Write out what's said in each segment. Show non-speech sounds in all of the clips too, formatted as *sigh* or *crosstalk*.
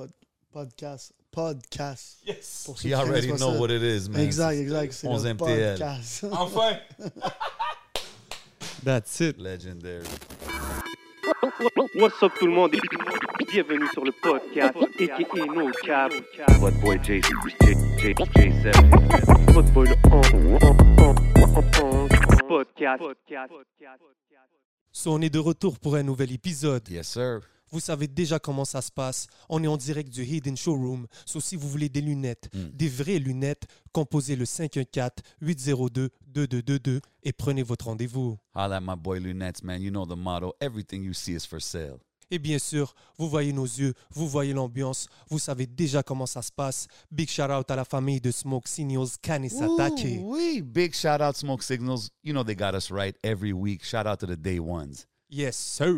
pod- podcast. Podcast. Yes. Pour ceux You qui already know ça. what it is, man. Exact, exact. C'est 11 le MTL. podcast. *laughs* Enfin. *laughs* That's it. Legendary. What's up tout le monde? Et bienvenue sur le podcast aka No Cap. What boy J J J J7 Football on podcast. So, on est de retour pour un nouvel épisode. Yes, sir. Vous savez déjà comment ça se passe. On est en direct du Hidden Showroom. So, si vous voulez des lunettes, Mm. des vraies lunettes, composez le 514-802-2222 et prenez votre rendez-vous. Holla at my boy Lunettes, man. You know the motto. Everything you see is for sale. Et bien sûr, vous voyez nos yeux, vous voyez l'ambiance, vous savez déjà comment ça se passe. Big shout out à la famille de Smoke Signals, Kanisatake. Oui. Big shout out Smoke Signals. You know they got us right every week. Shout out to the day ones. Yes, sir.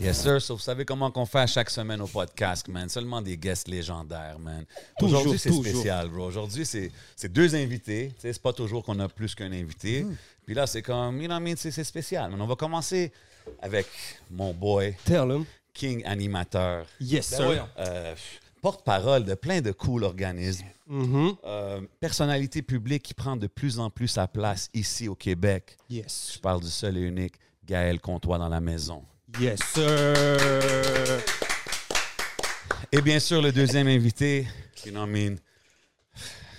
Yes, sir. So, vous savez comment qu'on fait à chaque semaine au podcast, man. Seulement des guests légendaires, man. Toujours, Aujourd'hui, c'est spécial, bro. Aujourd'hui, c'est deux invités. C'est pas toujours qu'on a plus qu'un invité. Hmm. Puis là, c'est comme, you know what I mean, c'est spécial. man. On va commencer avec mon boy, Tell him. King animateur, Yes, Ben sir. euh, porte-parole de plein de cool organismes, Mhm. euh, personnalité publique qui prend de plus en plus sa place ici au Québec. Yes. Je parle du seul et unique Gaël Comtois dans la maison. Yes, sir. Et bien sûr, le deuxième invité, you know what I mean,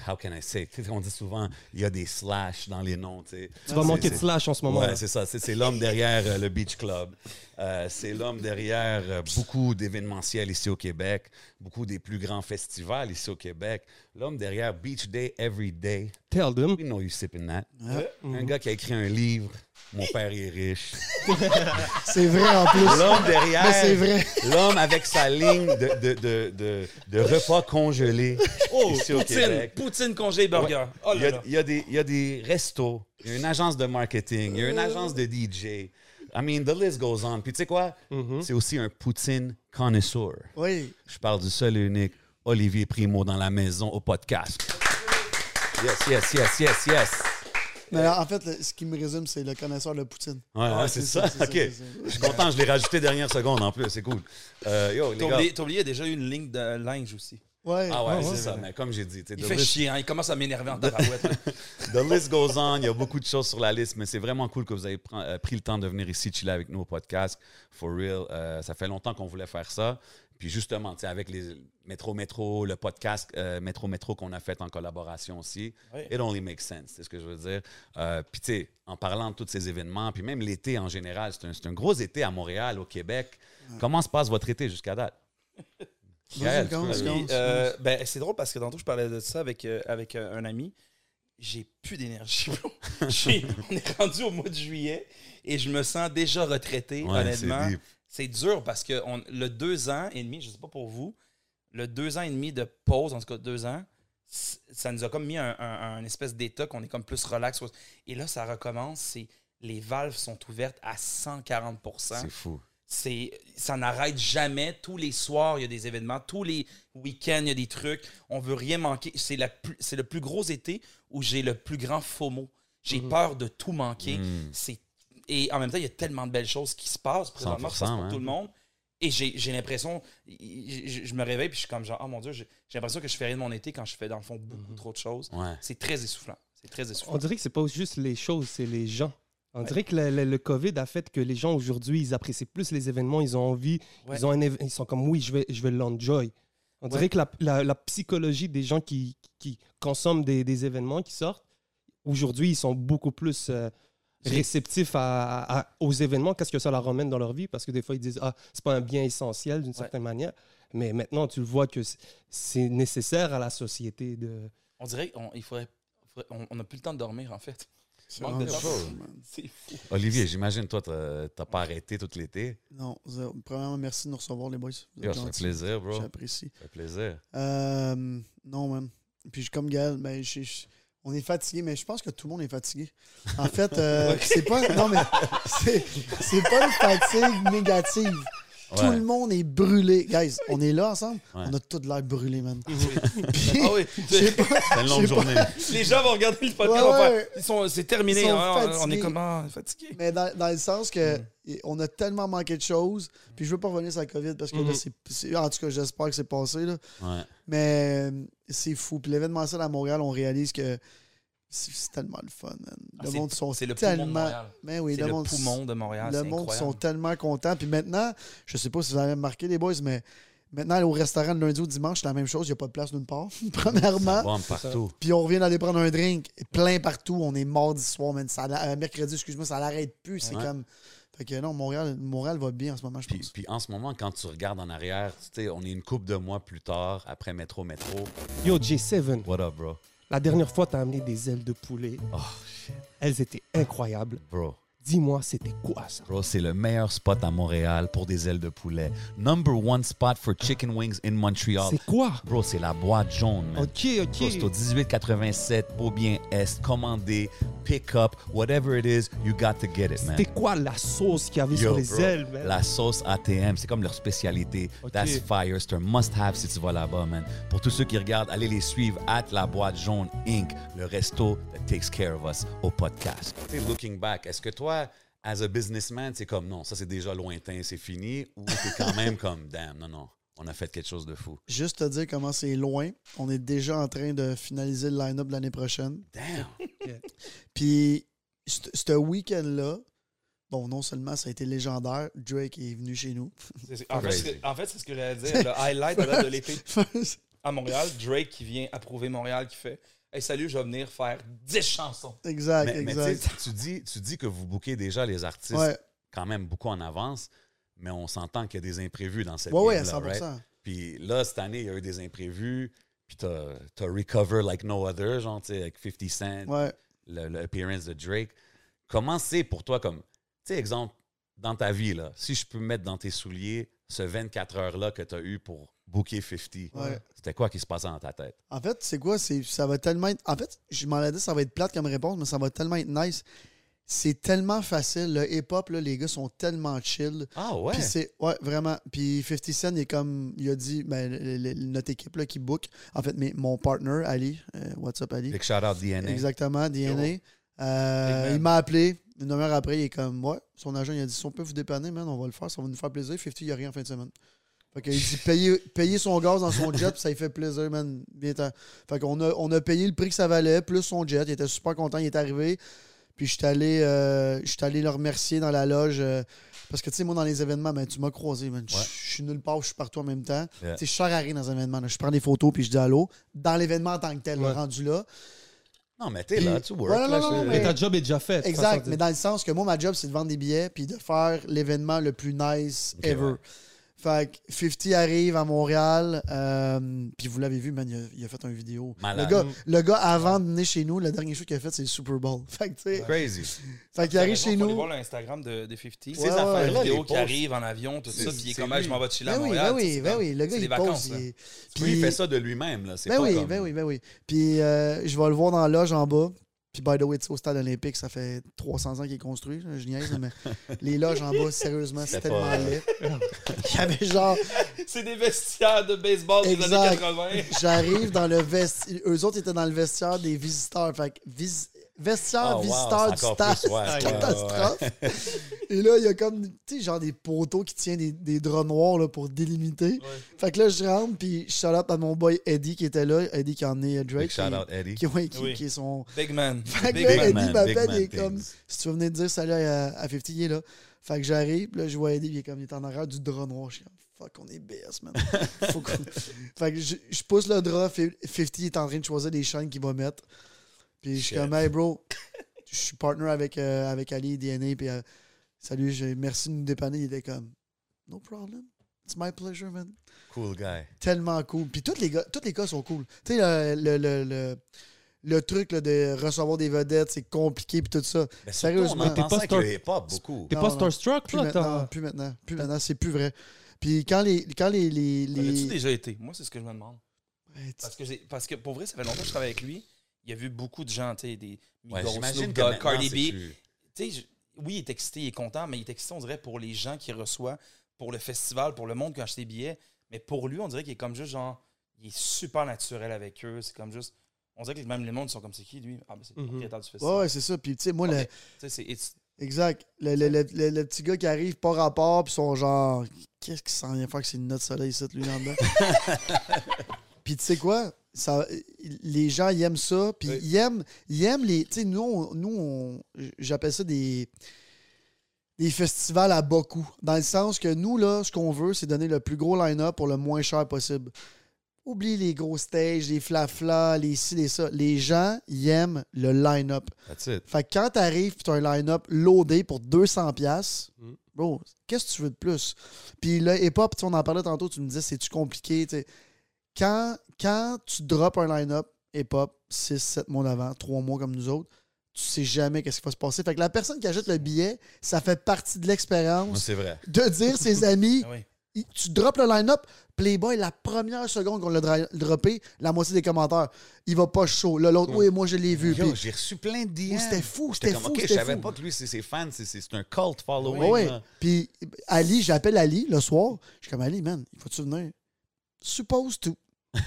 how can I say? On dit souvent, il y a des slash dans les noms, tu vas manquer de slash en ce moment. Ouais, c'est ça. C'est c'est l'homme derrière euh, le Beach Club. Euh, c'est l'homme derrière euh, beaucoup d'événementiels ici au Québec, beaucoup des plus grands festivals ici au Québec. L'homme derrière Beach Day Every Day. Tell them. We know you sipping that. Un gars qui a écrit un livre. Mon père est riche. *laughs* C'est vrai en plus. L'homme derrière. C'est vrai. L'homme avec sa ligne de, de, de, de, de repas congelés Oh, ici au Poutine. Québec. Poutine congé burger. Oh Il y, a, là. il y a des, il y a des restos, il y a une agence de marketing, il y a une agence de DJ. I mean, the list goes on. Puis tu sais quoi? C'est aussi un poutine connoisseur. Oui. Je parle du seul et unique Olivier Primo dans la maison au podcast. Yes, yes, yes, yes, yes. Mais en fait, le- ce qui me résume, c'est le connaisseur de Poutine. Ouais, ouais, c'est ça. OK. ça. Je suis content, je l'ai rajouté dernière seconde en plus. C'est cool. Euh, yo, les T'as gars. oublié, t'as oublié, il y a déjà eu une ligne de linge aussi. Ouais. Ah ouais, ouais, c'est ouais. ça. Mais comme j'ai dit, Il the fait list- chier, hein, il commence à m'énerver en tabarouette. *laughs* The list goes on. Il y a beaucoup de choses sur la liste, mais c'est vraiment cool que vous ayez euh, pris le temps de venir ici chiller avec nous au podcast. For real. Euh, ça fait longtemps qu'on voulait faire ça. Puis justement, avec les Métro Métro, le podcast euh, Métro Métro qu'on a fait en collaboration aussi, it only makes sense, c'est ce que je veux dire. Euh, puis tu sais, en parlant de tous ces événements, puis même l'été en général, c'est un, c'est un gros été à Montréal, au Québec. Comment se passe votre été jusqu'à date? *laughs* Euh, commence. ben, c'est drôle parce que tantôt, je parlais de ça avec, euh, avec euh, un ami. J'ai plus d'énergie, bro. *laughs* J'ai- On est rendu au mois de juillet et je me sens déjà retraité, Ouais, honnêtement. c'est deep. C'est dur parce que on- le deux ans et demi, je sais pas pour vous, le deux ans et demi de pause, en tout cas deux ans, c- ça nous a comme mis un, un- un espèce d'état qu'on est comme plus relax. Et là, ça recommence. C'est les valves sont ouvertes à 140% C'est fou. C'est ça n'arrête jamais. Tous les soirs, il y a des événements. Tous les week-ends, il y a des trucs. On veut rien manquer. C'est la plus- c'est le plus gros été où j'ai le plus grand FOMO. J'ai peur de tout manquer. Mm. C'est et en même temps, il y a tellement de belles choses qui se passent présentement, qui se passent 100%, pour hein. tout le monde. Et j'ai j'ai l'impression, je, me réveille puis je suis comme genre, oh mon dieu, j'ai j'ai l'impression que je fais rien de mon été quand je fais dans le fond beaucoup trop de choses. Ouais. C'est très essoufflant. C'est très essoufflant. On dirait que c'est pas juste les choses, c'est les gens. On dirait que le, le- le COVID a fait que les gens aujourd'hui, ils apprécient plus les événements, ils ont envie, Ouais. ils, ont un ils sont comme oui, je vais, je vais l'enjoy. On dirait Ouais. que la, la- la psychologie des gens qui, qui consomment des, des événements qui sortent, aujourd'hui, ils sont beaucoup plus euh, réceptifs à- à- aux événements, qu'est-ce que ça leur ramène dans leur vie, parce que des fois, ils disent Ah, c'est pas un bien essentiel d'une certaine manière. Mais maintenant, tu le vois que c'est- nécessaire à la société de. On dirait qu'il faudrait, on n'a plus le temps de dormir en fait. C'est manque de vraiment temps. fou. Olivier, j'imagine, toi, t'as pas arrêté tout l'été. Non, zéro. premièrement, merci de nous recevoir, les boys. Yo, Ça fait plaisir, bro. Ça J'apprécie. fait plaisir. Euh, non, man. Puis je- comme Gaël, ben, je- je- on est fatigué, mais je pense que tout le monde est fatigué. En fait, euh, *laughs* c'est pas. Non, mais c'est c'est pas une fatigue négative. Tout le monde est brûlé. Guys, on est là ensemble. Ouais. On a tout l'air brûlé, man. *laughs* Puis, Ah oui. C'est une longue journée. Les gens vont regarder le podcast. Ouais, vont faire, ouais. ils sont, c'est terminé. Ils sont hein, on est fatigués. comme ah, fatigué. Mais dans, dans le sens que on a tellement manqué de choses. Puis je veux pas revenir sur la COVID parce que là, Mhm. c'est, c'est- En tout cas, j'espère que c'est passé. Là. Ouais. Mais euh, c'est fou. Puis l'événementiel à Montréal, on réalise que c'est, tellement le fun, man. Ah, Le c'est- monde sont c'est le poumon de tellement. Montréal. Mais oui, le, le monde, poumon de Montréal. le c'est monde incroyable. sont tellement contents. Puis maintenant, je sais pas si vous avez remarqué, les boys, mais maintenant, au restaurant de lundi au dimanche, c'est la même chose. Il n'y a pas de place nulle part, *laughs* premièrement. Bon, partout. Puis on revient d'aller prendre un drink, plein partout. On est mardi soir, man. Ça, euh, mercredi, excuse-moi, ça l'arrête plus. C'est Ouais. comme. Fait que non, Montréal, Montréal va bien en ce moment, je Puis, pense. puis en ce moment, quand tu regardes en arrière, tu sais, on est une couple de mois plus tard, après Métro Métro. Yo, J7, What up, bro? La dernière fois, t'as amené des ailes de poulet. Oh, shit. Elles étaient incroyables. Bro. Dis-moi, c'était quoi ça? Bro, c'est le meilleur spot à Montréal pour des ailes de poulet. Number one spot for chicken wings in Montreal. C'est quoi? Bro, c'est la boîte jaune, man. Ok, Bro, c'est au ok. 1887, Beaubien Est, commandé, pick up, whatever it is, you got to get it, man. C'était quoi la sauce qu'il y avait Yo, sur les bro, ailes, man? La sauce ATM, c'est comme leur spécialité. Ok. That's fire. C'est un must-have si tu vas là-bas, man. Pour tous ceux qui regardent, allez les suivre at La Boîte Jaune Inc., le resto that takes care of us au podcast. Looking back, est-ce que toi, as a businessman, c'est comme non, ça c'est déjà lointain, c'est fini, ou t'es quand *laughs* même comme damn, non, non, on a fait quelque chose de fou. Juste te dire comment c'est loin. On est déjà en train de finaliser le line-up de l'année prochaine. Damn! *laughs* Puis, ce week-end-là, bon, non seulement ça a été légendaire, Drake est venu chez nous. C'est- c'est- En fait, c'est- en fait, c'est ce que j'allais dire. Le highlight à date de l'été *laughs* à Montréal, Drake qui vient approuver Montréal, qui fait Hey, salut, je vais venir faire 10 chansons. exact, Mais, exact. tu dis, tu dis que vous bouquez déjà les artistes ouais, quand même beaucoup en avance, mais on s'entend qu'il y a des imprévus dans cette ouais, ouais, à game-là, 100%. right? Puis là, cette année, il y a eu des imprévus. Puis t'as as recover like no other, genre, tu sais, avec 50 Cent, Ouais. le, le appearance de Drake. Comment c'est pour toi, comme, tu sais, exemple, dans ta vie, là, si je peux me mettre dans tes souliers ce 24 heures-là que tu as eu pour booker 50, Ouais. c'était quoi qui se passait dans ta tête? En fait, c'est quoi? C'est, ça va tellement être. En fait, je m'en ai dit, ça va être plate comme réponse, mais ça va tellement être nice. C'est tellement facile. Le hip-hop, là, les gars sont tellement chill. Ah ouais? Puis c'est. Ouais, vraiment. Puis 50 Cent, il est comme. Il a dit, ben, le- le- notre équipe là, qui book. En fait, mais mon partner, Ali. euh, what's up, Ali? Big shout out DNA. Exactement, DNA. Euh, il m'a appelé. Une demi-heure après, il est comme, ouais, son agent, il a dit, si on peut vous dépanner, man, on va le faire, ça va nous faire plaisir. 50, il n'y a rien en fin de semaine. Fait qu'il dit, payer, payer son gaz dans son jet, ça lui fait plaisir, man. Fait qu'on a, on a payé le prix que ça valait, plus son jet. Il était super content, il est arrivé. Puis je suis allé, euh, allé le remercier dans la loge. euh, parce que, tu sais, moi, dans les événements, ben, tu m'as croisé, man. Je Ouais. je suis nulle part, je suis partout en même temps. Yeah. Tu sais, je sers à rien dans un événement. Je prends des photos, puis je dis allô. Dans l'événement en tant que tel, Ouais. rendu là. Non, mais t'es là, tu work. Ouais, non, là, non, non, c'est- mais- Mais ta job est déjà faite. Exact, mais dans le sens que moi, ma job, c'est de vendre des billets puis de faire l'événement le plus nice ever. Ouais. Fait que 50 arrive à Montréal, euh, puis vous l'avez vu, man, il a, il a fait une vidéo. Le Malade. gars, le gars, avant de venir chez nous, le dernier show qu'il a fait, c'est le Super Bowl. *laughs* Fait que, tu sais, Crazy. fait qu'il arrive chez aller nous. voir l'Instagram de, de 50. Ces Ouais, affaires-là, la vidéo les qui posts. arrive en avion, tout ça, puis il est c'est comme, Hey, lui. je m'en vais chiller à Ben oui, Montréal. ben oui, c'est ben oui, le gars, il des pose. vacances, il là. est- Puis il fait ça de lui-même, là. C'est Ben pas oui, comme... ben oui, ben oui. Puis euh, je vais le voir dans la loge en bas. Puis, by the way, au stade olympique, ça fait 300 ans qu'il est construit. Je niaise, mais les loges en bas, sérieusement, c'est C'était tellement pas- laid. *laughs* Il y avait genre, C'est des vestiaires de baseball des années 80. j'arrive dans le vestiaire. Eux autres étaient dans le vestiaire des visiteurs. Fait que vis- vestiaire, Oh, visiteur du stade. ouais, ouais, catastrophe. *laughs* Et là, il y a comme, tu sais, genre des poteaux qui tiennent des, des draps noirs là, pour délimiter. Fait que là, je rentre, puis je shout out à mon boy Eddie qui était là. Eddie qui en est euh, Drake. Big shout out, Eddie. Qui, ouais, qui, Oui. qui est son. Big man. Fait que Big là, man. Eddie m'appelle, man il est comme, si tu veux venir dire salut à, à 50, il est là. Fait que j'arrive, là, je vois Eddie, il est comme, il est en arrière du drap noir. Je suis comme, fuck, on est BS, man. *laughs* Faut qu'on- fait que je, je pousse le drap, Fi- 50 est en train de choisir des chaînes qu'il va mettre. Puis je suis comme, hey bro, je suis partner avec, euh, avec Ali et DNA, puis euh, salut, je- merci de nous dépanner. Il était comme, no problem. It's my pleasure, man Cool guy. tellement cool. Puis tous les gars, tous les gars sont cool. Tu sais, le, le, le, le, le truc là, de recevoir des vedettes, c'est compliqué puis tout ça. Mais Sérieusement. T'es pas star- hip-hop beaucoup. T'es pas starstruck, Plus là? maintenant, t'as- plus maintenant, plus maintenant, c'est plus vrai. Puis quand les, quand les, les, les- As-tu déjà été? Moi, c'est ce que je me demande. Ouais, tu- Parce que, j'ai- parce que pour vrai, ça fait longtemps que je travaille avec lui. Il a vu beaucoup de gens, tu sais, des Ouais, Migos, maintenant, Cardi B. plus- Tu sais, oui, il est excité, il est content, mais il est excité, on dirait, pour les gens qu'il reçoit, pour le festival, pour le monde qui a acheté des billets. Mais pour lui, on dirait qu'il est comme juste genre. Il est super naturel avec eux. C'est comme juste. On dirait que même les mondes sont comme c'est qui lui? Ah, ben c'est le Mhm. propriétaire du festival. Ouais, ouais, c'est ça. Puis, tu sais, moi, le- Ok. Tu sais, c'est- it's- exact. Le, le, le, le- le petit gars qui arrive, pas rapport, puis son genre, qu'est-ce qu'il s'en vient faire que c'est une note soleil, ici, lui, là *laughs* puis, tu sais quoi? Ça, les gens, ils aiment ça. Puis, Oui. ils aiment, ils aiment les. Tu sais, nous, on- nous j'appelle ça des. Des festivals à bas coût. Dans le sens que nous, là, ce qu'on veut, c'est donner le plus gros line-up pour le moins cher possible. Oublie les gros stages, les flafla, les ci, les ça. Les gens, ils aiment le line-up. That's it. Fait que quand t'arrives pis t'as un line-up loadé pour 200$, piastres, Mm. bro, qu'est-ce que tu veux de plus? Puis le hip-hop, on en parlait tantôt, tu me disais, c'est-tu compliqué? Quand, quand tu drops un line-up hip-hop, 6, 7 mois d'avant, 3 mois comme nous autres, tu sais jamais qu'est-ce qui va se passer. Fait que la personne qui achète le billet, ça fait partie de l'expérience c'est vrai. de dire ses *laughs* amis, Ah oui. il- tu drops le line-up, Playboy, la première seconde qu'on l'a droppé, la moitié des commentaires, il va pas chaud. Là, l'autre, oui, moi je l'ai vu. J'ai reçu plein de DM. c'était fou, c'était fou, OK, je savais pas que lui, c'est ses fans, c'est- un cult following. Là. Puis Ali, j'appelle Ali le soir. Je suis comme Ali, man, il faut-tu venir? Suppose to. *laughs*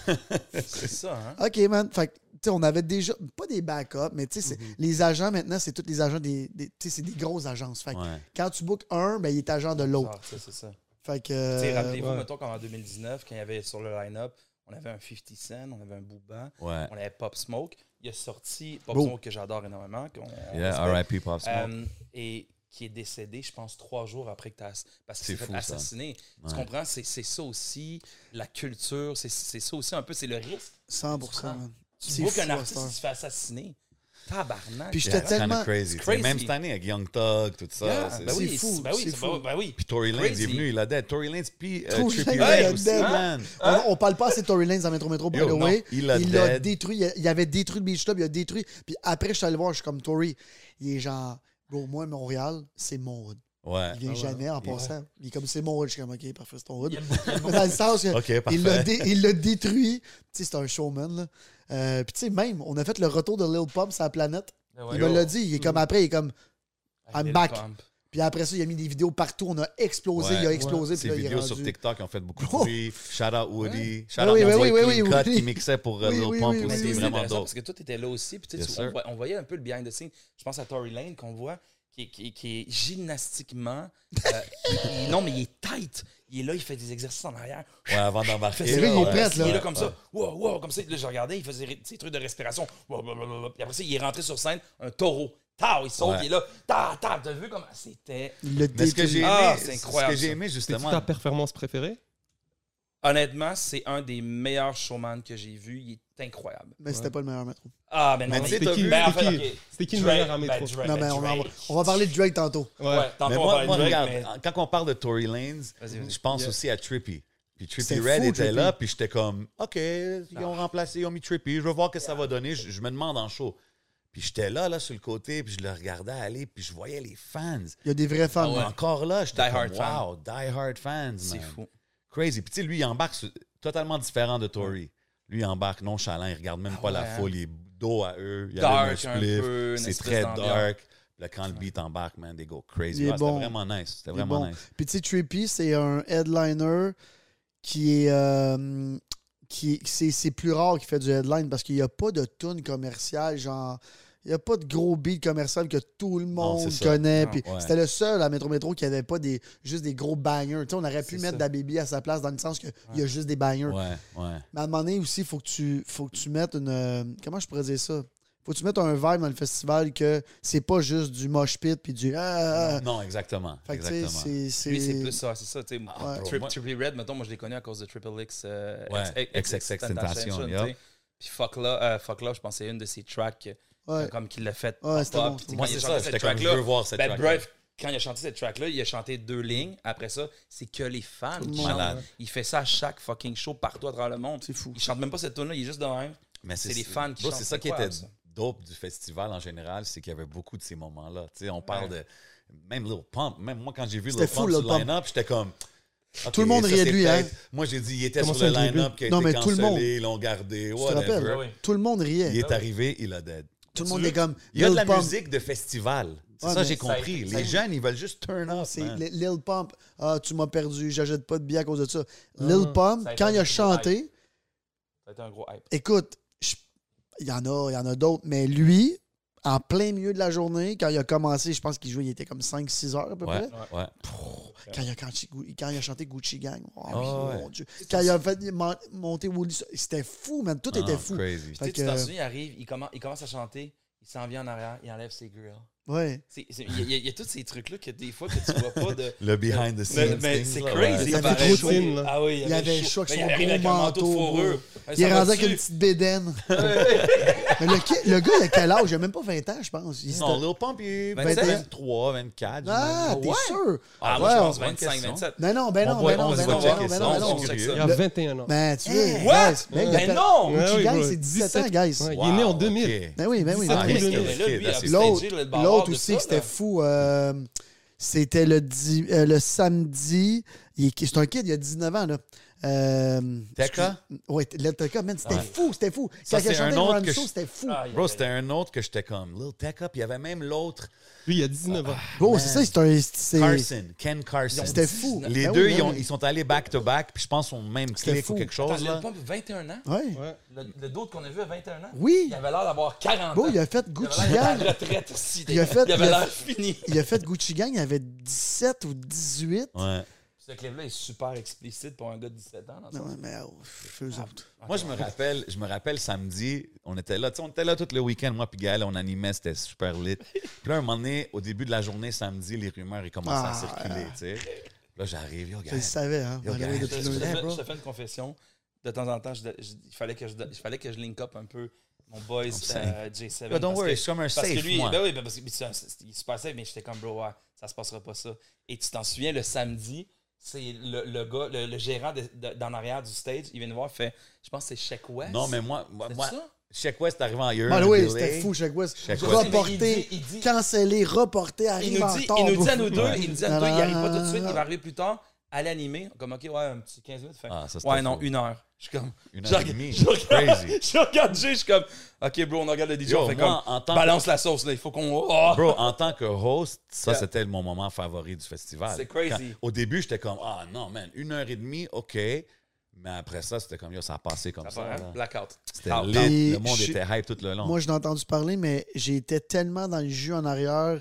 C'est ça, hein? OK, man. Fait que, tu sais, on avait déjà, pas des backups, mais tu sais, Mm-hmm. les agents maintenant, c'est tous les agents des. des- tu sais, c'est des grosses agences. Fait que Ouais. quand tu bookes un, ben, il est agent de l'autre. Ah, ça, c'est ça. Fait que. Euh, Rappelez-vous, ouais. mettons, qu'en 2019, quand il y avait sur le line-up, on avait un 50 Cent, on avait un Booba, Ouais. on avait Pop Smoke. Il a sorti Pop. Smoke que j'adore énormément. Yeah. R.I.P. Pop Smoke. Euh, et qui est décédé, je pense, trois jours après que tu as. Parce qu'il C'est s'est fait assassiner. Ouais. Tu comprends? C'est c'est ça aussi, la culture, c'est c'est ça aussi un peu, c'est le risque. 100%, man. Tu C'est vois qu'un artiste se fait assainer. Tabarnak. Puis Yeah, j'étais it's kinda tellement- crazy. Même cette année, avec Young Thug, tout ça. Yeah, c'est- ben oui, c'est fou, Ben oui, c'est c'est- fou. ben oui. Puis Tory Lanez, il est venu, il a dead. Tory Lanez, puis Tory Trippie a aussi, dead. man. On, on parle pas assez de Tory Lanez dans Metro Metro, by Yo, the non, way. il a l'a dead. détruit. Il avait détruit le Beach Club, il a détruit. Puis après, je suis allé voir, je suis comme Tory. Il est genre, bro, moi, Montréal, c'est mon hood. Ouais. Il vient Ah ouais. jamais en passant. Il est comme, c'est mon hood. Je suis comme, OK, parfait, c'est ton hood. Mais *laughs* dans le sens que. Il l'a, dé- détruit. Tu sais, c'est un showman, là. Euh, Puis, tu sais, même, on a fait le retour de Lil Pump sur la planète. Ouais. Il me l'a dit. Il est comme après, il est comme. I'm Lil back. Pump. Puis après ça, il a mis des vidéos partout. On a explosé. Ouais. Il a explosé. Ces Puis là, il est vidéos sur rendu- TikTok ont fait beaucoup de Oh. bruit. Shout out Woody. Shout out oui. qui mixait pour euh, Oui, Lil oui, Pump oui, aussi. vraiment dope. Parce que toi, tu étais là aussi. Puis tu sais, Yes, on, voit- on voyait un peu le behind the scenes. Je pense à Tory Lane qu'on voit, qui, est- qui, est- qui est gymnastiquement. euh, *laughs* il- non, mais il est tight. Il est là, il fait des exercices en arrière. Ouais, avant d'embarquer. C'est vrai, il est prêt, Il est là là. comme ça. Wow, wow, comme ça. Là, je regardais, il faisait ses trucs de respiration. Wow, wow, wow, wow. Puis après ça, il est rentré sur scène, un taureau. Tao, il saute, Ouais. il est là. Ta, ta, t'as vu comment c'était? L'a Mais ce que j'ai aimé, Ah, c'est ce incroyable, que j'ai ça. aimé C'est ta performance préférée? Honnêtement, c'est un des meilleurs showman que j'ai vu. Il est incroyable. Mais c'était pas le meilleur métro. Ah, ben non. Mais mais- t'as vu- ben, en c'était fait, qui- c'était qui le meilleur à ben, métro? Drake, Non, ben, mais on, va, Drake. on va parler de Drake tantôt. Ouais, tantôt, mais on va moi, parler moi, de Drake, regarde, mais- quand on parle de Tory Lanez, je pense Yeah. aussi à Trippy. Puis Trippy C'était Red fou, était Trippy. là, puis j'étais comme, OK, ils ont remplacé, ils ont mis Trippy, je veux voir ce que ça va donner. Je, je me demande en show. Puis j'étais là, là, sur le côté, puis je le regardais aller, puis je voyais les fans. Il y a des vrais fans. Ah ouais. Encore là, j'étais Die comme, hard fan. wow, die hard fans, C'est fou. Crazy. Puis tu sais, lui, il embarque sur- totalement différent de Tory. Lui, il embarque nonchalant, il regarde même Ah pas la ouais, foule, il est dos à eux, il Dark allume un spliff, c'est très dark. Là, quand le beat embarque, man, they go crazy. Ah, bon. C'était vraiment nice. C'était vraiment bon. nice. Puis tu sais, Trippy, c'est un headliner qui est. euh, qui est- c'est, c'est plus rare qu'il fait du headline parce qu'il n'y a pas de tune commerciale, genre. Il n'y a pas de gros beat commercial que tout le monde connaît. Puis Ouais. C'était le seul à Metro Metro qui n'avait pas des, juste des gros bangers. On aurait pu mettre. Da Baby à sa place dans le sens qu'il y a juste des bangers. Ouais, ouais. Mais à un moment donné aussi, il faut, que tu- faut que tu mettes une. euh, comment je pourrais dire ça? Faut que tu mettes un vibe dans le festival que c'est pas juste du mosh pit puis du. Ah, ah, ah. Non, exactement. Fait exactement. c'est. c'est- Lui, c'est plus ça, c'est ça. tu sais. Ah, Triple Red, mettons, moi, je l'ai connu à cause de Triple X. euh, Ouais, XXX Tentation. Puis Fuck Love, euh, Fuck Love, je pense que c'est une de ses tracks, euh, Ouais. comme qu'il l'a fait. Ouais, c'était bon, c'était Moi, c'est ça. cette comme, je veux voir cette ben, track bref, quand il a chanté cette track-là, il a chanté deux lignes. Après ça, c'est que les fans qui chantent. Il fait ça à chaque fucking show partout à travers le monde. C'est fou. Il chante même pas cette tune-là, il est juste de même. Mais C'est les fans qui chantent, C'est ça qui était dope du festival en général, c'est qu'il y avait beaucoup de ces moments-là. Tu sais, on parle de. Même Lil Pump, même moi, quand j'ai vu Lil C'était Pump sur le line-up, j'étais comme. Tout le monde riait de lui, hein. Moi, j'ai dit, il était Comment sur le line-up qui a Non, été mais tout le monde. cancellé, ils l'ont gardé, Tu te whatever. rappelles? oui. Tout le monde riait. Il est arrivé, il a dead. Tout le monde veux? est comme. Il y a de Lil la Pump. musique de festival. C'est Ouais, ça, j'ai compris. ça Les jeunes, ils veulent juste turn up. C'est Lil Pump. Ah, tu m'as perdu, j'achète pas de billets à cause de ça. Ah. Lil Pump, quand il a chanté, Ça a été un gros hype. écoute, il y en a, il y en a d'autres, mais lui, en plein milieu de la journée, quand il a commencé, je pense qu'il jouait, il était comme 5-6 heures à peu Ouais, près. ouais. Quand il, a, quand, il- quand il a chanté Gucci Gang, oh, Ah mon ouais. Dieu. Quand il a fait mon- monter Woody, c'était fou, man. Tout était Ah, fou. Crazy. Tu Fait sais, tu que- t'en souviens, il arrive, il commence, il commence à chanter, il s'en vient en arrière, il enlève ses grilles. Ouais. Il y, a- il y a tous ces trucs-là que des fois que tu vois pas de. *laughs* Le behind the Mais, scenes. mais things, c'est crazy. ouais. Il avait trop chaud. de là. Ah oui, Il y avait chaud avec Mais son il gros manteau fourrure. Il est rendu avec une petite bédaine. *laughs* Mais le, le gars, il a quel âge? Il a même pas 20 ans, je pense. Il Non, Lil Pump, il est 27. 23, 24. Ah, t'es sûr? Ah, moi, Ouais, je pense bonne 25, question. 27. Ben non, ben On non, ben non, on ben non, ben non, ben non, ben Il a Le- 21 ans. Ben, tu veux. what? guys, ben, il Mais fait- non! Bro. c'est 17 ans, 17. guys. Il est né en 2000. Ok. Ben oui, ben oui. Ah, ben Mais. L'autre, de aussi, c'était fou. euh, c'était le, di- euh, le samedi. il est- C'est un kid, il a 19 ans. Là. Euh, Teka? Oui, le Teka, man, c'était Ouais. fou, c'était fou. Ça, Quand il a chanté Run c'était fou. Ah, il y Bro, c'était un autre que j'étais comme Lil Tech Up. Il y avait même l'autre, Lui, il a 19 ans. Bro, c'est ça, c'est un. c'est- Carson, Ken Carson. C'était fou. Les Ben deux, oui, ils, ben ont- oui. ils sont allés back-to-back, puis je pense qu'ils ont même C'était clic fou. ou quelque Attends, chose. Lil là. Pump, 21 ans? Ouais. Ouais. Le, le d'autre qu'on a vu à 21 ans? Oui. Il avait l'air d'avoir 40 Bro, ans. il a fait Il Gucci Gang. la retraite aussi. Il a fait- Il avait il l'air fini. Il a fait Gucci Gang, il avait 17 ou 18. Ouais. Ce clip-là est super explicite pour un gars de 17 ans. dans Non, sens. mais oh, autres. Moi, je me rappelle, je me rappelle samedi, on était là, tu sais, on était là tout le week-end, moi puis Gaël, on animait, c'était super lit. Puis là, un moment donné, au début de la journée, samedi, les rumeurs, ils commençaient à Ah. circuler, tu sais. Là, j'arrive, yo, Je le Gaël. savais, hein. Yo, Je, je te fais, je une confession. De temps en temps, je- je- il, fallait que je, il fallait que je link up un peu mon boys euh, J7. Yo, don't parce worry, que- c'est comme un Parce que safe, lui, moi. ben oui, ben parce que c'est super safe, mais j'étais comme, bro, ouais, ça se passera pas ça. Et tu t'en souviens, le samedi, c'est le, le gars, le, le gérant de- de- d'en arrière du stage, il vient nous voir, il fait, je pense que c'est Check West. Non, mais moi, moi, moi ça? Check West arrivé en year. By the way, c'était fou, Shaq West. Check West. Reporté, il dit- il dit- cancellé, reporté, Il arrive nous, en retard. il nous dit à nous deux, Ouais. il nous dit à nous deux, il arrive pas tout de suite, il va arriver plus tard, à l'animer. Comme, OK, ouais, un petit 15 minutes. Fait, Ah, ça, ouais, non, une heure. Je suis comme. Une je heure et regarde- demie. Je regarde, Crazy. *laughs* je regarde Jay, je suis comme, OK, bro, on regarde le DJ, Yo, on fait moi, comme, en tant balance la sauce, là, il faut qu'on. oh! Bro, en tant que host, ça, Yeah. c'était mon moment favori du festival. C'est crazy. Quand- au début, j'étais comme, ah non, man, une heure et demie, OK. Mais après ça, c'était comme, yo, ça a passé comme Ça hein? Blackout. C'était lit. Le monde je- était hype tout le long. Moi, je l'ai entendu parler, mais j'étais tellement dans le jus en arrière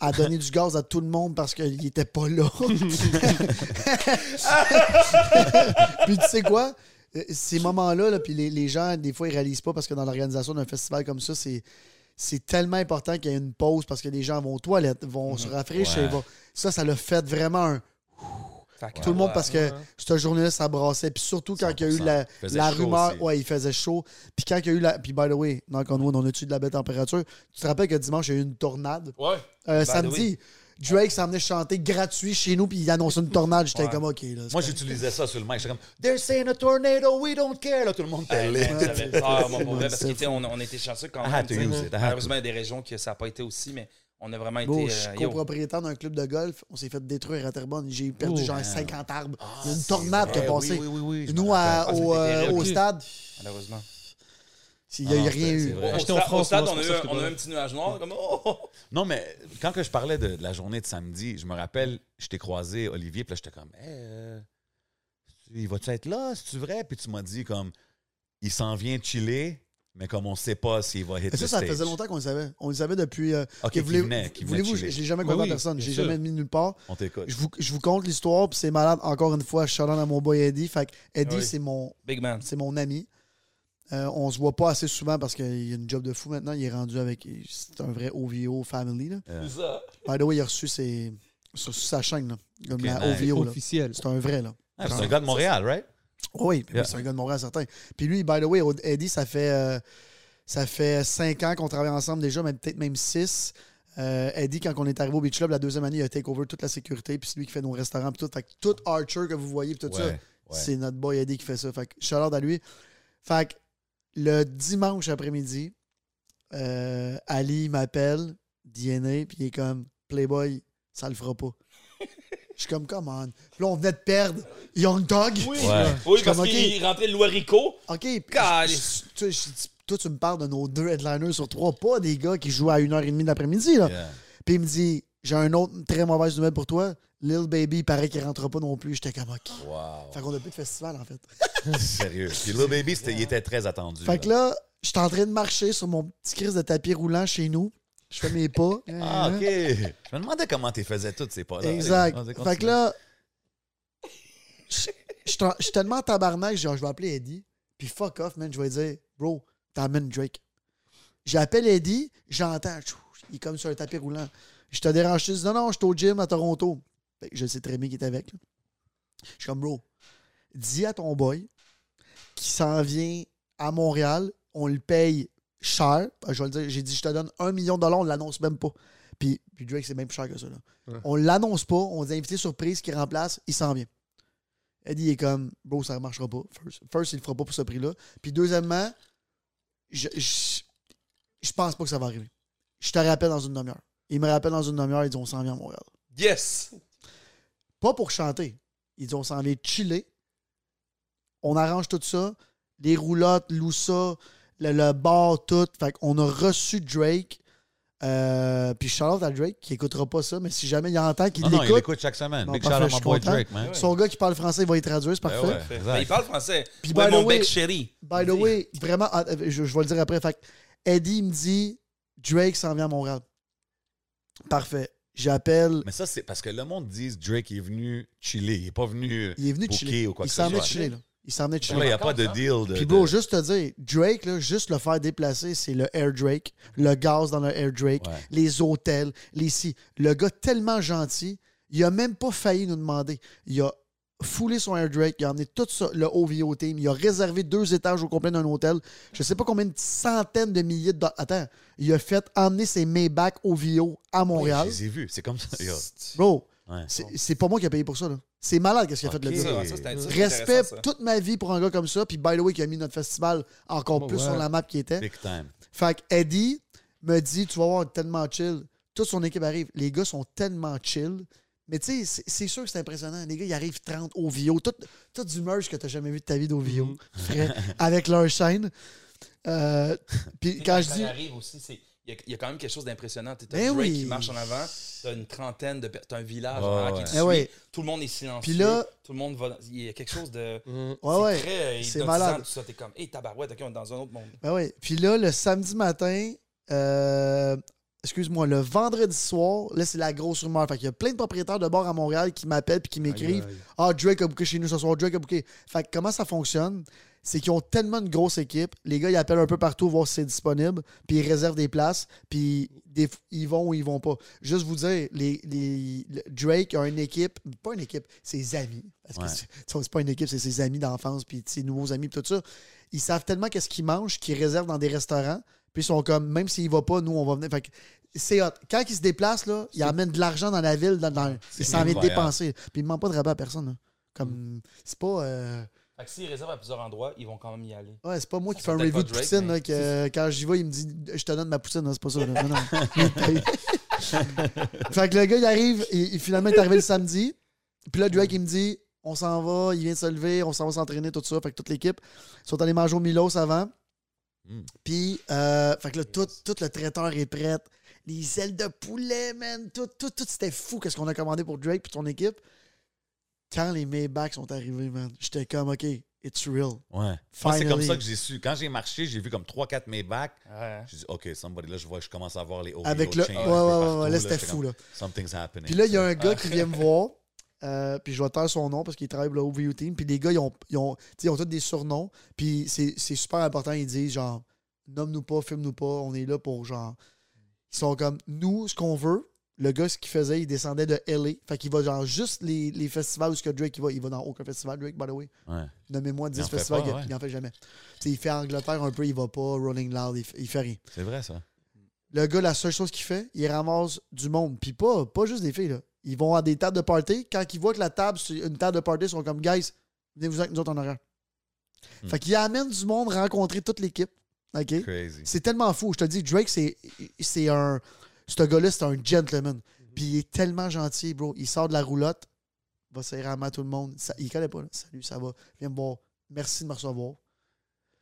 à donner du gaz à tout le monde parce qu'il était pas là. *laughs* *laughs* puis tu sais quoi? Euh, Ces moments-là, là, puis les, les gens, des fois, ils réalisent pas parce que dans l'organisation d'un festival comme ça, c'est. C'est tellement important qu'il y ait une pause parce que les gens vont aux toilettes, vont se rafraîchir. Ouais. vont- Ça, ça l'a fait vraiment un. Tout le monde ouais. parce que cette journée-là, ça brassait. Puis surtout quand il y a eu 100%. la, la rumeur. aussi. Ouais, il faisait chaud. Puis quand il y a eu la. Puis by the way, knock on on a-tu de la belle température? Tu te rappelles que dimanche, il y a eu une tornade? Ouais. Euh, samedi, Drake s'en venait chanter gratuit chez nous, puis il annonçait une tornade. J'étais Ouais. comme, OK. Là, Moi, j'utilisais ça sur le mic. J'étais comme, they're saying a tornado, we don't care. Là, tout le monde *laughs* était lit. Ouais, J'avais peur, vrai, Ouais, parce sais, on, était chanceux quand I même. Malheureusement, il y a des régions que ça n'a pas été aussi, mais on a vraiment été. je suis euh, copropriétaire d'un club de golf. On s'est fait détruire à Terrebonne. J'ai perdu Oh, genre man. 50 arbres. Ah, une c'est tornade qui a passé. Oui, oui, oui. Nous, à-. Ah, au, euh, au stade, Malheureusement. Il n'y a Ah rien eu. en stade- France, au stade, moi, on a eu ça un- que on a eu j'étais un petit nuage noir, comme oh! Non, mais quand que je parlais de, de la journée de samedi, je me rappelle, je t'ai croisé, Olivier, puis là, j'étais comme, hey, euh, il va-tu être là? C'est-tu vrai? Puis tu m'as dit, comme, il s'en vient chiller, mais comme on sait pas s'il va hit Mais ça, the ça stage. faisait longtemps qu'on le savait. On le savait depuis. euh, que venait, Voulez-vous, je je l'ai jamais Oui, conté à oui, personne. bien Je l'ai jamais mis nulle part. On t'écoute. Je vous, je vous conte l'histoire, puis c'est malade. Encore une fois, je suis à mon boy Eddie. Fait que Eddie, Oui. c'est mon, Big man. c'est mon ami. Euh, on se voit pas assez souvent parce qu'il a une job de fou maintenant. Il est rendu avec. C'est un vrai OVO family. Là. Euh, C'est ça. By the way, il a reçu ses, sur sa chaîne. Là, comme Ok, la. OVO. là. Officiel. C'est un vrai. là. ah, c'est un gars de Montréal, right? Oui, c'est un gars de Montréal, certain. Puis lui, by the way, Eddie, ça fait, euh, ça fait cinq ans qu'on travaille ensemble déjà, mais peut-être même six. Euh, Eddie, quand on est arrivé au Beach Club, la deuxième année, il a take over toute la sécurité, puis c'est lui qui fait nos restaurants, puis tout. Fait que tout Archer que vous voyez, puis tout ça, Ouais, c'est notre boy Eddie qui fait ça. Fait que shout out à lui. Fait que le dimanche après-midi, euh, Ali m'appelle, DNA, puis il est comme Playboy, ça le fera pas. Je suis comme, come on. Puis là, on venait de perdre Young Dog. Oui, Ouais. oui Je parce comme, ok. qu'il rentrait de Loirico. OK. je- je dis, toi, tu me parles de nos deux headliners sur trois, pas des gars qui jouent à 1h30 d'après-midi. là. Yeah. Puis il me dit J'ai un autre très mauvaise nouvelle pour toi. Lil Baby, il paraît qu'il rentrera pas non plus. J'étais comme OK. Wow. Fait qu'on a plus de festival, en fait. *laughs* Sérieux. Puis Lil Baby, il était très attendu. Fait que là, j'étais en train de marcher sur mon petit crise de tapis roulant chez nous. Je fais mes pas. *laughs* Ah, OK. Je me demandais comment tu faisais toutes ces pas-là. Exact. Fait que là, je suis tellement en tabarnak, genre, je vais appeler Eddie. Puis fuck off, man. Je vais dire, bro, t'amènes Drake. J'appelle Eddie, j'entends, il est comme sur un tapis roulant. Je te dérange, je dis, non, non, je suis au gym à Toronto. Que je sais très bien qu'il est avec. là. Je suis comme, bro, dis à ton boy qui s'en vient à Montréal, on le paye cher. Je vais le dire, j'ai dit, je te donne un million de dollars, on l'annonce même pas. Puis, puis Drake, c'est même plus cher que ça. Là. Ouais. On l'annonce pas, on dit invité surprise qui remplace, il s'en vient. Eddie est comme, bro, ça ne marchera pas. First, first, il le fera pas pour ce prix-là. Puis deuxièmement, je, je, je pense pas que ça va arriver. Je te rappelle dans une demi-heure. Il me rappelle dans une demi-heure, il dit on s'en vient à Montréal. Yes! Pas pour chanter. Il dit on s'en vient chiller. On arrange tout ça. Les roulottes, Loussa, le, le bar, tout. Fait qu'on a reçu Drake. Euh, puis shout out à Drake qui écoutera pas ça, mais si jamais il entend qu'il non, il l'écoute, l'écoute chaque semaine. Big parfait, shout out. Drake, man. Ouais. son gars qui parle français, il va y traduire, c'est Ben parfait. ouais, il parle français. Puis, ouais, by mon the way- chéri. By the way, vraiment, ah, euh, je, je vais le dire après. Fait que Eddie me dit Drake s'en vient à Montréal. Parfait. J'appelle. Mais ça, c'est parce que le monde dit Drake est venu chiller. Il n'est pas venu Il est venu chiller. ou quoi Il s'en soit. chiller, là. Il s'en chiller. il n'y a pas de deal. De, Puis, bro, de- juste te dire, Drake, là, juste le faire déplacer, c'est le Air Drake, le gaz dans le Air Drake, Ouais. les hôtels, les si. Le gars tellement gentil, il a même pas failli nous demander. Il a foulé son Air Drake, il a emmené tout ça, le OVO team, il a réservé deux étages au complet d'un hôtel. Je sais pas combien de centaines de milliers de dollars. Attends, il a fait emmener ses Maybach OVO à Oui, Montréal. Je les ai vus. C'est comme ça. Yo. Bro, Ouais. c'est pas moi qui ai payé pour ça. là. C'est malade qu'est-ce qu'il a fait le gars. Respect ça. toute ma vie pour un gars comme ça. Puis, by the way, qui a mis notre festival encore Oh, plus ouais. sur la map qui était. Big time. Fait que Eddie me dit Tu vas voir, tellement chill. Toute son équipe arrive. Les gars sont tellement chill. Mais tu sais, c'est- sûr que c'est impressionnant. Les gars, ils arrivent 30 au VO. Tout, tout du merch que tu jamais vu de ta vie d'OVO. Mhm. Frais, avec leur chaîne. Euh, Puis quand je dis. arrive aussi, c'est. Il y, a, il y a quand même quelque chose d'impressionnant. Tu as Ben Drake oui. qui marche en avant, tu as une trentaine de. Tu as un village Ouais, en arrière ouais. qui te Eh suit. Tout le monde est silencieux. Puis là- tout le monde va. dans- Il y a quelque chose de. Mhm. Ouais, c'est ouais. très euh, c'est malade. Tout ça, t'es comme, hey, tabarouette, ok, on est dans un autre monde. Ben oui. Puis là, le samedi matin, euh, excuse-moi, le vendredi soir, là, c'est la grosse rumeur. Fait qu'il y a plein de propriétaires de bars à Montréal qui m'appellent puis qui m'écrivent. Ah, Drake a booké chez nous ce soir, Drake a booké. Fait que comment ça fonctionne? C'est qu'ils ont tellement une grosse équipe. Les gars, ils appellent un peu partout voir si c'est disponible, puis ils réservent des places, puis des- ils vont ou ils vont pas. Juste vous dire, les, les- le- Drake a une équipe, pas une équipe, ses amis. Parce que Ouais. sais, c'est pas une équipe, c'est ses amis d'enfance, puis ses nouveaux amis, puis tout ça. Ils savent tellement qu'est-ce qu'ils mangent qu'ils réservent dans des restaurants, puis ils sont comme, même s'il va pas, nous, on va venir. Fait que c'est hot. Quand ils se déplacent, là, ils amènent de l'argent dans la ville, dans, dans- ils s'en viennent dépenser. Puis ils ne demandent pas de rabais à personne. là. Comme, c'est pas. euh, Fait que s'ils réservent à plusieurs endroits, ils vont quand même y aller. Ouais, c'est pas moi qui fais un review de Drake, poutine, mais là, que quand j'y vais, il me dit Je te donne ma poutine, c'est pas ça. là. Non, non. *laughs* Fait que le gars, il arrive, il, il- finalement, il est arrivé le samedi. Puis là, Drake, il me dit On s'en va, il vient de se lever, on s'en va s'entraîner, tout ça. Fait que toute l'équipe ils sont allés manger au Milos avant. Mm. Puis, euh, fait que là, tout, tout le traiteur est prêt. Les ailes de poulet, man. Tout, tout, tout c'était fou, qu'est-ce qu'on a commandé pour Drake et son équipe. Quand les Maybachs sont arrivés, man, j'étais comme, OK, it's real. Ouais. C'est comme ça que j'ai su. Quand j'ai marché, j'ai vu comme 3-4 Maybach. Ouais. J'ai dit, OK, somebody, là, je vois, je commence à voir les Avec le. chains Ouais, ouais, ouais, partout, ouais, là, c'était fou, comme, là. Something's happening. Puis là, il y a un gars qui vient me voir. Euh, puis je vais taire son nom parce qu'il travaille pour le OVU Team. Puis les gars, ils ont, ils ont, tu sais, ils ont tous des surnoms. Puis c'est c'est super important. Ils disent genre, nomme-nous pas, filme-nous pas. On est là pour genre. Ils sont comme, nous, ce qu'on veut. Le gars, ce qu'il faisait, il descendait de LA. Fait qu'il va genre juste les, les festivals où ce que Drake il va. Il va dans aucun festival, Drake, by the way. Ouais. Nommez-moi 10 en fait festivals. pas, il- ouais. il, en fait jamais. Tu sais, il fait Angleterre un peu, il va pas. Rolling Loud, il, il fait rien. C'est vrai, ça. Le gars, la seule chose qu'il fait, il ramasse du monde. Puis pas, pas juste des filles, là. Ils vont à des tables de party. Quand ils voient que la table, c'est une table de party, ils sont comme, guys, venez-vous avec nous autres en arrière. Hmm. Fait qu'il amène du monde rencontrer toute l'équipe. OK? C'est tellement fou. Je te dis, Drake, c'est c'est un. Ce gars-là, c'est un gentleman. Puis il est tellement gentil, bro. Il sort de la roulotte, va serrer la main à tout le monde. Ça- il connaît pas, là. Salut, ça va. Viens me voir. Merci de me recevoir.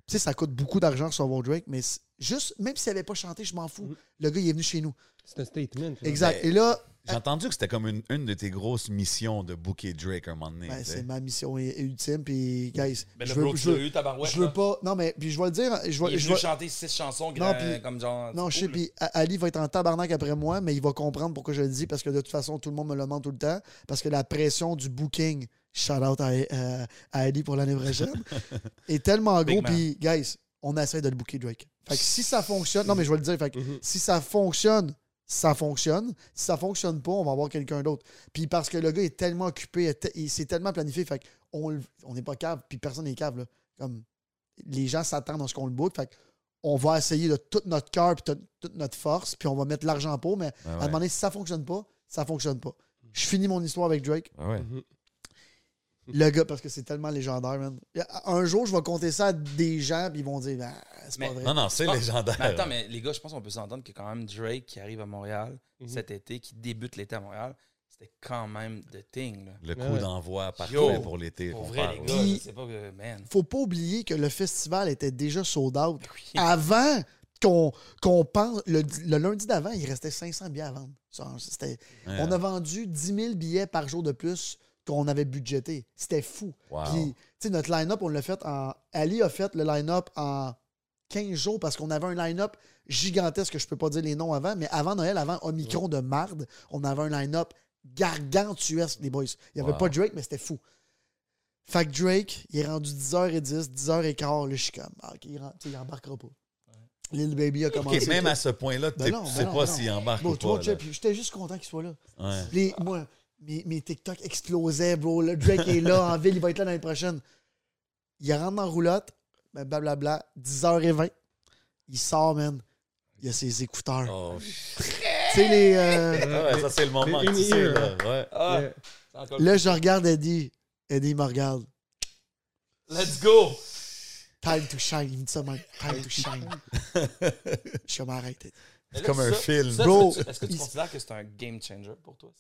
Tu sais, ça coûte beaucoup d'argent recevoir Drake, mais juste, même s'il n'avait pas chanté, je m'en fous. Mhm. Le gars, il est venu chez nous. C'est un statement. là. Exact. Ben, Et là, J'ai entendu que c'était comme une, une de tes grosses missions de booker Drake un moment donné. ben, c'est ma mission ultime. Puis, guys, Ben, je le veux, je tu l'as veux, eu, tabarouette. je veux pas. Non, mais puis je vais le dire. Je vais, je chanter six chansons Non, comme genre. Non, je sais, puis Ali va être en tabarnak après moi, mais il va comprendre pourquoi je le dis, parce que de toute façon, tout le monde me le demande tout le temps, parce que la pression du booking, shout out à, à- à Ali pour l'année prochaine, *laughs* est tellement gros, puis guys, on essaie de le booker Drake. Fait que si ça fonctionne, non mais je vais le dire, fait que Mhm. si ça fonctionne, ça fonctionne. Si ça fonctionne pas, on va avoir quelqu'un d'autre. Puis parce que le gars est tellement occupé, il s'est tellement planifié, fait qu'on le- on n'est pas cave, puis personne n'est cave. Là. Comme les gens s'attendent à ce qu'on le book. Fait on va essayer de tout notre cœur puis tout- toute notre force, puis on va mettre l'argent pour, mais Ouais, à un ouais. moment donné, si ça fonctionne pas, ça fonctionne pas. Je finis mon histoire avec Drake. Ah ouais. Mhm. Le gars, parce que c'est tellement légendaire, man. Un jour, je vais compter ça à des gens, puis ils vont dire, Ah, c'est pas vrai. Non, non, c'est légendaire. Mais attends, mais les gars, je pense qu'on peut s'entendre que quand même Drake qui arrive à Montréal Mhm. cet été, qui débute l'été à Montréal, c'était quand même the thing. Là. Le coup Ouais. d'envoi parfait Yo, pour l'été. Pour vrai, parle, les ouais. gars, Puis- je sais pas que. Man. Faut pas oublier que le festival était déjà sold out. *laughs* Oui. Avant qu'on qu'on pense. Le, le lundi d'avant, il restait 500 billets à vendre. Ça, c'était- Ouais. On a vendu 10 000 billets par jour de plus qu'on avait budgété. C'était fou. Wow. Puis, tu sais, notre line-up, on l'a fait en. Ali a fait le line-up en 15 jours parce qu'on avait un line-up gigantesque, je peux pas dire les noms avant, mais avant Noël, avant Omicron de marde, on avait un line-up gargantuesque, les boys. Il n'y avait Wow. pas Drake, mais c'était fou. Fait que Drake, il est rendu 10h10, 10h15, là, je suis comme, ah, ok, il, rentre- tu sais, il embarquera pas. Lil Baby a commencé. Ok, même à ce point-là, tu Ben sais non, ben sais pas ben s'il embarque Bro, ou toi, pas. J'étais juste content qu'il soit là. Ouais. Les, moi, mes, mes TikTok explosaient, bro. Le Drake est là en ville, il va être là l'année prochaine. Il rentre dans la roulotte, ben, blablabla, 10h20. Il sort, man. Il a ses écouteurs. Oh, Tu sais, les. euh, ouais, ça, c'est le moment Les que tu sais, in-ear. là. Ouais. Ah, Yeah. c'est Là, je regarde Eddie. Eddie me regarde. Let's go! Time to shine. Il me dit ça même. Time to *laughs* shine. je suis comme arrête. Eddie. Mais là, comme un ça- film. ça, Bro, tu- Est-ce que tu il- considères que c'est un game changer pour toi?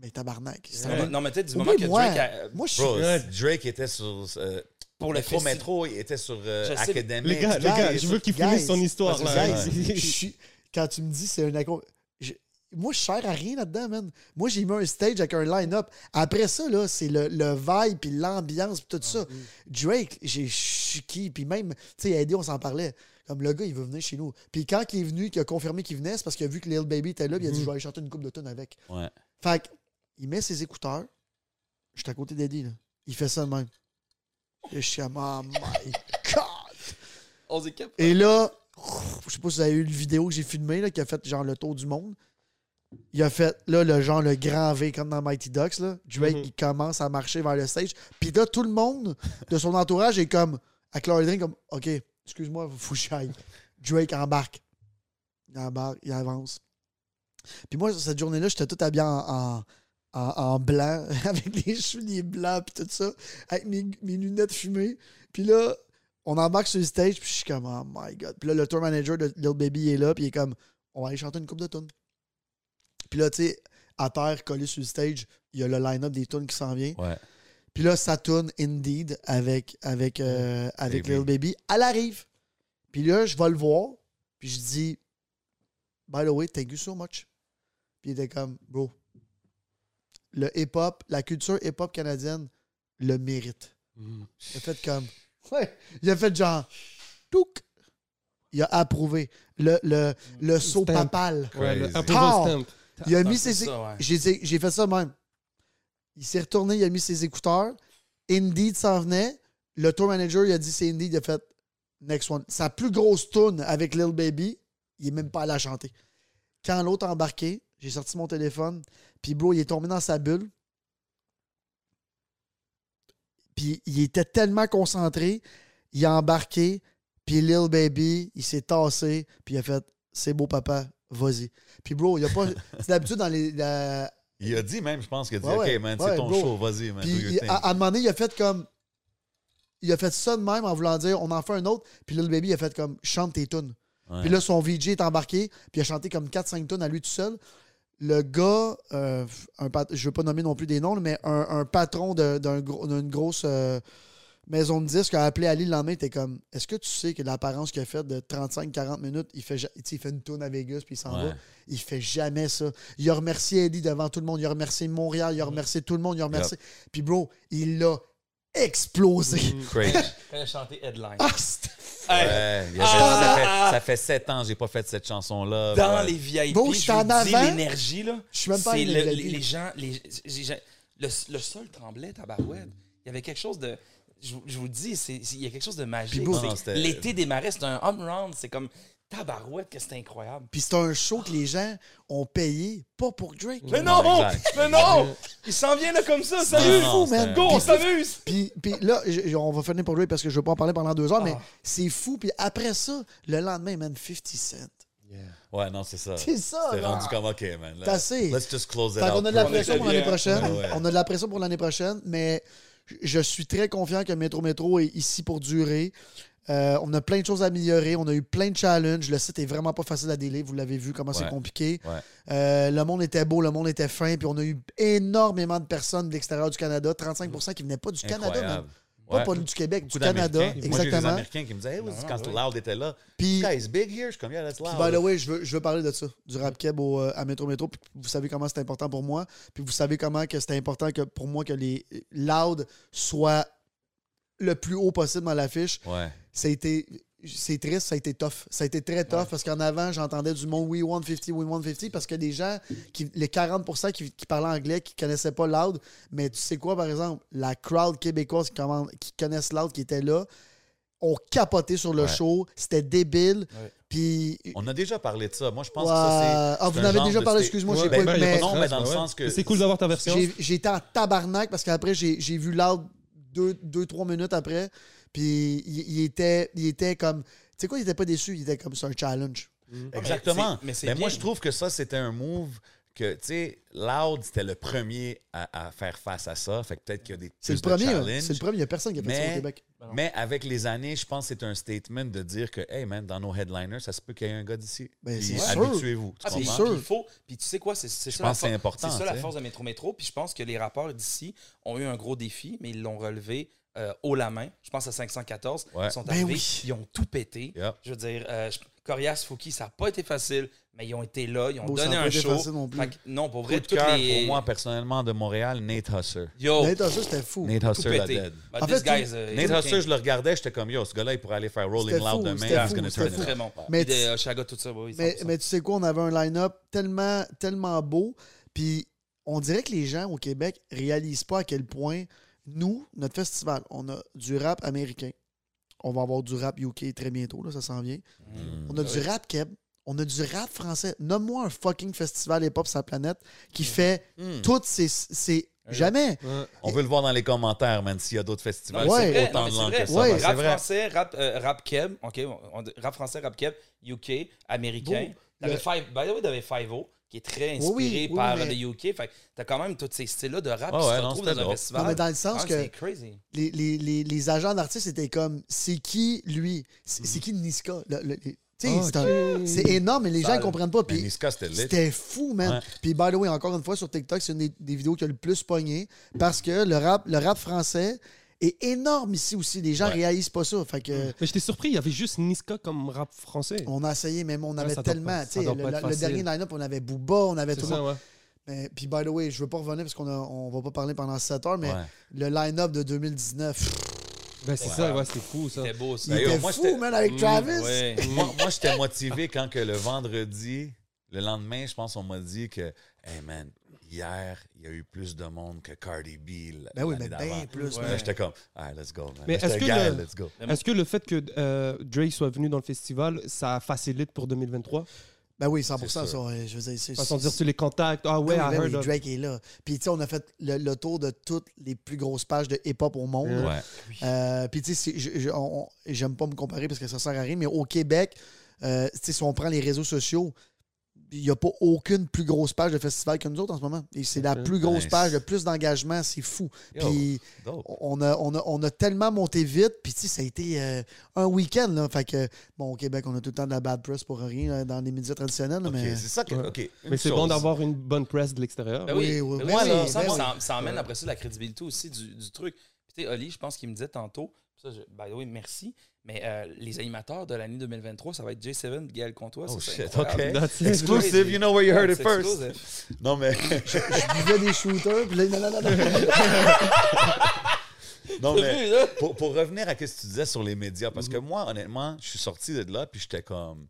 Mais tabarnak. Non, mais- mais peut-être du Oublie moment que moi. Drake a- Moi, je suis. Bro, Ouais. Drake était sur euh, pour le Métro. Métro, il était sur euh, sais. Academic. Les gars, les gars, je veux qu'il finisse son histoire. Là. *laughs* je suis- quand tu me dis c'est un je- Moi, je sers à rien là-dedans, man. Moi, j'ai mis un stage avec un line-up. Après ça, là, c'est le, le vibe, puis l'ambiance, puis tout ça. Drake, j'ai je suis qui, puis même, tu sais, Eddie, on s'en parlait. Comme le gars, il veut venir chez nous. Puis quand il est venu, qu'il a confirmé qu'il venait, c'est parce qu'il a vu que Lil Baby était là, puis il a dit, je vais aller chanter une coupe de tonnes avec. Ouais. Fait que, il met ses écouteurs. Je suis à côté d'Eddie, là. Il fait ça de même. Et je suis comme, oh my God! On s'équipe. Et là, je sais pas si vous avez eu une vidéo que j'ai filmée là, qui a fait genre le tour du monde. Il a fait là le genre le grand V comme dans Mighty Ducks. Là. Drake, Mhm. il commence à marcher vers le stage. Puis là, tout le monde de son entourage est comme, leur drink, comme OK, excuse-moi, faut que. Drake embarque. Il embarque, il avance. Puis moi, cette journée-là, j'étais tout habillé en, en, en- en blanc, *laughs* avec les cheveux blancs, puis tout ça, avec mes, mes lunettes fumées. Puis là, on embarque sur le stage, puis je suis comme, oh my god. Puis là, le tour manager de Lil Baby est là, puis il est comme, on va aller chanter une coupe de tunes. Puis là, tu sais, à terre, collé sur le stage, il y a le line-up des tunes qui s'en vient. Ouais. Puis là, ça tourne Indeed avec, avec, euh, avec Baby. Lil Baby. Elle arrive. Puis là, je vais le voir. Puis je dis, by the way, thank you so much. Puis il était comme, bro, le hip-hop, la culture hip-hop canadienne le mérite. Mhm. Il a fait comme, ouais, il a fait genre, touc. Il a approuvé le, le, le saut papal. Ouais, le stamp. Il a un mis ses, ouais. j'ai, fait ça même. Il s'est retourné, il a mis ses écouteurs. Indeed s'en venait. Le tour manager, il a dit c'est Indeed, il a fait next one. Sa plus grosse tune avec Lil Baby, il est même pas allé la chanter. Quand l'autre a embarqué, j'ai sorti mon téléphone, puis bro, il est tombé dans sa bulle. Puis il était tellement concentré, il a embarqué, puis Lil Baby, il s'est tassé, puis il a fait c'est beau papa, vas-y. Puis bro, il a pas *laughs* c'est d'habitude dans les la- Il a dit même, je pense, qu'il a dit Ouais, ouais. OK, man, Ouais, c'est ton bro. show, vas-y, man. Puis il- à, à un moment donné, il a fait comme. Il a fait ça de même en voulant dire on en fait un autre. Puis là, le baby, il a fait comme chante tes tunes. Ouais. Puis là, son VJ est embarqué. Puis il a chanté comme 4-5 tunes à lui tout seul. Le gars, euh, un je veux pas nommer non plus des noms, mais un, un patron d'une grosse. euh, Maison de disque a appelé Ali le lendemain, il était comme Est-ce que tu sais que l'apparence qu'il a faite de 35-40 minutes, il fait, il fait une tourne à Vegas puis il s'en Ouais. va. Il fait jamais ça. Il a remercié Eddie devant tout le monde, il a remercié Montréal, il a remercié tout le monde, il a remercié. Puis bro, il l'a explosé. *laughs* Crazy. Quand il a chanté Headline. Ah, c'était- Hey, Ouais, il y avait- Ah! ça, fait, ça fait sept ans que j'ai pas fait cette chanson-là. dans Ouais. les VIP, Bon, je j'étais vous en dis, avant. l'énergie, là. Je suis même pas c'est allé le- les les, gens, les, le, le sol tremblait, tabarouette. Il y avait quelque chose de... Je, vous- je vous le dis, c'est- c'est- il y a quelque chose de magique. C'est- L'été démarrait, c'était un home run. C'est comme tabarouette que c'était incroyable. Puis c'est un show que les gens ont payé, pas pour Drake. Mais non! exact. Mais non! Il s'en vient là comme ça, salut! fou, man. Go, on s'amuse! Puis, puis là, je- on va finir pour Drake parce que je veux pas en parler pendant deux heures, mais Ah. c'est fou. Puis après ça, le lendemain, man, 50 Cent. Ouais, non, c'est ça. C'est ça, C'est là. rendu comme, OK, man. là, C'est assez. Let's just close it Fait out. qu'on a de la On pression pour l'année prochaine. Ouais, ouais. On a de la pression pour l'année prochaine, mais je- je suis très confiant que Métro Métro est ici pour durer. Euh, on a plein de choses à améliorer. On a eu plein de challenges. Le site est vraiment pas facile à délai. Vous l'avez vu comment c'est compliqué. Ouais. Euh, le monde était beau, le monde était fin. Puis on a eu énormément de personnes de l'extérieur du Canada. 35% qui venaient pas du Canada, même. Pas, Ouais. pas du Québec, Beaucoup du Canada. Moi, j'ai des Exactement. Américains qui me disaient, hey, quand. Loud était là, Puis, this guy is big here. Je suis comme, yeah, that's loud. by the way, je veux, je veux parler de ça, du rap keb au, euh, à Métro Métro. Puis vous savez comment c'est important pour moi. Puis vous savez comment que c'est important que, pour moi que les loud soient le plus haut possible dans l'affiche. Ouais. Ça a été. C'est triste, ça a été tough. Ça a été très tough parce qu'en avant, j'entendais du monde We 150, We 150 parce que les gens, qui, les 40% qui, qui parlaient anglais, qui connaissaient pas Loud, mais tu sais quoi, par exemple, la crowd québécoise qui, commande- qui connaissent Loud, qui était là, ont capoté sur le Ouais. show. C'était débile. Ouais. Puis. On a déjà parlé de ça. Moi, je pense Ouais. que ça, c'est. Ah, vous en avez déjà parlé, excuse-moi, Ouais, j'ai ben, pas ben, mais pas de Non, mais stress, dans le ouais. sens que. C'est cool d'avoir ta version. j'ai j'ai été en tabarnak parce qu'après, j'ai j'ai vu Loud deux, deux, trois minutes après. Puis il, il était, il était comme. Tu sais quoi, il était pas déçu, il était comme c'est un challenge. Exactement. Mais c'est- Mais, mais c'est moi, je trouve que ça, c'était un move que, tu sais, Loud, c'était le premier à, à faire face à ça. Fait que peut-être qu'il y a des C'est le premier. hein. C'est le premier. Il n'y a personne qui a fait ça au Québec. Mais avec les années, je pense que c'est un statement de dire que, hey man, dans nos headliners, ça se peut qu'il y ait un gars d'ici. Ben, Puis c'est sûr. habituez-vous. Ah, puis- sûr. faut. Puis tu sais quoi, c'est Je ça, la pense c'est important, C'est ça la force de Métro Métro. Puis je pense que les rappeurs d'ici ont eu un gros défi, mais ils l'ont relevé euh, haut la main. Je pense à 514. Ouais. Ils sont Ben arrivés, oui. ils ont tout pété. Yep. Je veux dire, euh, Corias, Fouki, ça n'a pas été facile, mais ils ont été là, ils ont Bon, donné un été show. facile non plus. Que non, pour vrai, les. pour moi, personnellement, de Montréal, Nate Husser. Yo, Nate Husser, c'était fou. Nate tout Husser, la dead. En fait, uh, Nate Husser, je le regardais, j'étais comme, yo, ce gars-là, il pourrait aller faire Rolling Loud demain. c'était he's gonna c'était turn fou. it Très up. bon. Mais Oshaga, tout ça, oui. Mais, 100%. mais tu sais quoi, on avait un line-up tellement, tellement beau. Puis on dirait que les gens au Québec réalisent pas à quel point nous, notre festival, on a du rap américain. On va avoir du rap UK très bientôt, là, ça s'en vient. Mm. On a du rap keb. On a du rap français. Nomme-moi un fucking festival hip-hop sur la planète qui fait Hmm. toutes ces. ces- Jamais. Ouais. On veut le voir dans les commentaires, man, s'il y a d'autres festivals. Ouais. c'est vrai, Autant de c'est langues que ça. Ouais. Rap vrai. français, rap, euh, rap keb, OK, on- rap français, rap keb, UK, américain. T'avais le- Five, by the way, t'avais Five-O, qui est très inspiré Oui, oui, par mais- le UK. Fait que t'as quand même tous ces styles-là de rap Ah qui ouais, se retrouvent dans un dope. festival. Non, mais dans le sens Ah, que crazy. les, les, les, les agents d'artistes étaient comme c'est qui lui? C'est c'est qui Niska? Le- le- les- tu sais, c'est énorme, mais les Ça, gens ne comprennent pas. Mais Puis Niska, c'était fou, man. Ouais. Puis, by the way, encore une fois, sur TikTok, c'est une des, des vidéos qui a le plus pogné parce que le rap, le rap français est énorme ici aussi. Les gens Ouais. réalisent pas ça. Fait que Mais j'étais surpris, il y avait juste Niska comme rap français. on a essayé, mais on avait ça tellement. pas- le, le- dernier line-up, on avait Booba, on avait C'est tout le monde. ça, ouais. Mais- Puis, by the way, je veux pas revenir parce qu'on on va pas parler pendant 7 heures, mais Ouais. le line-up de 2019, Ben, c'est Ouais. ça, ouais, c'était fou, ça. C'était beau, ça. il était moi, fou, man, avec Mm, Travis. ouais. *laughs* moi, moi, j'étais motivé quand que le vendredi, le lendemain, je pense, on m'a dit que, hey man, hier, il y a eu plus de monde que Cardi B. Ben oui, mais bien plus, man. j'étais comme, alright, let's go, man. Mais est-ce que le- let's go. Est-ce que le fait que euh, Drake soit venu dans le festival, ça facilite pour 2023 Ben oui, 100%. C'est Ça, ouais, je veux dire, c'est. Façon de dire sur les contacts. Ah ouais, Ben oui, I heard oui, of- Drake est là. Puis, tu sais, on a fait le, le tour de toutes les plus grosses pages de hip-hop au monde. Ouais. Ouais. Euh, Puis, tu sais, j'aime pas me comparer parce que ça sert à rien, mais au Québec, euh, tu sais, si on prend les réseaux sociaux, il n'y a pas aucune plus grosse page de festival que nous autres en ce moment. Et c'est la plus grosse Nice. page, le plus d'engagement, c'est fou. Yo, Puis, on a, on, a, on a tellement monté vite, puis tu sais, ça a été euh, un week-end. Là. Fait que, bon, au Québec, on a tout le temps de la bad press pour rien là, dans les médias traditionnels. mais c'est ça que. Ouais. Mais c'est chose. bon d'avoir une bonne presse de l'extérieur. Ben oui, Oui, oui, ben oui, oui, ça, ben ça, oui. ça emmène après ça la crédibilité aussi du, du truc. Puis Tu sais, Oli, je pense qu'il me disait tantôt, ça, je, by the way, merci, mais euh, les animateurs de l'année 2023, ça va être J7, Gaël Comtois. Oh shit, incroyable. OK. That's. Exclusive, you know where you heard it first. explosif. Non, mais, Je buvais des shooters, puis là, *laughs* non, non, non, non. mais vu, pour, pour revenir à ce que tu disais sur les médias, parce que moi, honnêtement, je suis sorti de là, puis j'étais comme.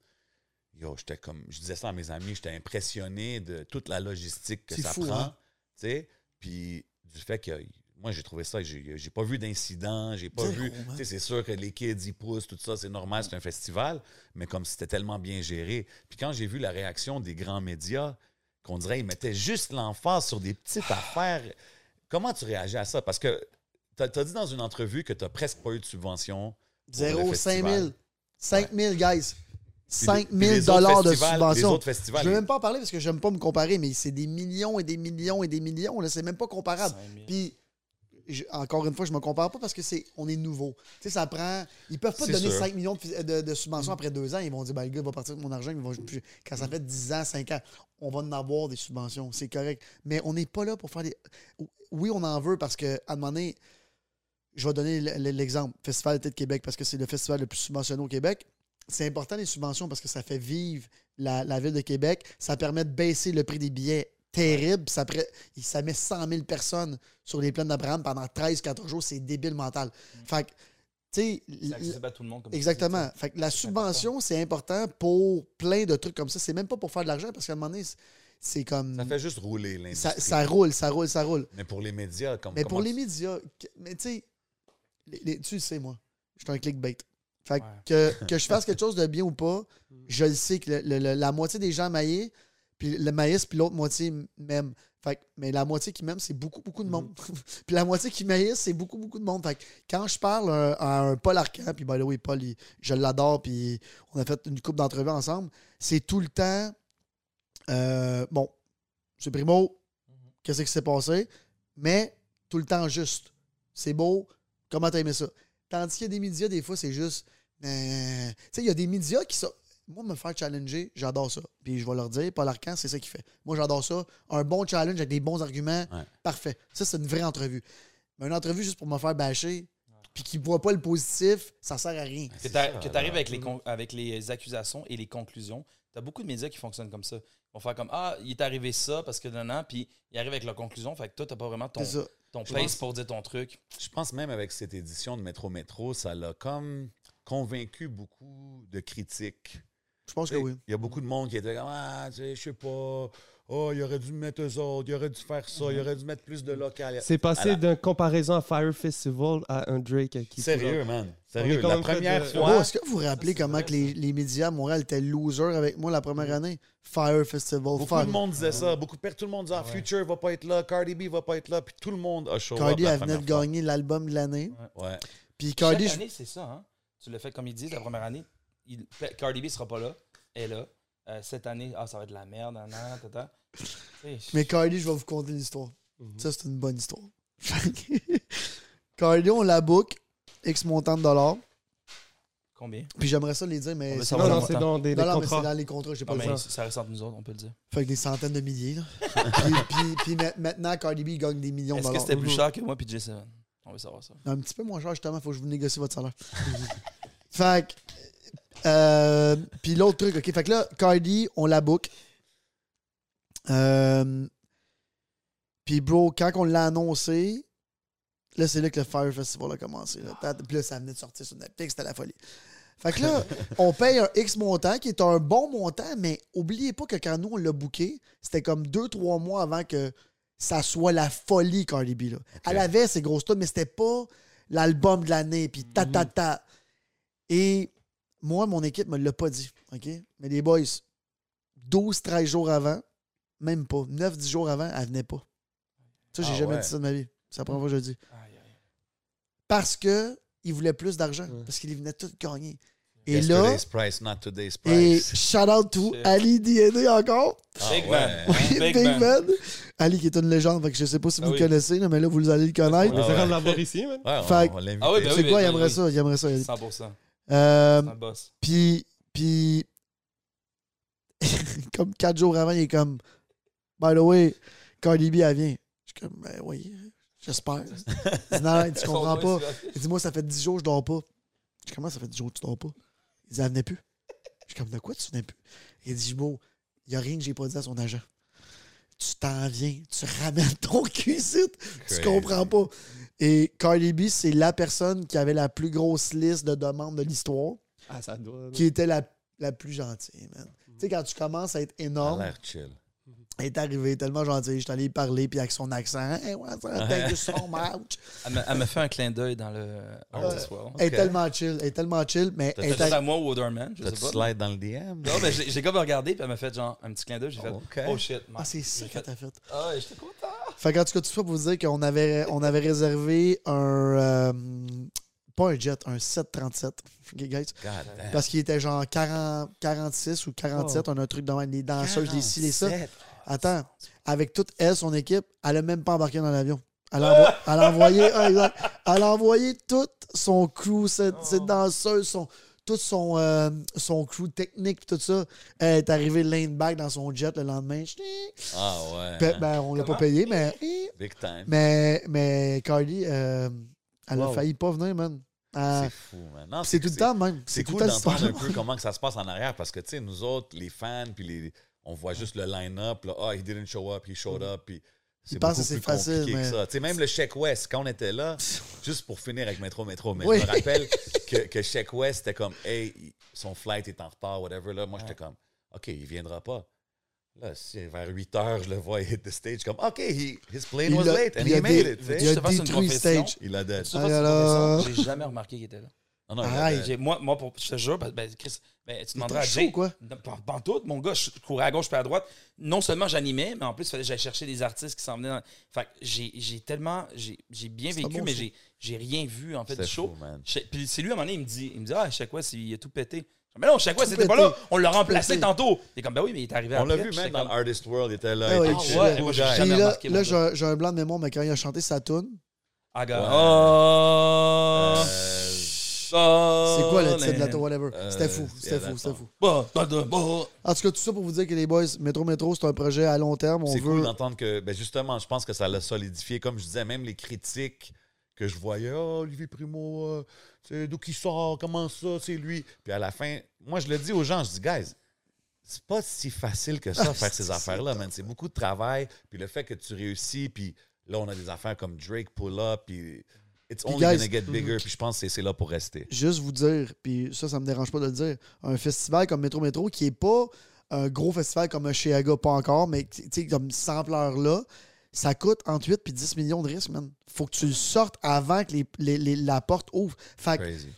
Yo, j'étais comme. Je disais ça à mes amis, j'étais impressionné de toute la logistique que ça fou, prend. hein? Tu sais, puis du fait que. Moi, j'ai trouvé ça, j'ai j'ai pas vu d'incident, j'ai pas vu. man. Tu sais, c'est sûr que les kids, ils poussent, tout ça, c'est normal, c'est un festival, mais comme c'était tellement bien géré. Puis quand j'ai vu la réaction des grands médias, qu'on dirait ils mettaient juste l'emphase sur des petites affaires, comment tu réagis à ça? Parce que tu as, dit dans une entrevue que tu presque pas eu de subvention. Zéro, 5 festival. 000. 5 000, guys. Puis 5 les- puis 000 les autres dollars de subvention. autres festivals. Je ne veux même pas en parler parce que j'aime pas me comparer, mais c'est des millions et des millions et des millions. là, C'est même pas comparable. 5 000. Puis, je- encore une fois, je me compare pas parce que c'est on est nouveau. Tu sais, ça prend. Ils peuvent pas donner sûr. 5 millions de, de- de subventions après deux ans. Ils vont dire, ben, le gars va partir de mon argent. il va- puis quand ça fait 10 ans, 5 ans, on va en avoir des subventions. C'est correct. Mais on n'est pas là pour faire des. Oui, on en veut parce que, à un moment donné, je vais donner l'exemple. Festival de Québec parce que c'est le festival le plus subventionné au Québec. C'est important les subventions parce que ça fait vivre la, la ville de Québec. Ça permet de baisser le prix des billets terrible. Ça, met 100 000 personnes sur les plaines d'Abraham pendant 13-14 jours. C'est débile mental. Fait que, tu sais, tout le monde. comme Exactement. dis, Fait que la subvention, c'est important pour plein de trucs comme ça. C'est même pas pour faire de l'argent parce qu'à un moment donné, c'est- comme. Ça fait juste rouler l'industrie. ça roule, ça roule, ça roule. Mais pour les médias, comme Mais pour les médias, mais tu sais, tu le sais, moi, je suis un clickbait. Fait que, Ouais. que, que *laughs* je fasse quelque chose de bien ou pas, je le sais que le- le- le- la moitié des gens maillent, puis le maïs, puis l'autre moitié m'aime. Fait que- mais la moitié qui m'aime, c'est beaucoup, beaucoup de monde. *laughs* puis la moitié qui maïs, c'est beaucoup, beaucoup de monde. Fait que quand je parle à, à un Paul Arcand, puis by the way, Paul, il- je l'adore, puis on a fait une couple d'entrevues ensemble, c'est tout le temps, euh, bon, c'est Primo, qu'est-ce qui s'est passé? Mais tout le temps juste. C'est beau, comment t'as aimé ça? Tandis qu'il y a des médias, des fois, c'est juste. euh, tu sais, il y a des médias qui sont. Moi, me faire challenger, j'adore ça. Puis je vais leur dire, Paul Arcan, c'est ça qu'il fait. Moi, j'adore ça. Un bon challenge avec des bons arguments, Ouais. parfait. Ça, c'est une vraie entrevue. Mais une entrevue juste pour me faire bâcher, puis qui ne voit pas le positif, ça sert à rien. Que tu arrives avec les, con- avec les accusations et les conclusions, tu as beaucoup de médias qui fonctionnent comme ça. Ils vont faire comme Ah, il est arrivé ça parce que non, non, puis ils arrivent avec la conclusion. Fait que toi, tu pas vraiment ton, ton pense- pour dire ton truc. Je pense même avec cette édition de Métro Métro, ça l'a comme convaincu beaucoup de critiques. Je pense que oui. Il y a beaucoup de monde qui était comme Ah, tu sais, je sais pas. Oh, il aurait dû mettre eux autres, il aurait dû faire ça, il aurait dû mettre plus de local. C'est passé la- d'une comparaison à Fire Festival à un Drake qui Sérieux, man. Sérieux. La première de- fois. Est-ce que vous vous rappelez comment que les, les médias à Montréal étaient losers avec moi la première année? Fire Festival. Beaucoup Fire. de monde disait ça. Beaucoup, tout le monde disait ah, Future va pas être là, Cardi B va pas être là, puis tout le monde a show Cardi, up elle venait de gagner l'album de l'année. Ouais. Puis Cardi, Chaque année, c'est ça. Hein? Tu l'as fait comme ils disent la première année. Il- Cardi B sera pas là. Elle est là. Euh, cette année, ah, ça va être de la merde. nan, tata. Mais Cardi, je vais vous conter l'histoire. Ça, c'est une bonne histoire. *laughs* Cardi, on la book, X montant de dollars. Combien? Puis j'aimerais ça les dire, mais On veut c'est Non, pas non, dans- c'est dans des, des non, non, mais c'est contrats. dans les contrats, j'ai pas Non, le mais ça reste entre nous autres, on peut le dire. Fait que des centaines de milliers. Là. *laughs* puis, puis- puis ma- maintenant, Cardi B gagne des millions de Est-ce que dollars. c'était plus Mhm. cher que moi puis J7 On veut savoir ça. Un petit peu moins cher, justement, faut que je vous négocie votre salaire. *laughs* fait que. Euh, puis l'autre truc, OK. Fait que là, Cardi, on la book. Euh, puis, bro, quand on l'a annoncé, là, c'est là que le Fire Festival a commencé. Là. Puis là, ça venait de sortir sur Netflix, c'était la folie. Fait que là, *laughs* on paye un X montant qui est un bon montant, mais oubliez pas que quand nous, on l'a booké, c'était comme deux, trois mois avant que ça soit la folie, Cardi B. Là. Elle avait ses grosses tunes, mais c'était pas l'album de l'année, puis ta, ta, ta. Et moi, mon équipe me l'a pas dit, OK? Mais les boys, 12, 13 jours avant, même pas, 9, 10 jours avant, elle venait pas. Ça, j'ai Ah jamais ouais. dit ça de ma vie. C'est la première fois que je le dis. Parce que il voulait plus d'argent, Ouais. parce qu'il venait tout gagner. Et là, Yesterday's price, not today's et price. shout out to Shit. Ali DNA encore. Ah Big man. hein? Oui, Big Big man. Man. Ali qui est une légende, fait que je sais pas si Ah vous oui. le connaissez, là, mais là, vous allez le connaître. Mais Ah c'est ouais. comme l'avoir ici, man. Ouais, on, Fait- on va. Ah oui, ben c'est oui, quoi, il ben aimerait oui. ça, il aimerait ça. Ali? 100%. Euh, C'est un boss. Puis, puis *laughs* comme quatre jours avant, il est comme, by the way, Cardi B, elle vient. Je suis comme, ben oui. J'espère. *laughs* Il dit, non, tu comprends pas. Il dit, moi, ça fait 10 jours que je dors pas. Je dis, comment ça fait 10 jours que tu dors pas? Il dit, elle venait plus. Je suis comme, de quoi tu venais plus? Il dit, bon, il n'y a rien que j'ai pas dit à son agent. Tu t'en viens, tu ramènes ton *laughs* cuisine. Tu Crazy. comprends pas. Et Cardi B, c'est la personne qui avait la plus grosse liste de demandes de l'histoire, Ah, ça doit. qui était la, la plus gentille, man. Tu sais, quand tu commences à être Ça a énorme, l'air chill. Elle est arrivée tellement gentille. Je suis allé parler, puis avec son accent, hey, what's up? thank you so much. Elle me fait un clin d'œil dans le. Elle est tellement chill, elle est tellement chill, mais T'as elle est à moi ou au Dorman, je sais pas. slide dans le DM? Non, ben, j'ai comme regardé, puis elle m'a fait genre un petit clin d'œil. J'ai fait Oh. Oh shit. man. Ah, c'est ça J'ai qu'elle fait. Ah, ouais, j'étais content. Fait qu'en tout cas, tout ça pour vous dire qu'on avait, on avait réservé un. euh, pas un jet, un 737. OK, guys? God damn. Parce qu'il était genre 40, 46 ou 47, on a un truc dans les danseuses, les ci, les ça. 47. Attends, avec toute elle, son équipe, elle a même pas embarqué dans l'avion. Elle a, envo- elle a envoyé, *laughs* ah, elle a envoyé tout son crew, cette, cette danseuse, son, tout son, euh, son crew technique, tout ça. Elle est arrivée lane back dans son jet le lendemain. Ah ouais. Hein. ben, on l'a pas payé, mais, Big time. mais, mais Cardi, euh, elle a Wow. failli pas venir, man. Euh, C'est fou, man. C'est tout le temps, même. C'est cool d'entendre un peu *laughs* comment que ça se passe en arrière parce que, tu sais, nous autres, les fans, puis les, on voit juste le line-up, là, ah, he didn't show up, he showed up, puis c'est beaucoup que c'est plus facile, compliqué mais- que ça. Tu sais, même le Check West, quand on était là, juste pour finir avec Metro Metro, mais Oui. je me rappelle que, que Check West, c'était comme, hey, il- son flight est en retard, whatever, là. Moi, j'étais comme, OK, il viendra pas. Là, si vers 8 heures, je le vois hit the stage, comme, OK, he- his plane Il was a- late and il a he made it. il a détruit confession? stage. Il a dead. Ah J'ai jamais remarqué qu'il était là. Non, non, il a Arrête. dead. J'ai- Moi, moi pour, je te jure, ben, ben, Chris, ben, tu demanderas à pas chaud, Jay. quoi? Non, pas- pas en tout, mon gars, je courais à gauche puis à droite. Non seulement j'animais, mais en plus, il fallait que j'aille chercher des artistes qui s'en venaient. Dans... Fait que j'ai j'ai tellement. J'ai j'ai bien C'est un vécu, bon mais show. j'ai j'ai rien vu, en fait, C'était du show. fou, man. Je- Puis c'est lui, à un moment donné, il me dit, il me dit Ah, chaque fois, il a tout pété. Mais non, chaque fois, Tout c'était pas pété. là. On l'a remplacé pété. tantôt. Il est comme, ben oui, mais il est arrivé On l'a après. vu Puis même j'étais dans comme, l'Artist World, il était là. Ah il était Ah chill, ouais, cool moi, j'ai jamais là, remarqué, là mon j'ai j'ai un blanc de mémoire, mais quand il a chanté sa tune, Ah, gars. Ouais. Oh, Euh, c'est quoi le titre de la tune, whatever? C'était fou, c'était fou, c'était fou. En tout cas, tout ça pour vous dire que les boys, Métro Métro, c'est un projet à long terme. On C'est veut. cool d'entendre que, ben justement, je pense que ça l'a solidifié. Comme je disais, même les critiques que je voyais, oh, Olivier Primo, euh, c'est d'où qu'il sort, comment ça, c'est lui. Puis à la fin, moi, je le dis aux gens, je dis, guys, c'est pas si facile que ça, faire ces affaires-là, man. C'est beaucoup de travail. Puis le fait que tu réussis, puis là, on a des affaires comme Drake Pull Up, puis it's only guys- gonna get bigger. Puis je pense que c'est- là pour rester. Juste vous dire, puis ça, ça me dérange pas de le dire, un festival comme Métro Métro qui est pas un gros festival comme Chiaga, pas encore, mais tu sais, comme cette ampleur-là, ça coûte entre 8 et 10 millions de risques, man. Faut que tu le sortes avant que les, les- les- la porte ouvre. Fait que Crazy.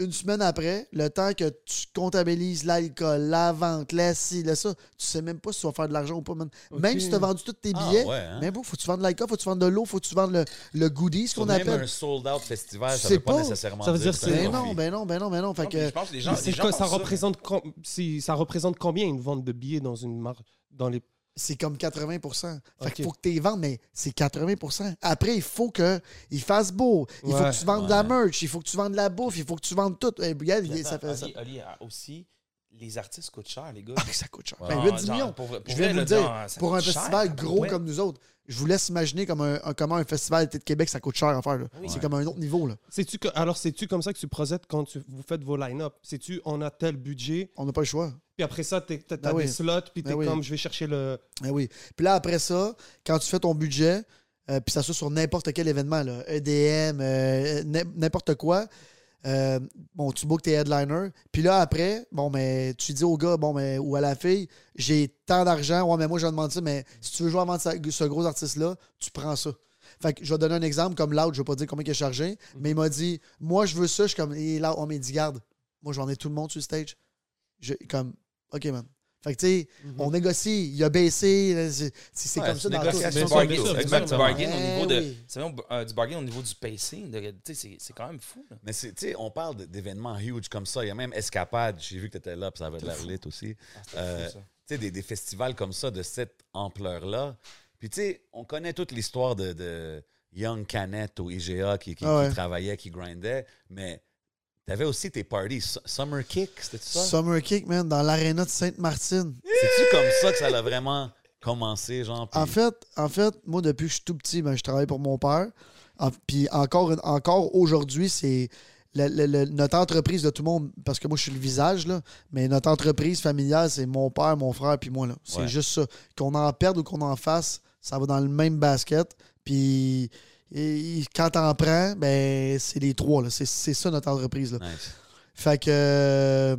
Une semaine après, le temps que tu comptabilises l'alcool, la vente, la ci, la ça, tu sais même pas si tu vas faire de l'argent ou pas. Même si tu as vendu tous tes Ah, billets, ouais, hein? mais bon, faut que tu vendes de l'alcool, faut que tu vendes de l'eau, faut que tu vendes le, le goodie, ce qu'on même appelle. un sold-out festival, ça veut pas, pas- nécessairement ça veut dire que c'est- un Ben profit. non, ben non, ben non, ben non. Fait Non, que, puis Je pense que les gens. Les ça représente, com- si- ça représente combien une vente de billets dans une marque dans les c'est comme 80% Fait qu'il Ok. faut que tu les vendes, mais c'est 80% Après, il faut qu'il fasse beau. Il faut que tu vendes de la merch. Il faut que tu vendes de la bouffe. Il faut que tu vendes tout. Eh, regarde, ça fait ça. Oli, euh, aussi, les artistes coûtent cher, les gars. Ah, ça coûte cher. Ouais. Ben, Ah, 8-10 genre, millions. pour vrai- pour Je vais vous le dire, genre, pour un cher, festival gros ouais. comme nous autres, je vous laisse imaginer comme un, un- comment un festival de Québec, ça coûte cher à faire. Oui. C'est Ouais. comme un autre niveau. Là. C'est-tu que, alors, c'est-tu comme ça que tu procèdes quand tu, vous faites vos line-up? C'est-tu, on a tel budget, On n'a pas le choix. puis après ça, t'es- t'as t'as Ben oui. des slots, puis t'es Ben oui. comme, je vais chercher le... Ben oui. Puis là, après ça, quand tu fais ton budget, euh, puis ça soit sur n'importe quel événement, là, EDM, euh, n'im- n'importe quoi, euh, bon, tu bookes tes headliners. Puis là, après, bon, mais tu dis au gars, bon, mais, ou à la fille, j'ai tant d'argent, ouais, mais moi, je vais demander ça, mais si tu veux jouer avant ce gros artiste-là, tu prends ça. Fait que je vais donner un exemple, comme Loud, je vais pas dire combien il est chargé, mais il m'a dit, moi, je veux ça, je suis comme, et là, on m'a dit, garde, moi, j'en ai tout le monde sur le stage. Je, comme, OK, man. Fait que, tu sais, on négocie, il a baissé, c'est c'est- c'est Ouais, comme c'est ça dans négociation Bien Du bargain, au Eh niveau de, oui. c'est vraiment, euh, du bargain au niveau du pacing. de- tu sais, C'est c'est quand même fou. là. Mais c'est- tu sais, on parle d'événements huge comme ça. Il y a même Escapade, j'ai vu que tu étais là, puis ça avait de l'air lit aussi. Ah, Euh. Tu sais, des, des festivals comme ça, de cette ampleur-là. Puis tu sais, on connaît toute l'histoire de, de Young Canet au IGA qui, qui- Ah ouais. qui travaillait, qui grindait, mais tu avais aussi tes parties. Su- Summer Kick, c'était ça? Summer Kick, man, dans l'aréna de Sainte-Martine. C'est-tu comme ça que ça l'a vraiment commencé, genre? En fait, en fait, moi, depuis que je suis tout petit, ben, je travaille pour mon père. En- Puis encore, encore aujourd'hui, c'est le- le- le- notre entreprise de tout le monde, parce que moi, je suis le visage, là, mais notre entreprise familiale, c'est mon père, mon frère, puis moi. là. C'est Ouais. juste ça. Qu'on en perde ou qu'on en fasse, ça va dans le même basket. Puis et- quand t'en prends, ben, c'est les trois. là. C'est c'est ça, notre entreprise. Là. Nice. Fait que.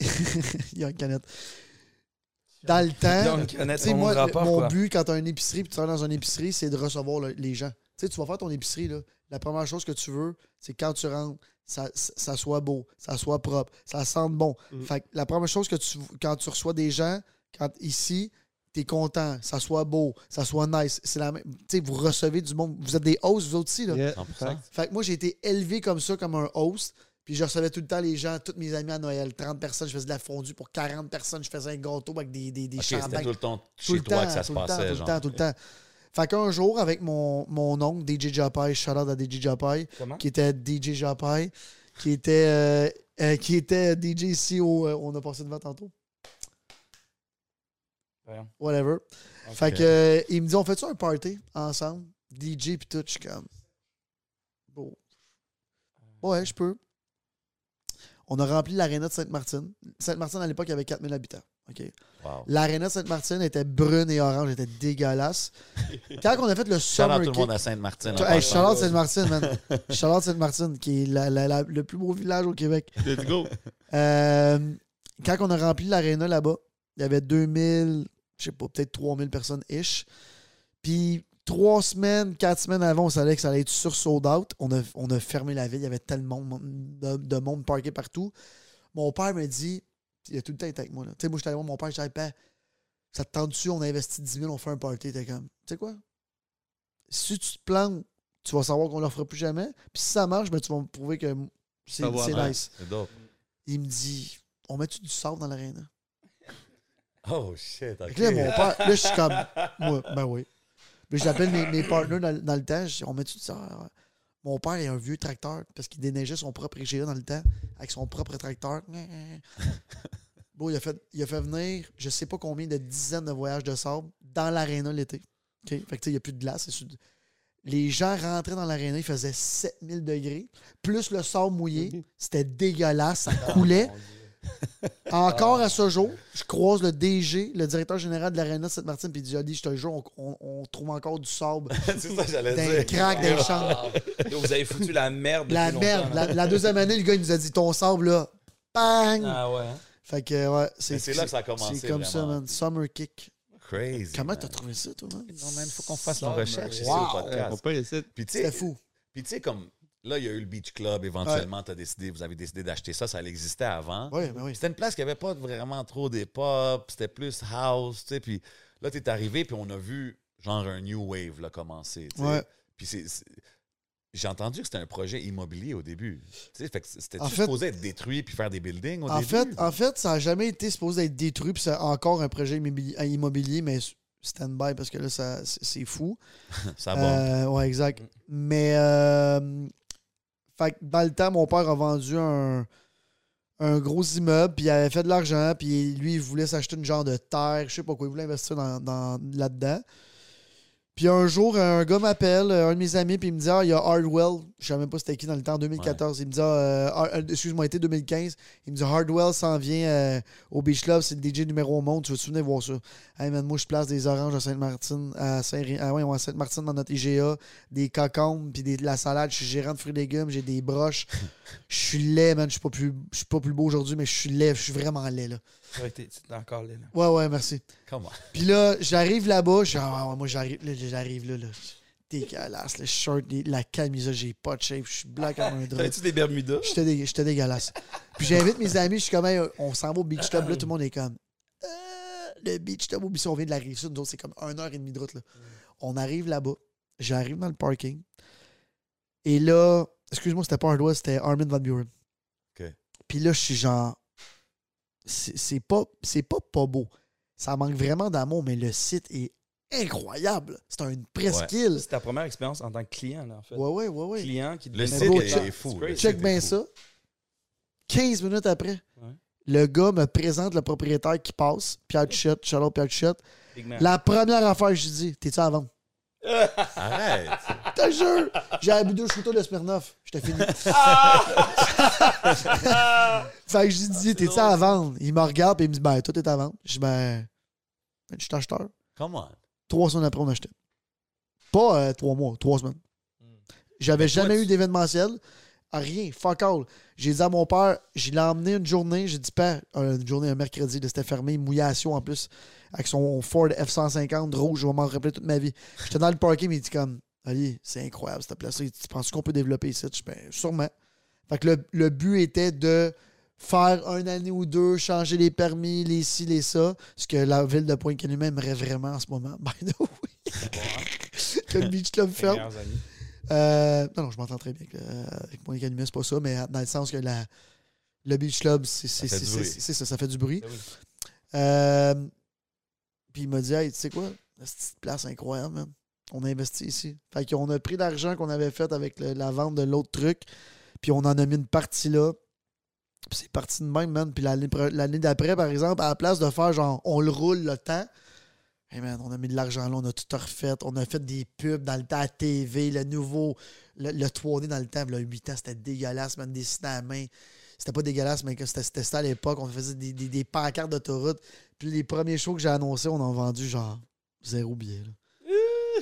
*laughs* Il y a une canette. Dans le temps. Moi, rapport, mon quoi. but quand tu as une épicerie puis tu vas dans une épicerie, c'est de recevoir le- les gens. Tu sais, tu vas faire ton épicerie, là. La première chose que tu veux, c'est quand tu rentres, ça, ça- ça soit beau, ça soit propre, ça sente bon. Mm. Fait que la première chose que tu quand tu reçois des gens, quand ici, tu es content, ça soit beau, ça soit nice. C'est la même. Tu sais, vous recevez du monde. Vous êtes des hosts, vous autres aussi, là. Yeah. 100%. Fait que moi, j'ai été élevé comme ça, comme un host. Puis je recevais tout le temps les gens, tous mes amis à Noël. 30 personnes, je faisais de la fondue pour 40 personnes. Je faisais un gâteau avec des, des, des Ok, c'était tout le temps Tout chez toi temps, que ça se tout le temps, passait, tout le temps, tout le temps. Fait qu'un jour, avec mon, mon oncle, DJ Japai, shout out à DJ Japai, Comment? qui était DJ Japai, qui était, euh, euh, qui était DJ ici au. euh, on a passé devant tantôt. Whatever. Fait que, euh, il me dit, on fait-tu un party ensemble? DJ puis tout, je suis comme. Bon. Ouais, je peux. On a rempli l'aréna de Sainte-Martine. Sainte-Martine, à l'époque, il y avait 4000 habitants. OK? Wow. L'aréna de Sainte-Martine était brune et orange, elle était dégueulasse. *laughs* Quand on a fait le Shout out Summer tout le monde à Sainte-Martine. Hey. Charlotte Sainte-Martine, man. *laughs* Sainte-Martine, qui est la- la- la- le plus beau village au Québec. Let's go. Euh, quand on a rempli l'aréna là-bas, il y avait 2000, je sais pas, peut-être 3000 personnes ish. Puis trois semaines, quatre semaines avant, on savait que ça allait être sur sold out. On a, on a fermé la ville, il y avait tellement de monde, de, de monde parqué partout. Mon père me dit, il a tout le temps été avec moi. Tu sais, moi, je suis allé voir mon père, je Père, ça te tente dessus, on a investi 10 000, on fait un party? T'es comme, tu sais quoi? Si tu te plantes, tu vas savoir qu'on ne le fera plus jamais. Puis si ça marche, ben, tu vas me prouver que c'est nice. Il me dit, on met-tu du sable dans l'aréna? Oh shit, ok. Fait que là, mon père, là, je suis comme, moi, ben oui. Puis j'appelle mes, mes partners dans, dans le temps, je on met-tu du sable? Mon père il a un vieux tracteur parce qu'il déneigeait son propre IGA dans le temps avec son propre tracteur. Bon, il a, fait, il a fait venir je sais pas combien de dizaines de voyages de sable dans l'aréna l'été. OK? Fait que tu sais, il n'y a plus de glace. Les gens rentraient dans l'aréna, il faisait 7000 degrés. Plus le sable mouillé, c'était dégueulasse, ça coulait. *laughs* Encore à ce jour, je croise le DG, le directeur général de l'aréna de Sainte-Martine, puis il dit Ali, je te jure, on, on- on trouve encore du sable *laughs* c'est ça que j'allais dire. craques des chambres. Yo, Vous avez foutu la merde. La merde. La, deuxième année, le gars, il nous a dit ton sable, là, bang! Ah ouais. hein? Fait que, ouais, c'est là que ça a commencé, C'est comme ça, man. Summer kick. Crazy. Comment t'as trouvé ça, toi, man? Non, man, faut qu'on fasse nos recherches ici Wow. au On podcast. peut essayer. Puis tu sais, fou. puis tu sais, comme là, il y a eu le Beach Club, éventuellement, t'as décidé, vous avez décidé d'acheter ça, ça existait avant. Oui, ben oui. C'était une place qui avait pas vraiment trop des pop, c'était plus house, tu sais. Puis là, t'es arrivé, puis on a vu genre un new wave là, commencer. tu sais. Ouais. Puis c'est. J'ai entendu que c'était un projet immobilier au début. Tu sais, fait que c'était supposé être détruit puis faire des buildings au En début? fait, en fait, ça n'a jamais été supposé être détruit, puis c'est encore un projet immobili- immobilier, mais stand-by parce que là, c'est fou. *laughs* ça va. Euh, ouais, exact. Mais, euh, fait que dans le temps, mon père a vendu un, gros immeuble, puis il avait fait de l'argent, puis lui, il voulait s'acheter une genre de terre, je sais pas quoi, il voulait investir dans, dans- là-dedans. Puis un jour, un gars m'appelle, un de mes amis, puis il me dit Ah, il y a Hardwell. Je savais même pas c'était qui dans le temps, en 2014. Il me dit Ah, euh, euh, excuse-moi, été 2015. Il me dit Hardwell s'en vient euh, au Beach Club, c'est le DJ numéro au monde. Tu veux-tu venir voir ça? Hey man, moi, je place des oranges à Sainte-Martine, à Saint ah, ouais, à Sainte-Martine dans notre IGA, des cocombes, puis des- de la salade. Je suis gérant de fruits et légumes, j'ai des broches. *laughs* Je suis laid, man. Je suis pas plus, je suis pas plus beau aujourd'hui, mais je suis laid. Je suis vraiment laid, là. Ouais, t'es t'es encore là. là. Ouais, ouais, merci. Comment? Puis là, j'arrive là-bas, je ah, ouais, moi j'arrive là, j'arrive là, là. Dégueulasse, le shirt, les- la camisole, j'ai pas de shape, je suis blanc comme un drap. T'avais-tu des Bermudas? J'étais dé- j'étais dégueulasse. Puis j'invite mes amis, je suis comme, Hey, on s'en va au Beach Club, là, tout le monde est comme, Euh, le Beach Club, oublie ça, on vient de la rive sud, nous autres, c'est comme une heure et demie de route, là. On arrive là-bas, j'arrive dans le parking, et là, excuse-moi, c'était pas Hardwell, c'était Armin Van Buren. OK. Puis là, je suis genre, c'est c'est pas, c'est pas pas beau. Ça manque vraiment d'amour, mais le site est incroyable. C'est une presqu'île. C'est ta première expérience en tant que client, là, en fait. Ouais, ouais, ouais, ouais. Client qui Le site est, fou. Check bien ça. 15 minutes après, Ouais. Le gars me présente le propriétaire qui passe, Pierre Duchette, Charlotte Pierre Duchette. La première affaire, je dis, t'es-tu à vendre? Arrête. Je te jure! J'ai bu deux shooters de Smirnoff. J'étais fini. *laughs* fait que j'ai dit, t'es-tu à vendre? Il me regarde et il me dit, ben, toi, t'es à vendre. Je dis, ben, ben, je suis acheteur. Come on. Trois semaines après, on achetait. Pas euh, trois mois, trois semaines. J'avais toi, jamais tu- eu d'événementiel. Rien, fuck all. J'ai dit à mon père, je l'ai emmené une journée, j'ai dit, père, euh, une journée, un mercredi, c'était fermé, mouillation en plus, avec son Ford F-150 rouge, je vais m'en rappeler toute ma vie. J'étais dans le parking, mais il dit comme, Ali, c'est incroyable cette place-là. Tu penses qu'on peut développer ici? Je dis, ben, sûrement. Fait que le, le but était de faire un année ou deux, changer les permis, les ci, les ça, ce que la ville de Pointe-Calumet aimerait vraiment en ce moment. *laughs* Way. que *laughs* le Beach Club ferme. Euh, non, non, je m'entends très bien avec, euh, avec mon économie, c'est pas ça, mais dans le sens que la, le Beach Club, c'est Ça ça, fait du bruit. Oui. Euh, puis il m'a dit, hey, tu sais quoi, cette petite place incroyable, man. On a investi ici. Fait qu'on a pris l'argent qu'on avait fait avec le- la vente de l'autre truc, puis on en a mis une partie là. Puis c'est parti de même, man. Puis l'année d'après, par exemple, à la place de faire genre, on le roule le temps, Hey man, on a mis de l'argent là, on a tout refait. On a fait des pubs dans le temps à TV, le nouveau, le, le 3D dans le temps, là, 8 ans, c'était dégueulasse, man, dessiné à la main. C'était pas dégueulasse, mais c'était ça à l'époque. On faisait des, des, des pancartes d'autoroute. Puis les premiers shows que j'ai annoncés, on en a vendu genre zéro billet. là.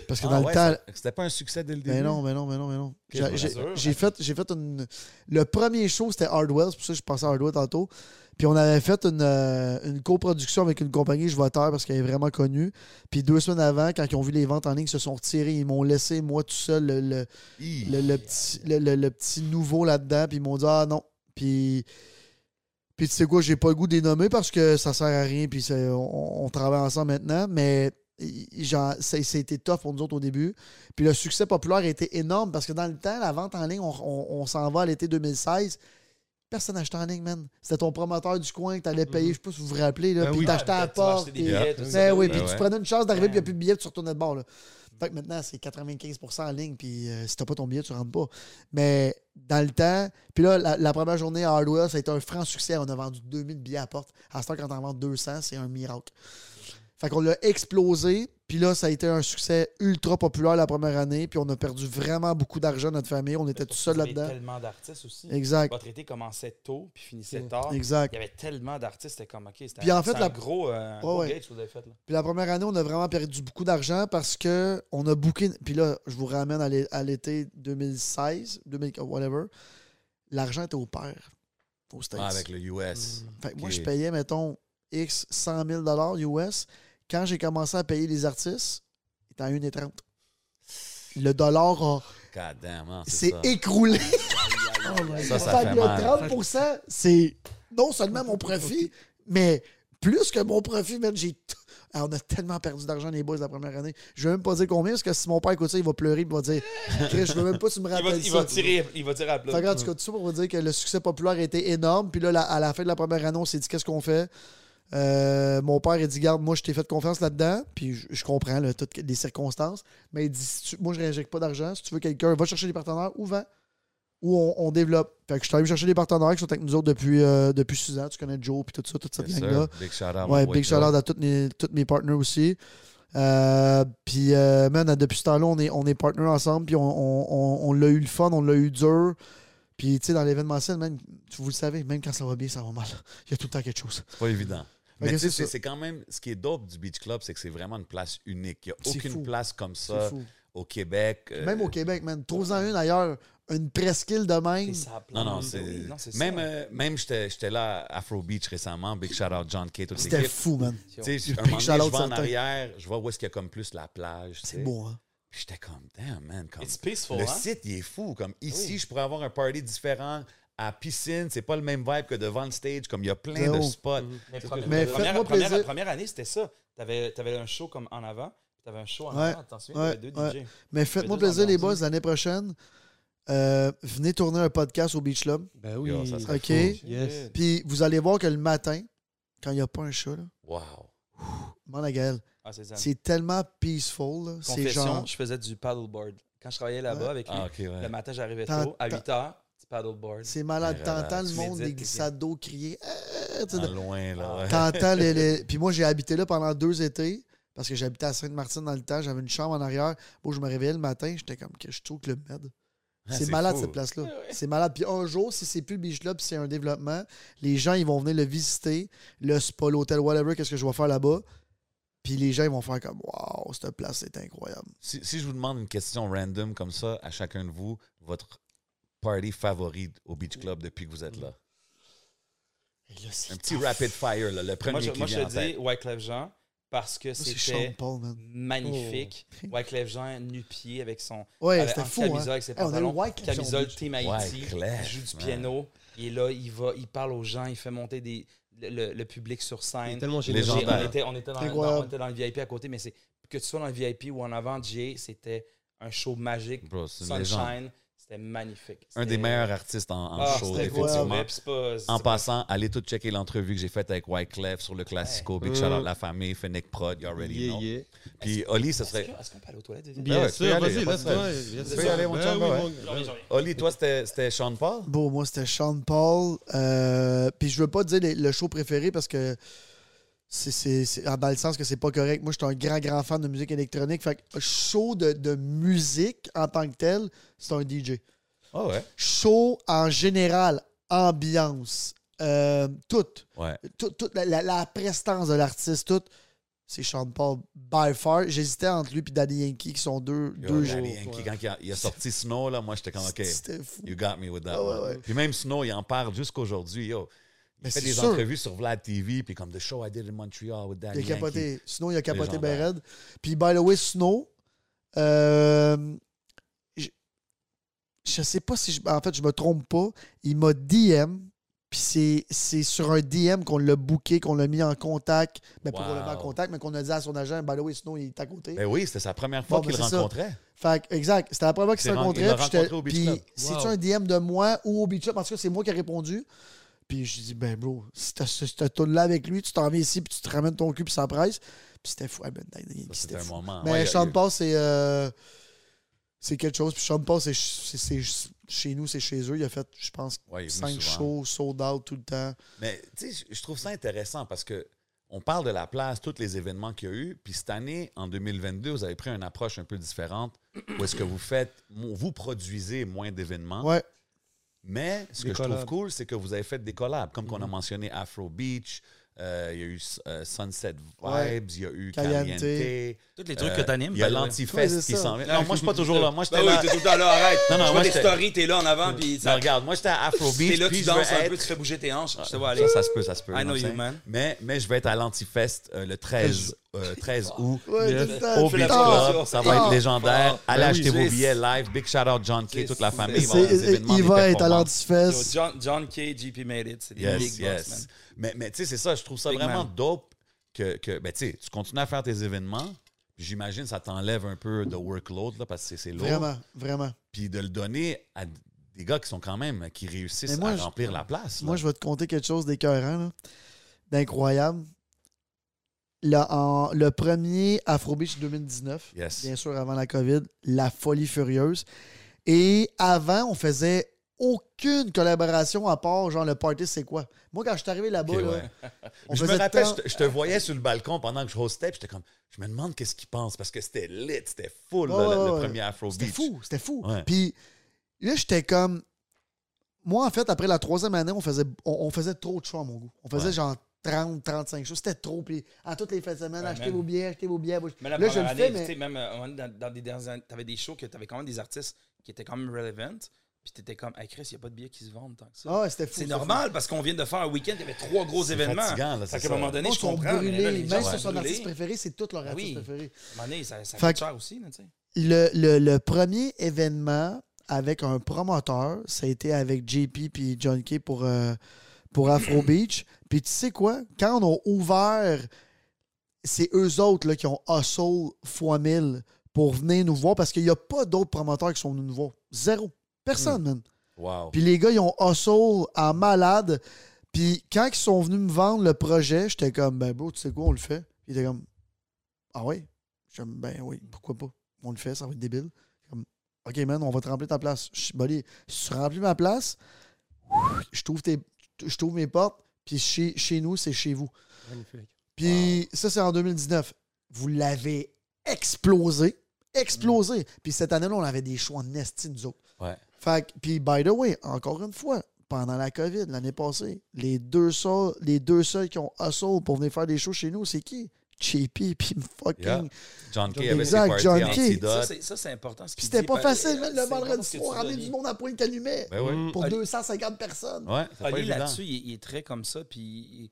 Parce que Ah dans ouais, le temps. C'était pas un succès dès le début? Mais non, mais non, mais non, mais non. J'ai- fait, fait une. Le premier show, c'était Hardwell, c'est pour ça que je passais à Hardwell tantôt. Puis on avait fait une, euh, une coproduction avec une compagnie, je vais taire parce qu'elle est vraiment connue. Puis deux semaines avant, quand ils ont vu les ventes en ligne, ils se sont retirés. Ils m'ont laissé, moi, tout seul, le, le, Hi. le- le petit, le, nouveau là-dedans. Puis ils m'ont dit, ah non. Puis. Puis tu sais quoi, j'ai pas le goût de les nommer parce que ça sert à rien. Puis on, on travaille ensemble maintenant. Mais été tough pour nous autres au début. Puis le succès populaire a été énorme parce que dans le temps, la vente en ligne, on, on- on s'en va à l'été 2016. Personne n'achetait en ligne, man. C'était ton promoteur du coin que tu allais payer, je sais pas si vous vous rappelez, là, Ben puis oui. t'achetais à la vas porte. des puis- billets, tout Ben ça. oui, Ben puis ouais. tu prenais une chance d'arriver, puis il n'y a plus de billets, puis tu retournais de bord. Là. Fait que maintenant, c'est 95% en ligne, puis euh, si t'as pas ton billet, tu rentres pas. Mais dans le temps, puis là, la, la première journée à Hardwell, ça a été un franc succès. On a vendu 2000 billets à la porte. À ce temps, quand on en vend 200, c'est un miracle. Fait qu'on l'a explosé, puis là, ça a été un succès ultra populaire la première année, puis on a perdu vraiment beaucoup d'argent, notre famille. On était tout seul Il y avait là-dedans. tellement d'artistes aussi. Exact. Votre été commençait tôt, puis finissait tard. Exact. Il y avait tellement d'artistes, c'était comme, OK, c'était Puis en un, fait, c'est la- un gros, euh, un gros ouais. gage que vous avez fait. Là. Puis la première année, on a vraiment perdu beaucoup d'argent parce que on a booké. Puis là, je vous ramène à l'é- à l'été 2016, 2000, whatever. L'argent était au père. Aux States. Ah, avec le US. Fait que moi, je payais, mettons, X 100 000 US. Quand j'ai commencé à payer les artistes, il était à 1,30. Le dollar a- God damn, hein, c'est écroulé. Ça, ça Fait le mal. 30% c'est non seulement mon profit, mais plus que mon profit, man, j'ai t- Ah, on a tellement perdu d'argent les boys la première année. Je vais même pas dire combien, parce que si mon père écoute ça, il va pleurer il va dire Chris, je veux même pas que tu me *laughs* Il va, rappelles il ça. va tirer, il va tirer à plat. Que, en tout cas, tout ça pour vous dire que le succès populaire a été énorme. Puis là, à la fin de la première année, on s'est dit qu'est-ce qu'on fait. Euh, mon père a dit Garde, moi, je t'ai fait confiance là-dedans. Puis je, je comprends là, toutes les circonstances. Mais il dit si tu- Moi, je réinjecte pas d'argent. Si tu veux quelqu'un, va chercher des partenaires ou vend. Ou on, on développe. Fait que je suis allé chercher des partenaires qui sont avec nous autres depuis, euh, depuis 6 ans. Tu connais Joe, puis tout ça, toute cette gang-là. Big shout out. Ouais, big boy shout out Joe. à tous mes, tous mes partners aussi. Euh, puis, man, depuis ce temps-là, on est, on est partners ensemble. Puis, on, on, on, on l'a eu le fun, on l'a eu dur. Puis, tu sais, dans l'événementiel, même, vous le savez, même quand ça va bien, ça va mal. *laughs* Il y a tout le temps quelque chose. C'est pas évident. Mais sais, c'est quand même. Ce qui est dope du Beach Club, c'est que c'est vraiment une place unique. Il n'y a aucune fou. place comme ça au Québec. euh, Même au Québec, man. Trouve-en une ailleurs, une presqu'île de même. C'est ça, Non, non, c'est. Même, euh, même j'étais j'étais là à Afro Beach récemment. Big shout out John K. toute C'était fou, man. Tu sais, Big un moment donné, shout-out je vais en arrière, je vois où est-ce qu'il y a comme plus la plage. C'est beau, hein. Puis j'étais comme, damn, man. Comme, It's peaceful, le hein? site, il est fou. Comme ici, Oui. je pourrais avoir un party différent. À piscine, c'est pas le même vibe que devant le stage. Comme il y a plein de spots. Mais, que Mais faites-moi première, première, plaisir. première année, c'était ça. T'avais avais un show comme en avant, puis t'avais un show en Ouais, arrière. T'en souviens? ouais, T'avais deux ouais. DJ. Mais faites-moi plaisir, les boys, l'année prochaine. euh, venez tourner un podcast au Beach Club. Ben oui. Yo, ça serait OK. Yes. Puis vous allez voir que le matin, quand il n'y a pas un chat, là, Wow. Gaël, Ah, c'est tellement peaceful. là. C'est Confession, genre. je faisais du paddleboard. Quand je travaillais là-bas Ouais. avec lui, Ah, le matin, j'arrivais tôt, à t'as- 8 h. paddleboard. C'est malade. T'entends le monde des glissades d'eau crier. Ah, Ah, loin, là. ouais. T'entends les, les- *laughs* Puis moi, j'ai habité là pendant deux étés parce que j'habitais à Sainte-Martine dans le temps. J'avais une chambre en arrière. Bon, je me réveillais le matin. J'étais comme que je trouve Club Med. Ah, c'est malade, fou. cette place-là. C'est malade. Puis un jour, si c'est plus le Beach Club, si c'est un développement, les gens, ils vont venir le visiter, le spa, l'hôtel, whatever, qu'est-ce que je vais faire là-bas. Puis les gens, ils vont faire comme Waouh, cette place, c'est incroyable. Si, si je vous demande une question random comme ça à chacun de vous, votre party favori au Beach Club depuis que vous êtes là? Et là, c'est Un petit rapid fire, là, le premier Moi, je, qui moi, je vient te en dis Wyclef Jean parce que c'était magnifique. *laughs* Wyclef Jean nu-pied avec son Ouais, avec- c'était en fou. camisole Hein? avec ses Hey, pantalons. Jean Camisole. Team Haïti. Il joue du piano. Et là, il va, il parle aux gens, il fait monter des, le, le- le public sur scène. tellement Légendaire. On était, on, était dans, on était dans le VIP à côté, mais c'est que tu sois dans le VIP ou en avant, Jay, c'était un show magique. Bro. Sunshine, c'était magnifique. Un des meilleurs artistes en, en Ah, show, c'est pas- En pas- passant, allez tout checker l'entrevue que j'ai faite avec Wyclef sur le Classico. Big shout out la famille, Fennec Prod, you already Yeah, know. yeah. Puis Oli, ce Est-ce serait. est-ce qu'on peut aller aux toilettes? Bien ouais, sûr, vas-y, bien Tu peux y aller, mon Ben chum. Oli, toi, c'était c'était Sean Paul? Bon, moi, c'était Sean Paul. Euh, puis je veux pas dire le show préféré parce que c'est, c'est- dans le sens que c'est pas correct. Moi, je suis un grand, grand fan de musique électronique. Fait que show de, de musique en tant que tel, c'est un DJ. Ah ouais? Show en général, ambiance, euh, tout, Ouais. tout, tout, la, la- la prestance de l'artiste, tout, c'est Sean Paul by far. J'hésitais entre lui et Daddy Yankee qui sont deux, Yo, deux Daddy jours. Yankee, quand il a, il a sorti Snow, là, moi, j'étais comme, *laughs* OK, fou. you got me with that Ah ouais. Puis même Snow, il en parle jusqu'aujourd'hui. Yo, il fait des sûr. entrevues sur Vlad TV, puis comme The Show I Did in Montreal with Daddy Il a capoté. Yankee. Sinon, il a capoté Légendaire. raide. Puis, by the way, Snow, euh, je, je sais pas si je. En fait, je me trompe pas. Il m'a DM. Puis c'est, sur un DM qu'on l'a booké, qu'on l'a mis en contact. Mais pas qu'on l'a mis en contact, mais qu'on a dit à son agent, by the way, Snow, il est à côté. Ben oui, c'était sa première fois Bon, qu'il ben, le ça. rencontrait. Fait exact. C'était la première fois qu'il se ren- rencontrait. Puis, c'est-tu un DM de moi ou au Beach Club? Parce que c'est moi qui ai répondu. Puis je dis, ben bro, si t'as ce- cette tourne-là avec lui, tu t'en viens ici, puis tu te ramènes ton cul, puis ça presse. Puis c'était fou. Ah, ben, Ça, c'était un fou. moment. Mais Ouais, Sean Paul, c'est. euh, c'est quelque chose. Puis Sean Paul, c'est, chez nous, c'est chez eux. Il a fait, je pense, Ouais, il est venu 5 souvent. shows, sold out tout le temps. Mais tu sais, je- je trouve ça intéressant parce que on parle de la place, tous les événements qu'il y a eu. Puis cette année, en 2022, vous avez pris une approche un peu différente où est-ce que vous faites, vous produisez moins d'événements. Ouais. Mais ce Des que je trouve cool, c'est que vous avez fait des collabs. Comme qu'on a mentionné Afro Beach, euh, il y a eu euh, Sunset Vibes, Ouais. il y a eu Caliente. Caliente. Tous les trucs Euh, que t'animes. Il y a l'Antifest qui s'en vient. Non, moi, je suis pas toujours là. Moi, j'étais Ben oui, là. t'es tout le temps là, arrête. Non, non, je moi, vois des j'étais- stories, t'es là en avant, puis Non, regarde, moi, j'étais à Afro T'es Beach. là, puis tu je danses un être- peu, tu fais bouger tes hanches. Je te vois aller. Ça, ça se peut, ça se peut. I know tu you, sais. man. Mais, mais je vais être à l'Antifest euh, le 13, euh, 13 août. Ouais, Yes. tout le temps. Au Beach Club, ça va être Ah. légendaire. Allez Ben acheter oui, vos billets live. Big shout out John K, C'est- toute la famille. Il va être à l'Antifest. John, John K, JP made it. C'est des Yes, big boss, yes. man. Mais, mais tu sais, c'est ça, je trouve ça Big vraiment man. dope que, que ben, tu sais, tu continues à faire tes événements. J'imagine que ça t'enlève un peu de workload là, parce que c'est- lourd. Vraiment, vraiment. Puis de le donner à des gars qui sont quand même, qui réussissent moi, à je- remplir la place. là. Moi, je vais te conter quelque chose d'écœurant, d'incroyable. Là, en- le premier Afro Beach 2019, Yes. bien sûr avant la COVID, la folie furieuse. Et avant, on faisait aucune collaboration à part genre le party c'est quoi? Moi quand je suis arrivé là-bas là, ouais. on je me rappelle, je te, voyais sur le balcon pendant que je hostais, j'étais comme, je me demande qu'est-ce qu'ils pensent parce que c'était lit, c'était full, là, le, le premier Afro C'était fou, c'était fou. Ouais. Puis là, j'étais comme. Moi, en fait, après la troisième année, on faisait, on, on faisait trop de choix à mon goût. On faisait Ouais. genre 30, 35 choses. C'était trop. Puis en toutes les fêtes de semaine, Ouais, achetez vos billets, achetez vos billets. Mais la là, je le fais, mais. même euh, à un moment donné, dans, dans des dernières années, t'avais des shows que t'avais quand même des artistes qui étaient quand même relevant. Puis t'étais comme, hey Chris, il n'y a pas de billets qui se vendent tant que ça. Ah ouais, c'était fou. c'est normal parce qu'on vient de faire un week-end, il y avait trois gros C'est événements. fatigant, là, Fait c'est qu'à un moment donné, Ils je sont comprends. là, brûlés. les gens Même si sont c'est son artiste préféré, c'est tout leur artiste oui. préféré. À un moment donné, ça, ça Fait cher aussi. là, tu sais. Le, le- le premier événement avec un promoteur, ça a été avec JP puis John Kay pour, euh, pour Afro Beach. Puis tu sais quoi? Quand on a ouvert, c'est eux autres là, qui ont hustle fois 1000 pour venir nous voir parce qu'il n'y a pas d'autres promoteurs qui sont venus nous voir. Zéro. Personne, man. Wow. Puis les gars, ils ont hustle en malade. Puis quand ils sont venus me vendre le projet, j'étais comme, ben bro, tu sais quoi, on le fait. Ils étaient comme, ah ouais? Comme, ben oui, pourquoi pas? On le fait, ça va être débile. Comme, OK, man, on va te remplir ta place. Je suis si tu remplis ma place, je trouve, tes, je trouve mes portes, puis chez, chez nous, c'est chez vous. Magnifique. Puis ça, c'est en 2019. Vous l'avez explosé. Explosé. Puis cette année-là, on avait des choix nestis, nous autres. Ouais. Fait que- puis by the way, encore une fois, pendant la COVID, l'année passée, les deux seuls, les deux seuls qui ont hustle pour venir faire des shows chez nous, c'est qui? Cheapy *laughs* puis fucking. Yeah. John Kay avait Exact, John Kay. Ça, c'est- ça, c'est important. ce c'était pas facile, c'est le vendredi soir, ramener du monde à pointe calumet. Ben oui. Pour Ali- 250 personnes. Ouais, là-dessus, il, est- il est très comme ça. Puis il,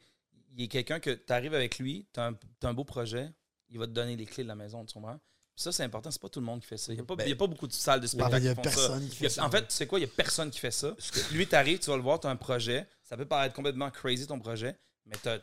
il est quelqu'un que tu arrives avec lui, tu as, un beau projet, il va te donner les clés de la maison, tu comprends? Puis ça, c'est important. C'est pas tout le monde qui fait ça. Il n'y a, pas- Ben, a pas beaucoup de salles de spectacle ben, qui font ça. personne qui fait a- ça. En fait, tu sais quoi? Il n'y a personne qui fait ça? Lui, tu arrives, tu vas le voir, tu as un projet. Ça peut paraître complètement crazy ton projet, mais tu as,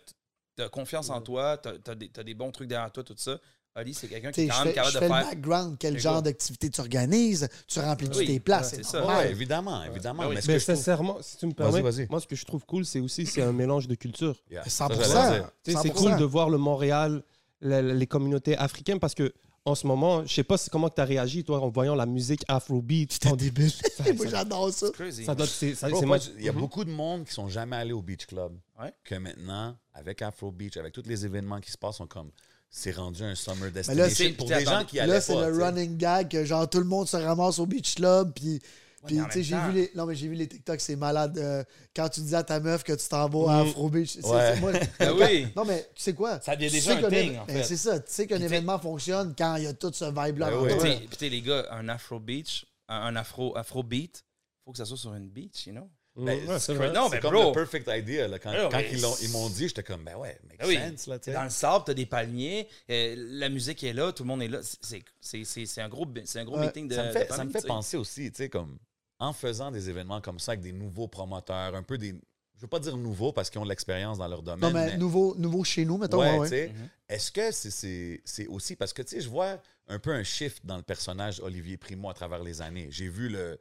confiance en toi, tu as, des, t'as des bons trucs derrière toi, tout ça. Ali, c'est quelqu'un qui Tu est quand même fais, je capable fais de le faire. background, quel genre d'activité tu organises, tu remplis Oui, tes places, c'est ça. Ouais, évidemment. Mais ce Mais que je trouve- sincèrement, si tu me permets, moi, ce que je trouve cool, c'est aussi c'est un mélange de cultures. Yeah. 100%. Ça, j'allais dire. Tu sais, C'est 100%. cool de voir le Montréal, les communautés africaines, parce que en ce moment, je sais pas comment tu as réagi, toi, en voyant la musique afrobeat. J'étais En- débile. *laughs* Moi, j'adore ça. Crazy. Ça doit c'est ça- Bro, c'est moi, moi- Il y a Mhm. beaucoup de monde qui sont jamais allés au Beach Club. Ouais. Que maintenant, avec Afro Beach, avec tous les événements qui se passent, sont comme. C'est rendu un summer là, destination c'est- pour des gens qui allaient Là, c'est pas. le running gag que genre tout le monde se ramasse au beach club. Puis, puis tu sais, j'ai vu les. Non, mais j'ai vu les TikTok, c'est malade. euh, quand tu dis à ta meuf que tu t'en vas à Mm. Afro Beach. c'est- Ouais. moi- *laughs* Ben oui. Non, mais tu sais quoi? Ça devient Tu déjà un thing, ben, fait. C'est ça. Tu sais qu'un événement fonctionne quand il y a tout ce vibe-là. Ben oui. Puis t'sais, les gars, un afro beach, un, un afro, afro beat, faut que ça soit sur une beach, you know? Ben, Ouais, c'est. Non, mais comme bro. le perfect idea. Là, quand Ouais, quand mais ils, m'ont dit, j'étais comme, ben ouais, make oui. sense. Là, tu. Dans le sable, t'as des palmiers, euh, la musique est là, tout le monde est là. C'est- C'est c'est- c'est un gros, c'est un gros Ouais, meeting de. ça me de fait, ça me fait penser aussi, tu sais, comme en faisant des événements comme ça avec des nouveaux promoteurs, un peu des. Je veux pas dire nouveaux parce qu'ils ont de l'expérience dans leur domaine. Non, mais mais- nouveau, nouveau chez nous, mettons. Ouais, ouais, tu. Mhm. Est-ce que c'est- c'est c'est aussi parce que tu sais, je vois un peu un shift dans le personnage Olivier Primo à travers les années. J'ai vu le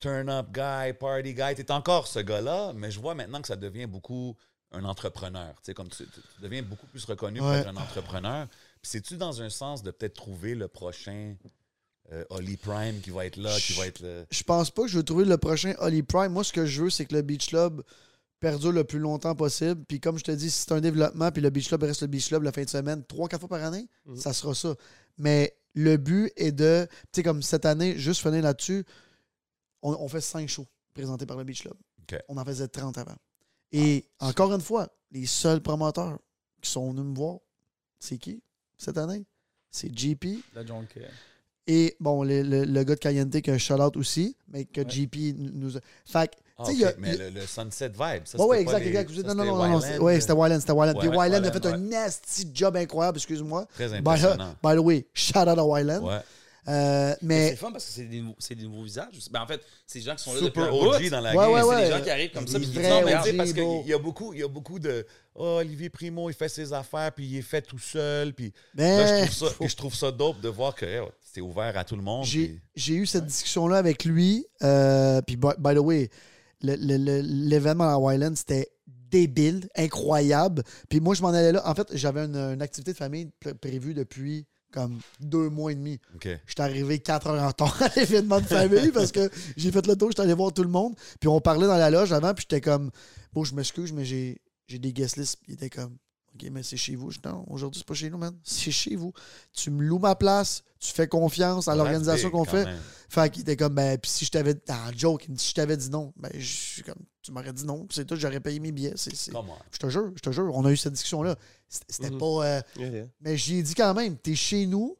turn up guy, party guy. T'es encore ce gars-là, mais je vois maintenant que ça devient beaucoup un entrepreneur. Tu sais, comme tu, tu deviens beaucoup plus reconnu pour être un entrepreneur. Puis c'est-tu dans un sens de peut-être trouver le prochain euh, Oli Prime qui va être là, qui va être le. Je pense pas que je vais trouver le prochain Holly Prime. Moi, ce que je veux, c'est que le Beach Club perdure le plus longtemps possible. Puis comme je te dis, si c'est un développement, puis le Beach Club reste le Beach Club la fin de semaine, trois, quatre fois par année, Mhm. ça sera ça. Mais le but est de, tu sais, comme cette année, juste finir là-dessus, on, on fait cinq shows présentés par le Beach Club. On en faisait 30 avant. Et encore une fois, les seuls promoteurs qui sont venus me voir, c'est qui cette année? C'est JP. La John Kay. Et bon, le, le- le gars de Cayenne qui a un shout-out aussi, mais que Ouais. JP nous a. Fait que, Ah, il y a- mais le, le Sunset Vibe, ça c'était ouais, exact, les- exact. ça, Non, non, non, non, non, Wyland. ouais, c'était Wyland, c'était Wyland. Puis Wyland a fait un nasty job incroyable, excuse-moi. Très By, impressionnant. by the way, shout out à Wyland. Ouais. Euh, Mais c'est mais fun parce que c'est des, nouveaux- c'est des nouveaux visages. Ben, en fait, c'est des gens qui sont là Super depuis. OG dans la Ouais, game. ouais, C'est ouais. des gens qui arrivent comme ça. Puis Non, mais sais, parce OG, qu'il y a beaucoup, il y a beaucoup de oh, Olivier Primo, il fait ses affaires, puis il est fait tout seul. Puis mais là, je trouve, ça, je trouve ça dope de voir que c'est ouvert à tout le monde. j'ai puis- j'ai eu cette discussion-là avec lui. euh, puis, by, by the way, le- le- le- l'événement à Wyland, c'était débile, incroyable. Puis moi, je m'en allais là. En fait, j'avais une, une activité de famille pr- prévue depuis comme deux mois et demi. OK. J'étais arrivé 4 heures en retard à l'événement de famille parce que j'ai fait le tour, j'étais allé voir tout le monde. Puis on parlait dans la loge avant, puis j'étais comme, bon, je m'excuse, mais j'ai j'ai des guest lists. Puis il était comme, OK, mais c'est chez vous. Je dis, non, aujourd'hui, c'est pas chez nous, man. C'est chez vous. Tu me loues ma place, tu fais confiance à l'organisation qu'on fait. même. Fait qu'il était comme, ben, puis si je t'avais, en joke, il me dit, si je t'avais dit non, ben, je suis comme, tu m'aurais dit non, c'est tout, j'aurais payé mes billets. C'est. Je te jure, je te jure, on a eu cette discussion-là. C'était, c'était Mhm. pas. euh, Yeah, yeah. mais j'y ai dit quand même, t'es chez nous,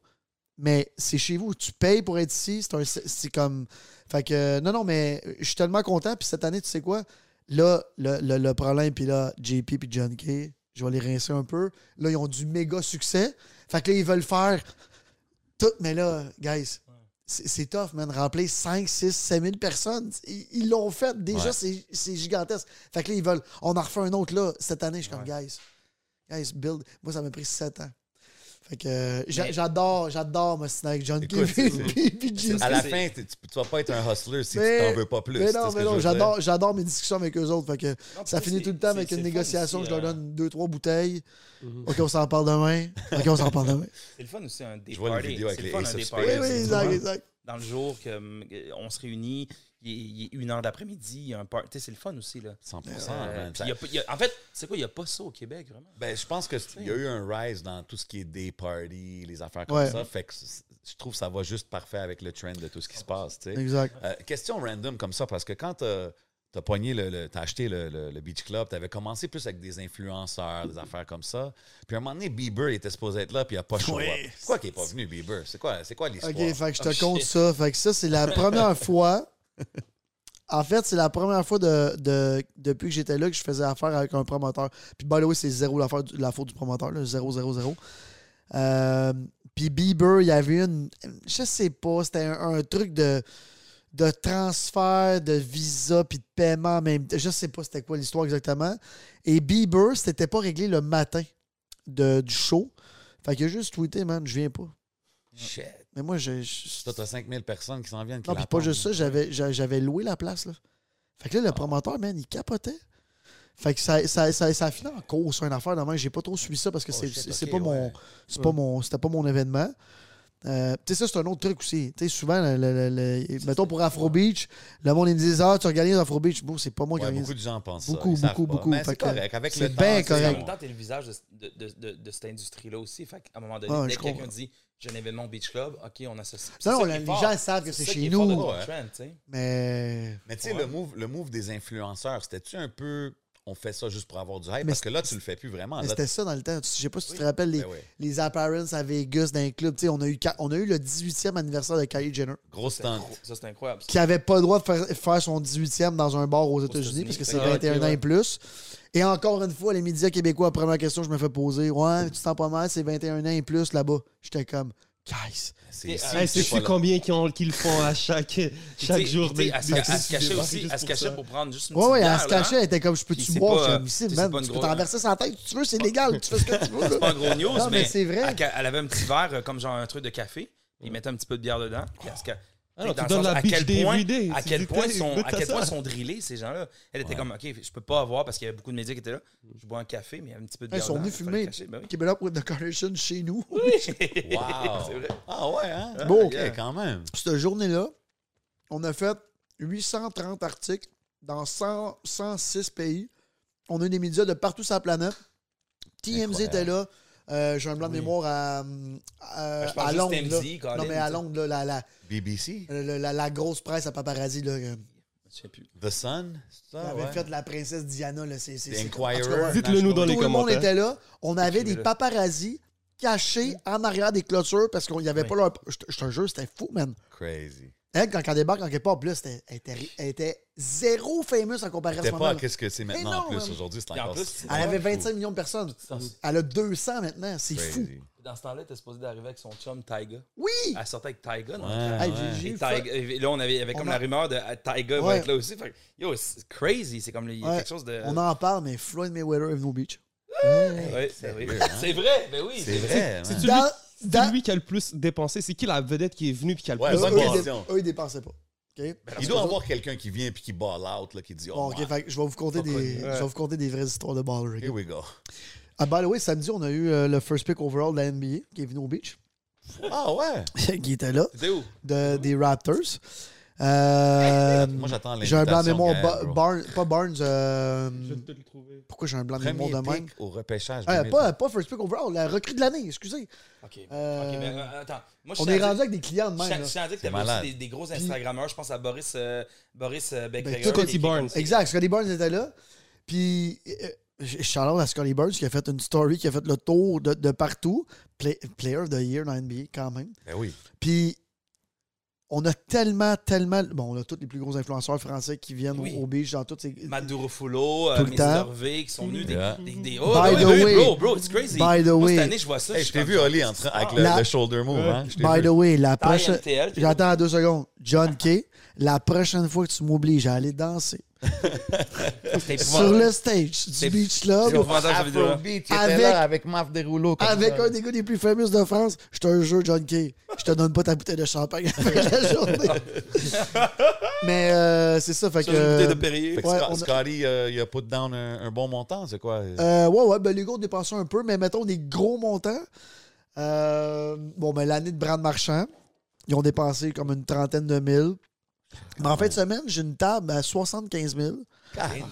mais c'est chez vous. Tu payes pour être ici. C'est, un- c'est- c'est comme. Fait que, euh, non, non, mais je suis tellement content. Puis cette année, tu sais quoi? Là, le, le- le problème, puis là, JP puis John Kay, je vais les rincer un peu. Là, ils ont du méga succès. Fait que là, ils veulent faire tout. Mais là, guys, c'est, tough, man. Remplir 5, 6, 7 000 personnes. Ils, l'ont fait. Déjà, Ouais. c'est, c'est gigantesque. Fait que là, ils veulent. On en refait un autre là cette année. Je suis comme, guys, guys, build. Moi, ça m'a pris 7 ans. Fait que euh, j'adore, j'adore me signer avec John Écoute, JP. À la fin, tu, tu vas pas être un hustler si Mais- tu t'en veux pas plus. Mais non, mais non, j'adore, j'adore mes discussions avec eux autres. Fait que Non, ça finit tout le temps avec une négociation. aussi, je leur euh, donne deux, trois bouteilles. Mhm. OK, on s'en parle demain. OK, on s'en parle demain. *laughs* C'est le fun aussi, un day Je vois party. vidéo avec C'est les le fun. Oui, party. oui, exact, dans le jour qu'on se réunit, il est, il est une heure d'après-midi, il y a un party. C'est le fun aussi. Là. 100 Euh, y a y a- en fait, c'est quoi, il n'y a pas ça au Québec, vraiment? Ben, je pense qu'il y a eu un rise dans tout ce qui est day party, les affaires comme Ouais. ça. Fait que je trouve que ça va juste parfait avec le trend de tout ce qui se passe. tu sais. Exact. Euh, question random comme ça, parce que quand t'as as pogné le, le- t'as acheté le, le- le Beach Club, t'avais commencé plus avec des influenceurs, des affaires comme ça. Puis à un moment donné, Bieber il était supposé être là, puis il a pas show Oui. Pourquoi qu'il est pas venu, Bieber? C'est quoi, c'est quoi l'histoire? Ok, fait que je te Oh, compte shit. ça. Fait que ça, c'est la première *laughs* fois. En fait, c'est la première fois de, de- depuis que j'étais là que je faisais affaire avec un promoteur. Puis, by the way, c'est zéro la faute du promoteur, là, 0, 0, 0. Euh, puis Bieber, il y avait une. Je sais pas, c'était un, un truc de, de transfert, de visa, puis de paiement même. Je sais pas c'était quoi l'histoire exactement. Et Bieber, c'était pas réglé le matin de, du show. Fait qu'il a juste tweeté, man, je viens pas. Shit. Mais moi, je. je- Toi, t'as 5000 personnes qui s'en viennent. qui non, puis pas juste ça, j'avais, j'a- j'avais loué la place. Là. Fait que là, le promoteur, man, il capotait. Fait que ça, ça, ça, ça a fini en cause sur une affaire. Normalement, j'ai pas trop suivi ça parce que Oh c'est, shit, c'est, c'est ok, pas mon. ouais. C'est pas mon. C'était pas mon événement. Euh, tu sais, ça, c'est un autre truc aussi. Tu sais, souvent, le, le- le- mettons pour Afro Beach, le monde, ils me disent Ah, tu organises Afro Beach. Bon, c'est pas moi qui organise. beaucoup de gens pensent ça. Beaucoup, savent beaucoup, beaucoup. Fait c'est correct. Avec le bien temps, Mais en correct. même temps, t'es le visage de, de, de, de cette industrie-là aussi. Fait qu'à un moment donné, Ah, dès que quelqu'un dit j'ai un événement Beach Club, ok, on associe. Non, non, ça les fort. gens savent que c'est chez fort nous. Ouais. trend. Mais. Mais tu sais, Ouais. le, move, le move des influenceurs, c'était-tu un peu. On fait ça juste pour avoir du hype? Mais Parce que là, tu le fais plus vraiment. Mais Là, c'était ça dans le temps. Je sais pas si tu te rappelles les, Ben ouais. les appearances à Vegas d'un club. Tu sais, on, a eu, on a eu le 18e anniversaire de Kylie Jenner. Gros stunt. Ça, c'est incroyable. qui avait pas le droit de faire, faire son 18e dans un bar aux États-Unis parce que c'est que, 21 ok, ans et plus. Et encore une fois, les médias québécois, première question que je me fais poser Ouais, tu te sens pas mal, c'est 21 ans et plus là-bas. J'étais comme Guys. C'est euh, Hey, pas là. combien qu'ils ont- qu'ils le font à chaque, chaque sais, jour? sais, des- Elle se- des- aussi, elle se pour ça. pour prendre juste une Ouais, petite ouais, elle bière, se cachait, elle était comme Je peux-tu boire C'est euh, admissible, tu sais, man? Tu peux grosse- t'enverser sa tête, tu veux, c'est légal, tu fais ce que tu veux. C'est pas un gros news, Non, mais c'est vrai. Elle, avait un petit verre euh, comme genre un truc de café. Il mettait un petit peu de bière dedans. puis ca- Ah tu donnes la à quel point, everyday. à quel point sont, à quel point sont drillés ces gens-là. Elle était Ouais. comme, ok, je peux pas avoir parce qu'il y avait beaucoup de médias qui étaient là. Je bois un café, mais il y a un petit peu de Ils sont venus il fallait filmer. le cacher. Ben up with the Kardashians chez nous. *laughs* *laughs* Wow! C'est vrai. Ah ouais, hein? Bon. OK, quand même. Cette journée-là, on a fait 830 articles dans 100 106 pays. On a eu des médias de partout sur la planète. TMZ Incroyable. était là. Euh, J'ai un blanc de Oui. mémoire à, à, Je pense à Londres. Là. Colin, Non, mais à. Londres, là, la, la, BBC? la, la- la grosse presse à paparazzi. Là, euh, Je sais plus. The Sun? C'est on ça, avait ouais. fait la princesse Diana. Là, c'est, Inquirer. Dites-le nous dans les Tout le monde commentaires. était là. On avait des paparazzi cachés en arrière des clôtures parce qu'il n'y avait Oui. pas leur. Je te- je te jure, c'était fou, man. Crazy. Elle, quand elle débarque en quelque part, plus, elle, elle était, elle était zéro famous en comparaison à ce pas moment qu'est-ce que c'est maintenant non, en plus. Aujourd'hui, c'est Et en encore... plus, c'est Elle avait fou. 25 millions de personnes. Elle a 200 maintenant. C'est fou. Crazy. dans ce temps-là, t'es supposé d'arriver avec son chum Tyga. Oui! Elle sortait avec Tyga. Hey, j'ai- j'ai Et et là, on avait, il y avait On comme a- la rumeur de euh, Tyga va Ouais. être là aussi. Fait que, yo, c'est crazy. C'est comme il y a Ouais. quelque chose de. On en parle, mais Floyd Mayweather est venu au beach. Ouais, c'est vrai. Hein? C'est vrai, ben oui. C'est vrai, Dans- c'est dans- lui qui a le plus dépensé. C'est qui la vedette qui est venue puis qui a le Ouais, plus bonne eux, ils dépensé? dé- question. eux, ils dépensaient pas. OK? Il doit y avoir quelqu'un qui vient puis qui ball out, là, qui dit Bon, Oh, OK, ouais. fait que je vais vous conter Pas des, connu. je vais vous conter des vraies histoires de baller. Here we go. Ah, by the way, samedi, on a eu euh, le first pick overall de la NBA qui est venu au beach. Ah ouais? *laughs* qui était là, C'était où? de, des Raptors. Euh, Moi, j'attends j'ai un blanc de mémoire. Gaël, pas Barnes. euh, Je vais te le trouver. pourquoi j'ai un blanc de mémoire de même? au repêchage. Ah, 2000. pas, pas first pick overall, la recrue de l'année, excusez. Ok. Euh, Ok, mais attends. Moi, je On est rendu avec des clients de même. je à dire que t'avais malade. aussi des, des gros Instagrammeurs. Je pense à Boris, euh, Boris tout- Scotty Barnes. Exact, Scotty Barnes était là. Puis, euh, Charlotte à Scotty Barnes qui a fait une story, qui a fait le tour de, de partout. Play- player of the Year dans NBA, quand même. Ben oui. Puis, on a tellement, tellement. Bon, on a tous les plus gros influenceurs français qui viennent Oui. au, au beach dans toutes ces. Matt Tout euh, le Missy temps. Hervé, qui sont venus des, Yeah. des, des- Oh, By oui, the way- bro, bro, it's crazy. By the Moi, way- cette année, je vois ça. Hey, je t'ai vu, Oli, en train, avec le, La- le shoulder move. Hein? By vu. the way, la prochaine. J'attends deux secondes. John Kay, la prochaine fois que tu m'obliges à aller danser sur le stage du Beach Club. Afrobeat, Avec- là avec Maf Derouleau. avec ça. un des gars les plus fameux de France, je te jure, John Kay, je te donne pas ta bouteille de champagne *laughs* après la journée. *laughs* Mais euh, c'est ça, fait que. Sur une bouteille de Perrier. Fait que Ouais, Scott- on a- Scotty, euh, il a put down un, un bon montant, c'est quoi? Euh, ouais, ouais, ben les gars ont dépensé un peu, mais mettons des gros montants. Euh, bon, ben l'année de Brand Marchand, Ils ont dépensé comme une trentaine de mille. Mais en fin de semaine, j'ai une table à 75 000. Énorme.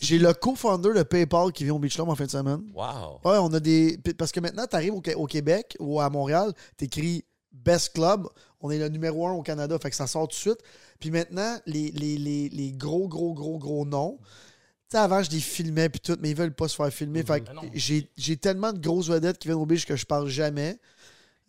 J'ai le co-founder de PayPal qui vient au Beach Club en fin de semaine. Wow. Ouais, on a des. Parce que maintenant, tu arrives au, au Québec ou à Montréal, tu écris Best Club. On est le numéro un au Canada, fait que ça sort tout de suite. Puis maintenant, les, les, les, les gros, gros, gros, gros noms. Tu sais, avant, je les filmais puis tout, mais ils veulent pas se faire filmer. Fait que Ben j'ai j'ai tellement de grosses vedettes qui viennent au beach que je parle jamais,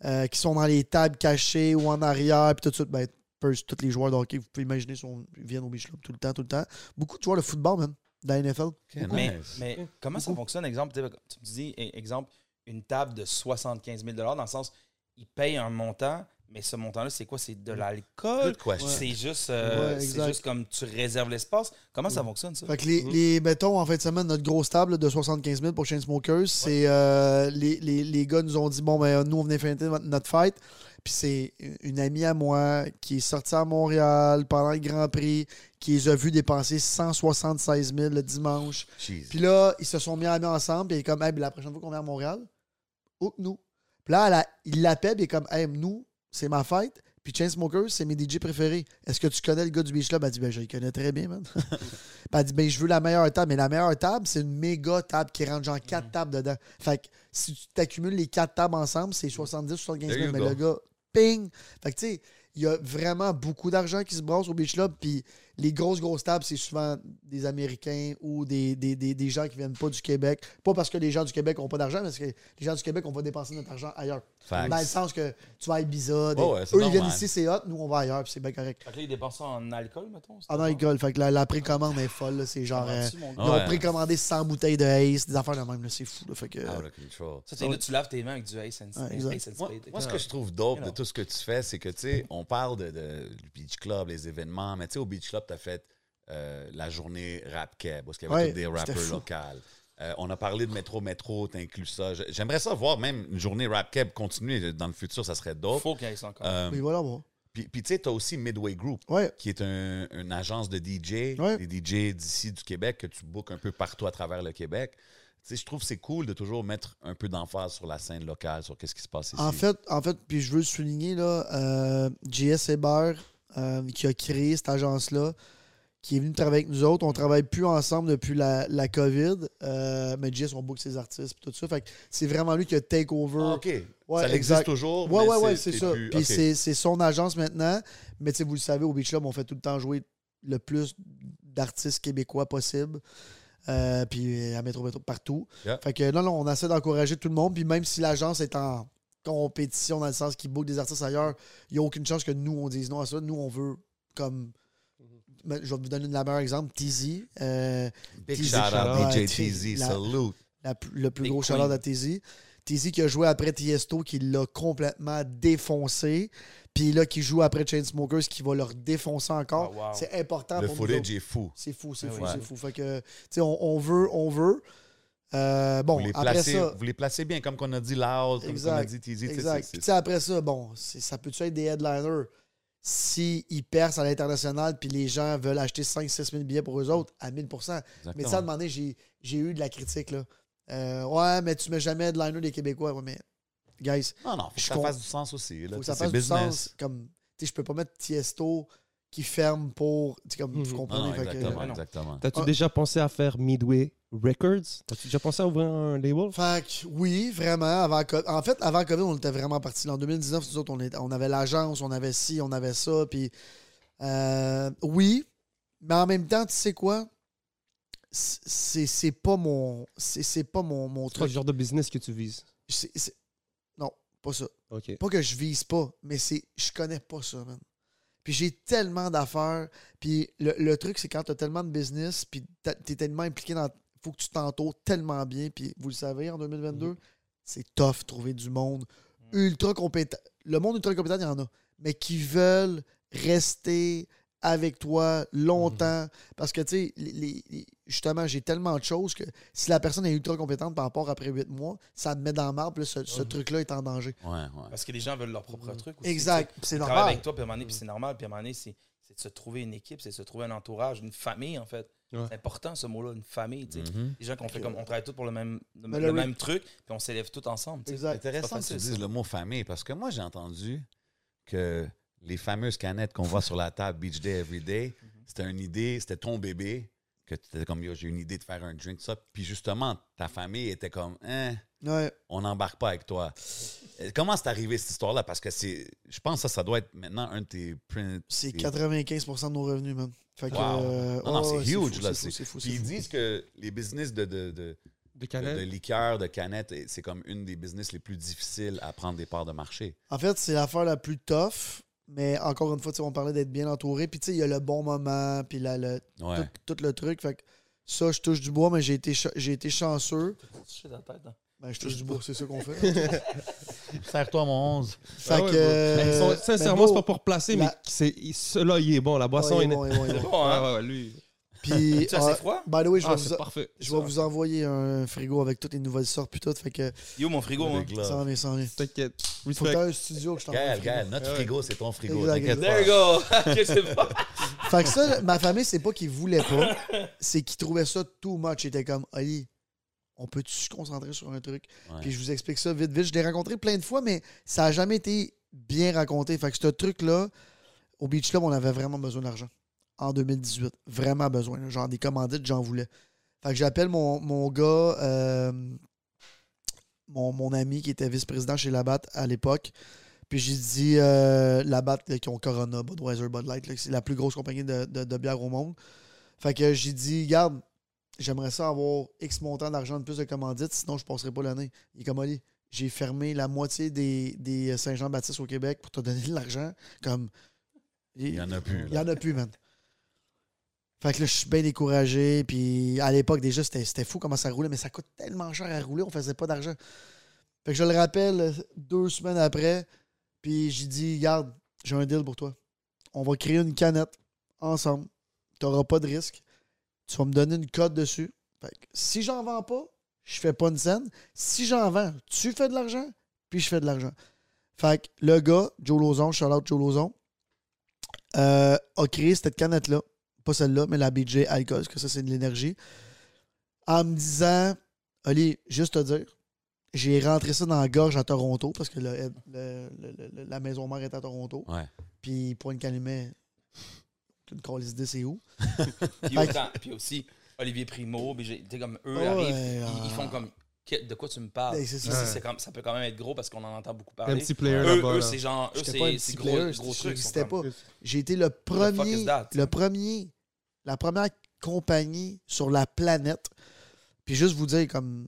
euh, qui sont dans les tables cachées ou en arrière, puis tout de suite, ben, tous les joueurs de hockey, vous pouvez imaginer, sont, ils viennent au beach club tout le temps, tout le temps. Beaucoup de joueurs de football, même, dans la NFL. Mais, nice. mais comment ça fonctionne, exemple, tu me dis, e- exemple, une table de 75 000 dans le sens, ils payent un montant, mais ce montant-là, c'est quoi? C'est de l'alcool? Good question. C'est juste, euh, Ouais, c'est exact. juste comme tu réserves l'espace? Comment ça fonctionne, ça? Fait que les, les mettons, en fin de semaine, notre grosse table de 75 000 pour Chainsmokers, c'est euh, les, les, les gars nous ont dit bon, ben, nous, on venait notre- notre fête. Puis c'est une amie à moi qui est sortie à Montréal pendant le Grand Prix, qui les a vus dépenser 176 000 le dimanche. Puis là, ils se sont mis amis ensemble, puis il est comme, hey, la prochaine fois qu'on vient à Montréal, où que nous? Puis là, elle a- il l'appelle, puis il est comme, hey, nous, c'est ma fête, puis Chainsmokers, c'est mes DJ préférés. Est-ce que tu connais le gars du Beach Club? Elle dit, ben, je le connais très bien, man. Puis *laughs* elle dit, ben, je veux la meilleure table. Mais la meilleure table, c'est une méga table qui rentre genre quatre tables dedans. Fait que si tu t'accumules les quatre tables ensemble, c'est 70, 75 There 000. you Mais le gars, ping! Fait que tu sais, il y a vraiment beaucoup d'argent qui se brasse au Beach Club. Puis les grosses, grosses tables, c'est souvent des Américains ou des, des, des, des gens qui viennent pas du Québec. Pas parce que les gens du Québec ont pas d'argent, mais parce que les gens du Québec, on va dépenser notre argent ailleurs. Facts. Dans le sens que tu vas à Ibiza. des- ouais, eux, ils viennent ici, c'est hot. Nous, on va ailleurs, puis c'est bien correct. Fait que là, ils dépensent ça en alcool, mettons? En alcool, fait que la, la précommande est folle. là. C'est genre. euh, mon gars? ils ont Ouais. précommandé 100 bouteilles de Ace, des affaires de même, là, c'est fou. là. Fait que, control. Ça, là, tu laves tes mains avec du Ace and, Ouais, exact. Ace and Moi, Spade. moi, ce que je trouve dope You de tout ce que tu fais, c'est que, tu sais, on parle de, de- du Beach Club, les événements, mais tu sais, au Beach Club, tu as fait euh, la journée Rap Keb, parce qu'il y avait Ouais, tous des rappers locaux. Euh, on a parlé de Métro Métro, tu inclus ça. J'aimerais ça voir même une journée Rap Keb continuer dans le futur, ça serait dope. faut qu'il y ait ça encore. Euh, mais voilà, bon. puis, puis tu sais, tu as aussi Midway Group, Ouais. qui est un- une agence de DJ, Ouais. des DJ d'ici du Québec que tu bookes un peu partout à travers le Québec. Tu sais, je trouve que c'est cool de toujours mettre un peu d'emphase sur la scène locale, sur qu'est-ce qui se passe ici. En fait, en fait, puis je veux le souligner, là, euh, JS Hébert, euh, qui a créé cette agence-là, qui est venu travailler avec nous autres. On travaille plus ensemble depuis la, la COVID, euh, mais JS, on book ses artistes et tout ça. Fait c'est vraiment lui qui a take over. Ah, OK. Ouais, ça existe toujours. Mais ouais, ouais, c'est ça. plus- Puis c'est son agence maintenant. Mais vous le savez, au Beach Club, on fait tout le temps jouer le plus d'artistes québécois possible. Euh, puis à Métro Métro partout. Yeah. Fait que non, non, on essaie d'encourager tout le monde. Puis même si l'agence est en compétition dans le sens qu'il book des artistes ailleurs, il n'y a aucune chance que nous, on dise non à ça. Nous, on veut comme. Mais Je vais vous donner le meilleur exemple. Teasy. euh, Big shout out shout-out. DJ salute. la le plus Big gros chaleur de Teasy. Teasy qui a joué après Tiesto, qui l'a complètement défoncé. Puis là, qui joue après Chainsmokers, qui va leur défoncer encore. Ah, wow. C'est important Le pour nous footage est fou. C'est fou, c'est fou, c'est fou. Fait que, tu sais, on, on veut, on veut. Euh, bon, vous, les après placez, ça. vous les placez bien, comme qu'on a dit loud, comme on a dit sais, Exact. Puis, tu c'est- sais, après ça, bon, ça peut être des headliners? S'ils percent à l'international, puis les gens veulent acheter 5-6 000 billets pour eux autres, à 1000% Mais ça, à un Exactement. moment donné, j'ai eu de la critique. Là. Euh, ouais, mais tu mets jamais headliner des Québécois. Ouais, mais, guys, Non, non, faut que ça fasse du sens aussi. là. faut que ça fasse du sens. Comme, tu sais, je peux pas mettre Tiesto qui ferme pour. tu Comme, Mhm. Vous Non, comprenez? non, fait que- exactement, exactement. T'as-tu Ah. déjà pensé à faire Midway? Records? T'as-tu déjà pensé à ouvrir un label? Fait que oui, vraiment. Avant, en fait, avant COVID, on était vraiment parti. En 2019, nous autres, on, est- on avait l'agence, on avait ci, on avait ça. Puis euh, oui, mais en même temps, tu sais quoi? C'est pas mon. C'est c'est pas mon, mon quoi le truc. genre de business que tu vises? Non, pas ça. Pas que je vise pas, mais c'est je connais pas ça, man. Puis j'ai tellement d'affaires. Puis le, le truc, c'est quand tu as tellement de business, puis tu es tellement impliqué dans. Faut que tu t'entoures tellement bien. Puis vous le savez, en 2022, c'est tough trouver du monde ultra compétent. Le monde ultra compétent, il y en a. Mais qui veulent rester avec toi longtemps. Parce que, tu sais, les- justement, j'ai tellement de choses que si la personne est ultra compétente par rapport après 8 mois, ça me met dans le marbre. Ce, ce truc-là est en danger. Ouais, ouais. Parce que les gens veulent leur propre truc aussi. Exact. C'est normal. avec toi, puis à un moment donné, puis c'est normal, puis à un moment donné, c'est c'est de se trouver une équipe, c'est de se trouver un entourage, une famille, en fait. Ouais. C'est important, ce mot-là, une famille, tu sais. Mhm. Les gens qu'on fait comme, on travaille tous pour le même, le, le- même truc, puis on s'élève tous ensemble, tu sais. Exact. Intéressant que tu dises le mot famille parce que moi, j'ai entendu que les fameuses canettes qu'on voit sur la table Beach Day Every Day, c'était une idée, c'était ton bébé, que tu étais comme, yo, j'ai une idée de faire un drink, ça. Puis justement, ta famille était comme, hein, Ouais. on n'embarque pas avec toi. Euh, Comment c'est arrivé cette histoire-là? Parce que c'est, je pense que ça, ça doit être maintenant un de tes... C'est tes- 95% de nos revenus, man. Fait que, Wow. euh, Non, non, c'est ouais, huge, fou, là. C'est. Puis ils fou. disent que les business de, de, de, de, canettes. de liqueurs, de canettes, et c'est comme une des business les plus difficiles à prendre des parts de marché. En fait, c'est l'affaire la plus tough, mais encore une fois, on parlait d'être bien entouré. Puis, tu sais, il y a le bon moment, puis la- le, Ouais. tout, tout le truc. Fait que ça, je touche du bois, mais j'ai été, j'ai été chanceux. Touché dans la tête, hein. Ben, je touche du bois, c'est ça qu'on fait. *laughs* Serre-toi mon 11. fait Ah que. euh, mais sincèrement, c'est pas pour placer, mais c'est, il- celui-là, il est bon. La boisson, ouais, il est. bon, ouais, bon, hein? Ouais, ouais, lui. Puis, *laughs* Tu assez ah, froid? by the way, je vais, Ah, vous, c'est parfait. je vais vous envoyer un frigo avec toutes les nouvelles sortes, puis tout. Fait que Yo, mon frigo, moi. ça en vient, ça en vient. T'inquiète. Faut que un studio que je t'envoie. Gaël, notre frigo, c'est ton frigo. T'inquiète There pas. you go! *laughs* *laughs* Fait que ça, ma famille, c'est pas qu'ils voulaient pas, c'est qu'ils trouvaient ça too much. Ils étaient comme, Ali, on peut-tu se concentrer sur un truc? Ouais. Puis je vous explique ça vite, vite. Je l'ai rencontré plein de fois, mais ça a jamais été bien raconté. Fait que ce truc-là, au Beach Club, on avait vraiment besoin d'argent. En 2018. Vraiment besoin. là. Genre des commandites, j'en voulais. Fait que j'appelle mon, mon gars, euh, mon, mon ami qui était vice-président chez Labatt à l'époque. Puis j'ai dit, euh, Labatt, là, qui ont Corona, Budweiser, Bud Light, c'est la plus grosse compagnie de, de- de bière au monde. Fait que j'ai dit, garde, j'aimerais ça avoir X montant d'argent de plus de commandites, sinon je passerai pas l'année. Il est comme, Ali, j'ai fermé la moitié des, des Saint-Jean-Baptiste au Québec pour te donner de l'argent. Comme, Il n'y en a plus. il y en a plus, man. Fait que là, je suis bien découragé. Puis à l'époque, déjà, c'était fou comment ça roulait, mais ça coûte tellement cher à rouler, on faisait pas d'argent. Fait que je le rappelle deux semaines après. Puis j'ai dit, regarde, j'ai un deal pour toi. On va créer une canette ensemble. Tu n'auras pas de risque. Tu vas me donner une cote dessus. Fait que si j'en vends pas, je fais pas une scène. Si j'en vends, tu fais de l'argent, puis je fais de l'argent. Fait que le gars, Joe Lozon, shout out Joe Lozon, euh, a créé cette canette-là. Pas celle-là, mais la BJ Alcool, parce que ça, c'est de l'énergie. En me disant, allez, juste te dire, j'ai rentré ça dans la gorge à Toronto, parce que le- le- le- le- la maison mère est à Toronto. Ouais. Puis Pointe Calumet, une calice d'idée, c'est où? *laughs* Puis, autant- puis aussi, Olivier Primo, puis j'ai- tu sais, comme eux Ouais, arrivent, ils, ils font comme de quoi tu me parles? Ben, c'est ça. Ouais. comme- ça peut quand même être gros parce qu'on en entend beaucoup Un parler. petit player Eux, là-bas. eux là. c'est genre, eux, un c'est gros, player, gros trucs. sont pas. J'ai été le premier, le premier, la première compagnie sur la planète. Puis juste vous dire, comme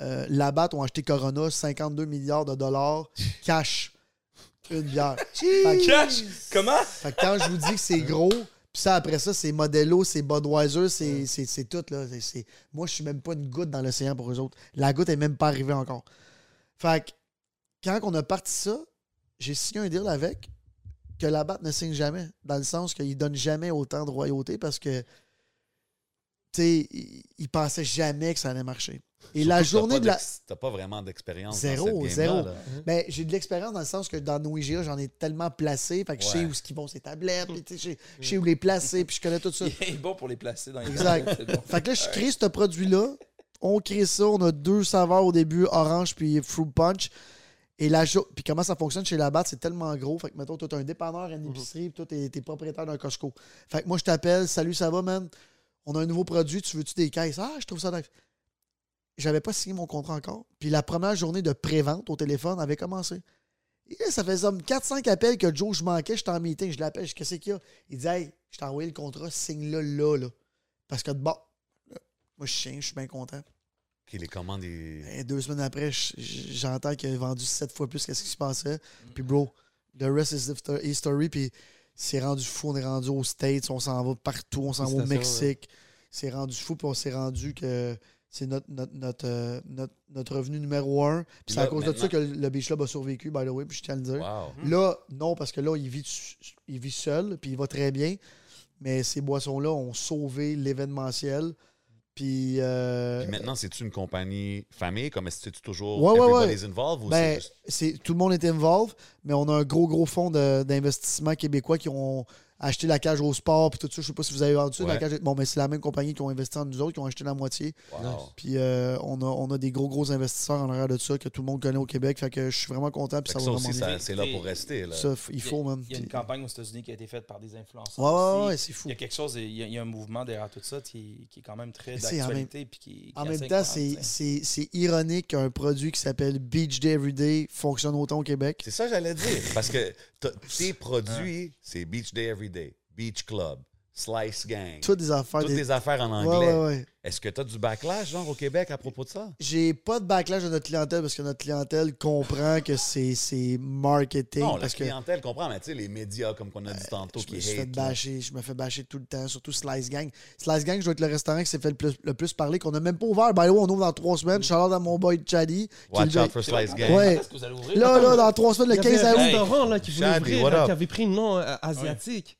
euh, Labatt ont acheté Corona 52 milliards de dollars cash. Une bière. *laughs* Que- Cash? Comment? Fait que quand je vous dis que c'est gros, puis ça, après ça, c'est Modelo, c'est Budweiser, c'est, c'est, c'est tout. Là. Moi, je suis même pas une goutte dans l'océan pour eux autres. La goutte est même pas arrivée encore. Fait que quand on a parti ça, j'ai signé un deal avec que la batte ne signe jamais. Dans le sens qu'il donne jamais autant de royauté parce que, tu sais, il, il pensait jamais que ça allait marcher. Et Surtout la journée pas de la. T'as pas vraiment d'expérience. Zéro, dans cette game-là, zéro. là. Ben, j'ai de l'expérience dans le sens que dans nos IGA, j'en ai tellement placé. Fait que je sais où ce qu'ils vont ces tablettes, puis tu sais, je sais- je sais où les placer, puis je connais tout ça. *laughs* Il est bon pour les placer dans les Exact. bon. Fait que là, je crée ce produit-là. On crée ça. On a deux saveurs au début, orange puis fruit punch. Et la Puis comment ça fonctionne chez la batte, c'est tellement gros. Fait que, mettons, tu as un dépanneur, une épicerie, puis toi, t'es t'es propriétaire d'un Costco. Fait que moi, je t'appelle. Salut, ça va, man? On a un nouveau produit. Tu veux-tu des caisses? Ah, je trouve ça nice. J'avais pas signé mon contrat encore. Puis la première journée de pré-vente au téléphone avait commencé. Et ça faisait comme 4-5 appels que Joe, je manquais. J'étais en meeting. Je l'appelle. Je Qu'est-ce qu'il y a? Il dit, hey, je t'ai envoyé le contrat. Signe-le là, là. Parce que, bon, moi, je chien, je suis bien content. Ok, les commandes. Et deux semaines après, je- j'entends qu'il a vendu sept fois plus qu'est-ce qui se passait. Puis, bro, the rest is the history. Puis, c'est rendu fou. On est rendu aux States. On s'en va partout. On s'en va au Mexique. C'est rendu fou. Puis, on s'est rendu que c'est notre, notre, notre, euh, notre, notre revenu numéro un. Puis, c'est à cause de ça que le Beach Club a survécu, by the way. Puis, je tiens à le dire. Wow. Là, non, parce que là, il vit, il vit seul, puis il va très bien. Mais ces boissons-là ont sauvé l'événementiel. Puis, euh, Puis maintenant, c'est-tu une compagnie famille? Comme est-ce que c'est toujours Ouais, ouais, everybody's involved? Ou ben, c'est juste... tout le monde est involved, mais on a un gros, gros fonds d'investissement québécois qui ont acheté la cage au sport, puis tout ça. Je sais pas si vous avez vendu ça, la cage. Bon, mais c'est la même compagnie qui ont investi en nous autres, qui ont acheté la moitié. Wow. Puis euh, on, a, on a des gros, gros investisseurs en arrière de ça que tout le monde connaît au Québec. Fait que je suis vraiment content, puis ça va vraiment c'est là pour rester. Là. Ça, il faut, man. Il y a une campagne aux États-Unis qui a été faite par des influenceurs. Ouais, ouais, aussi. ouais, c'est fou. Il y a quelque chose, il y a, il y a un mouvement derrière tout ça qui, qui est quand même très Mais c'est en d'actualité. puis qui- qui En même temps, c'est ironique qu'un produit qui s'appelle Beach Day Everyday fonctionne autant au Québec. C'est ça que j'allais dire. Parce que tes produits, c'est Beach Day Everyday, Beach Club, Slice Gang. Toutes des affaires. Toutes des- des affaires en anglais. ouais, ouais. Est-ce que tu as du backlash, genre, au Québec à propos de ça? J'ai pas de backlash de notre clientèle parce que notre clientèle comprend que c'est c'est marketing. Non, la parce que clientèle comprend, mais tu sais, les médias, comme qu'on a dit tantôt, je qui me fait bâcher, je me fais bâcher tout le temps, surtout Slice Gang. Slice Gang, je dois être le restaurant qui s'est fait le plus, le plus parler, qu'on n'a même pas ouvert. By the way, on ouvre dans trois semaines. Je suis dans mon boy Chaddy. qui Watch le- out for Slice Gang. Ouais. quand est-ce que vous allez ouvrir? Là, là, dans trois semaines, le Il y avait 15 un août. Hey. restaurant là, qui voulait Shadi, ouvrir, what là, up? qui avait pris le nom euh, asiatique.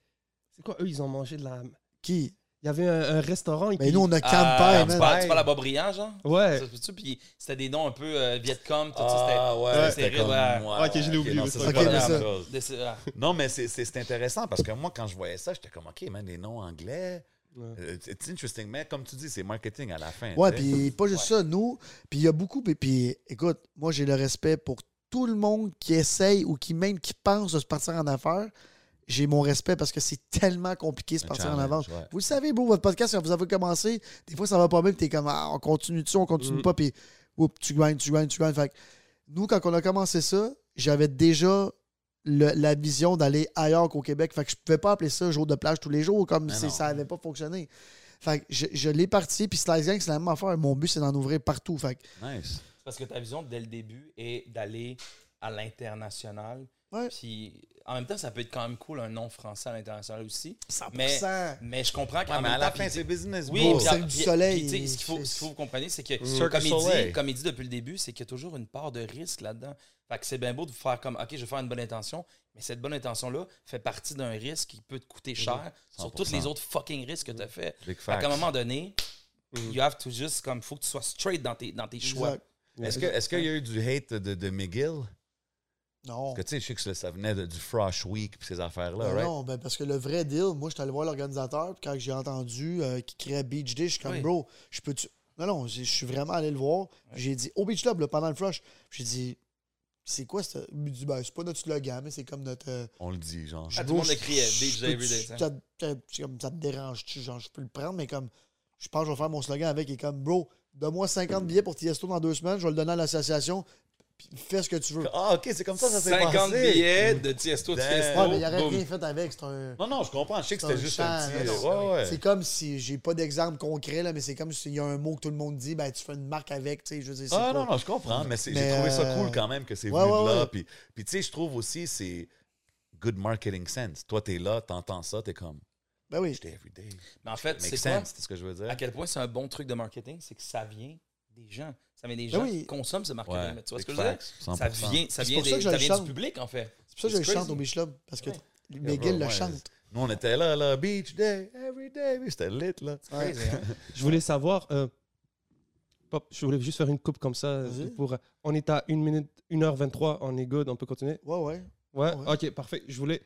C'est quoi, eux, ils ont mangé de la. Qui? Il y avait un, un restaurant. Mais qui- nous, on a Ah, Campai, tu parles, tu parles à genre? Ouais. Ça se peut-tu? Puis c'était des noms un peu euh, Vietcom, tout ça. Ah ouais, c'était terrible, comme... ouais. ouais, Ok, je l'ai ouais, oublié, non, c'est ça, c'est mais c'est- ah. Non, mais c'est- c'est c'est intéressant parce que moi, quand je voyais ça, j'étais comme, OK, man, des noms anglais. Ouais. euh, It's interesting, mais comme tu dis, c'est marketing à la fin. Ouais, puis pas juste ça, nous. Puis il y a beaucoup. Puis, puis, écoute, moi, j'ai le respect pour tout le monde qui essaye ou qui même qui pense de se partir en affaires. J'ai mon respect parce que c'est tellement compliqué de se partir en avance. ouais. Vous le savez, bro, votre podcast, quand vous avez commencé, des fois, ça va pas bien, puis t'es comme, ah, on continue dessus, on continue Mm. pas, puis oups, tu gagnes, tu gagnes, tu gagnes. Fait que nous, quand on a commencé ça, j'avais déjà le- la vision d'aller ailleurs qu'au Québec. Fait que je pouvais pas appeler ça jour de plage tous les jours, comme Mais si ça avait pas fonctionné. Fait que je, je l'ai parti, puis Slice Gang, c'est la même affaire. Mon but, c'est d'en ouvrir partout. Fait que, Nice. Parce que ta vision dès le début est d'aller à l'international. Ouais. Puis en même temps, ça peut être quand même cool un nom français à l'international aussi. 100%. Mais, mais je comprends qu'en Ouais, mais même à la temps, fin, puis- c'est business, Oui, Cirque du puis- Soleil, puis, ce qu'il faut, c'est- ce vous compreniez, c'est que, Cirque comme il, dit, comme il dit depuis le début, c'est qu'il y a toujours une part de risque là-dedans. Fait que c'est bien beau de faire comme, OK, je vais faire une bonne intention, mais cette bonne intention-là fait partie d'un risque qui peut te coûter cher sur 100%. tous les autres fucking risques que tu as fait. Big Fait qu'à facts. un moment donné, Mm. you have to just, comme, faut que tu sois straight dans tes, dans tes choix. Est-ce que- est-ce qu'il y a eu du hate de, de McGill? Non. Parce que tu sais, je sais que ça venait de- du Frosh Week et ces affaires-là, Ben right? Non, ben parce que le vrai deal, moi, je suis allé voir l'organisateur, puis quand j'ai entendu euh, qu'il créait Beach Day, je suis comme, Oui. bro, je peux. -tu... Non, non, je suis vraiment allé le voir. J'ai dit, au Beach Club, là, pendant le flush, j'ai dit, c'est quoi ça? Il me dit, ben, c'est pas notre slogan, mais c'est comme notre. euh, On le dit, genre. Ah, tout le monde le criait, je- Beach Day Everyday, ça. Comme, ça te dérange-tu? Genre, je peux le prendre, mais comme, je pense que je vais faire mon slogan avec, et comme, bro, donne-moi 50 billets pour Tiesto dans deux semaines, je vais le donner à l'association, fais ce que tu veux. Ah, OK, c'est comme ça, ça s'est 50 passé. billets de Tiesto, Damn. Tiesto. Ouais, mais il n'y aurait rien fait avec, c'est un. Non, non, je comprends. Je sais que c'était juste un petit... non, ouais, ouais. C'est comme si j'ai pas d'exemple concret, là, mais c'est comme s'il y a un mot que tout le monde dit, ben tu fais une marque avec, tu sais, je veux dire, Ah pas- non, non, je comprends, mais, j'ai trouvé ça euh, cool quand même que c'est ouais, venu ouais, de là. ouais. Puis, puis tu sais, je trouve aussi c'est good marketing sense. Toi, t'es là, t'entends ça, t'es comme, Ben oui. j'étais everyday. Mais en fait, c'est ce que je veux dire. À quel point c'est un bon truc de marketing, c'est que ça vient des gens. Ça vient des Ben gens oui. qui consomment ce marketing. Ouais, tu vois ce que je veux dire? Ça 100%. vient, ça C'est vient, pour ça des- que je ça vient chante. du public, en fait. C'est pour ça que je chante au Beach Club, parce que bro, le ouais. chante. Nous, on était là, là, beach day, everyday, oui, c'était lit, là. Ouais. Crazy, hein? *laughs* Je voulais savoir, euh, Pop, je voulais juste faire une coupe comme ça. Vas-y. Pour, on est à 1 minute, 1h23, on est good, on peut continuer? Ouais, ouais? Ouais, Ouais. ok, parfait. Je voulais.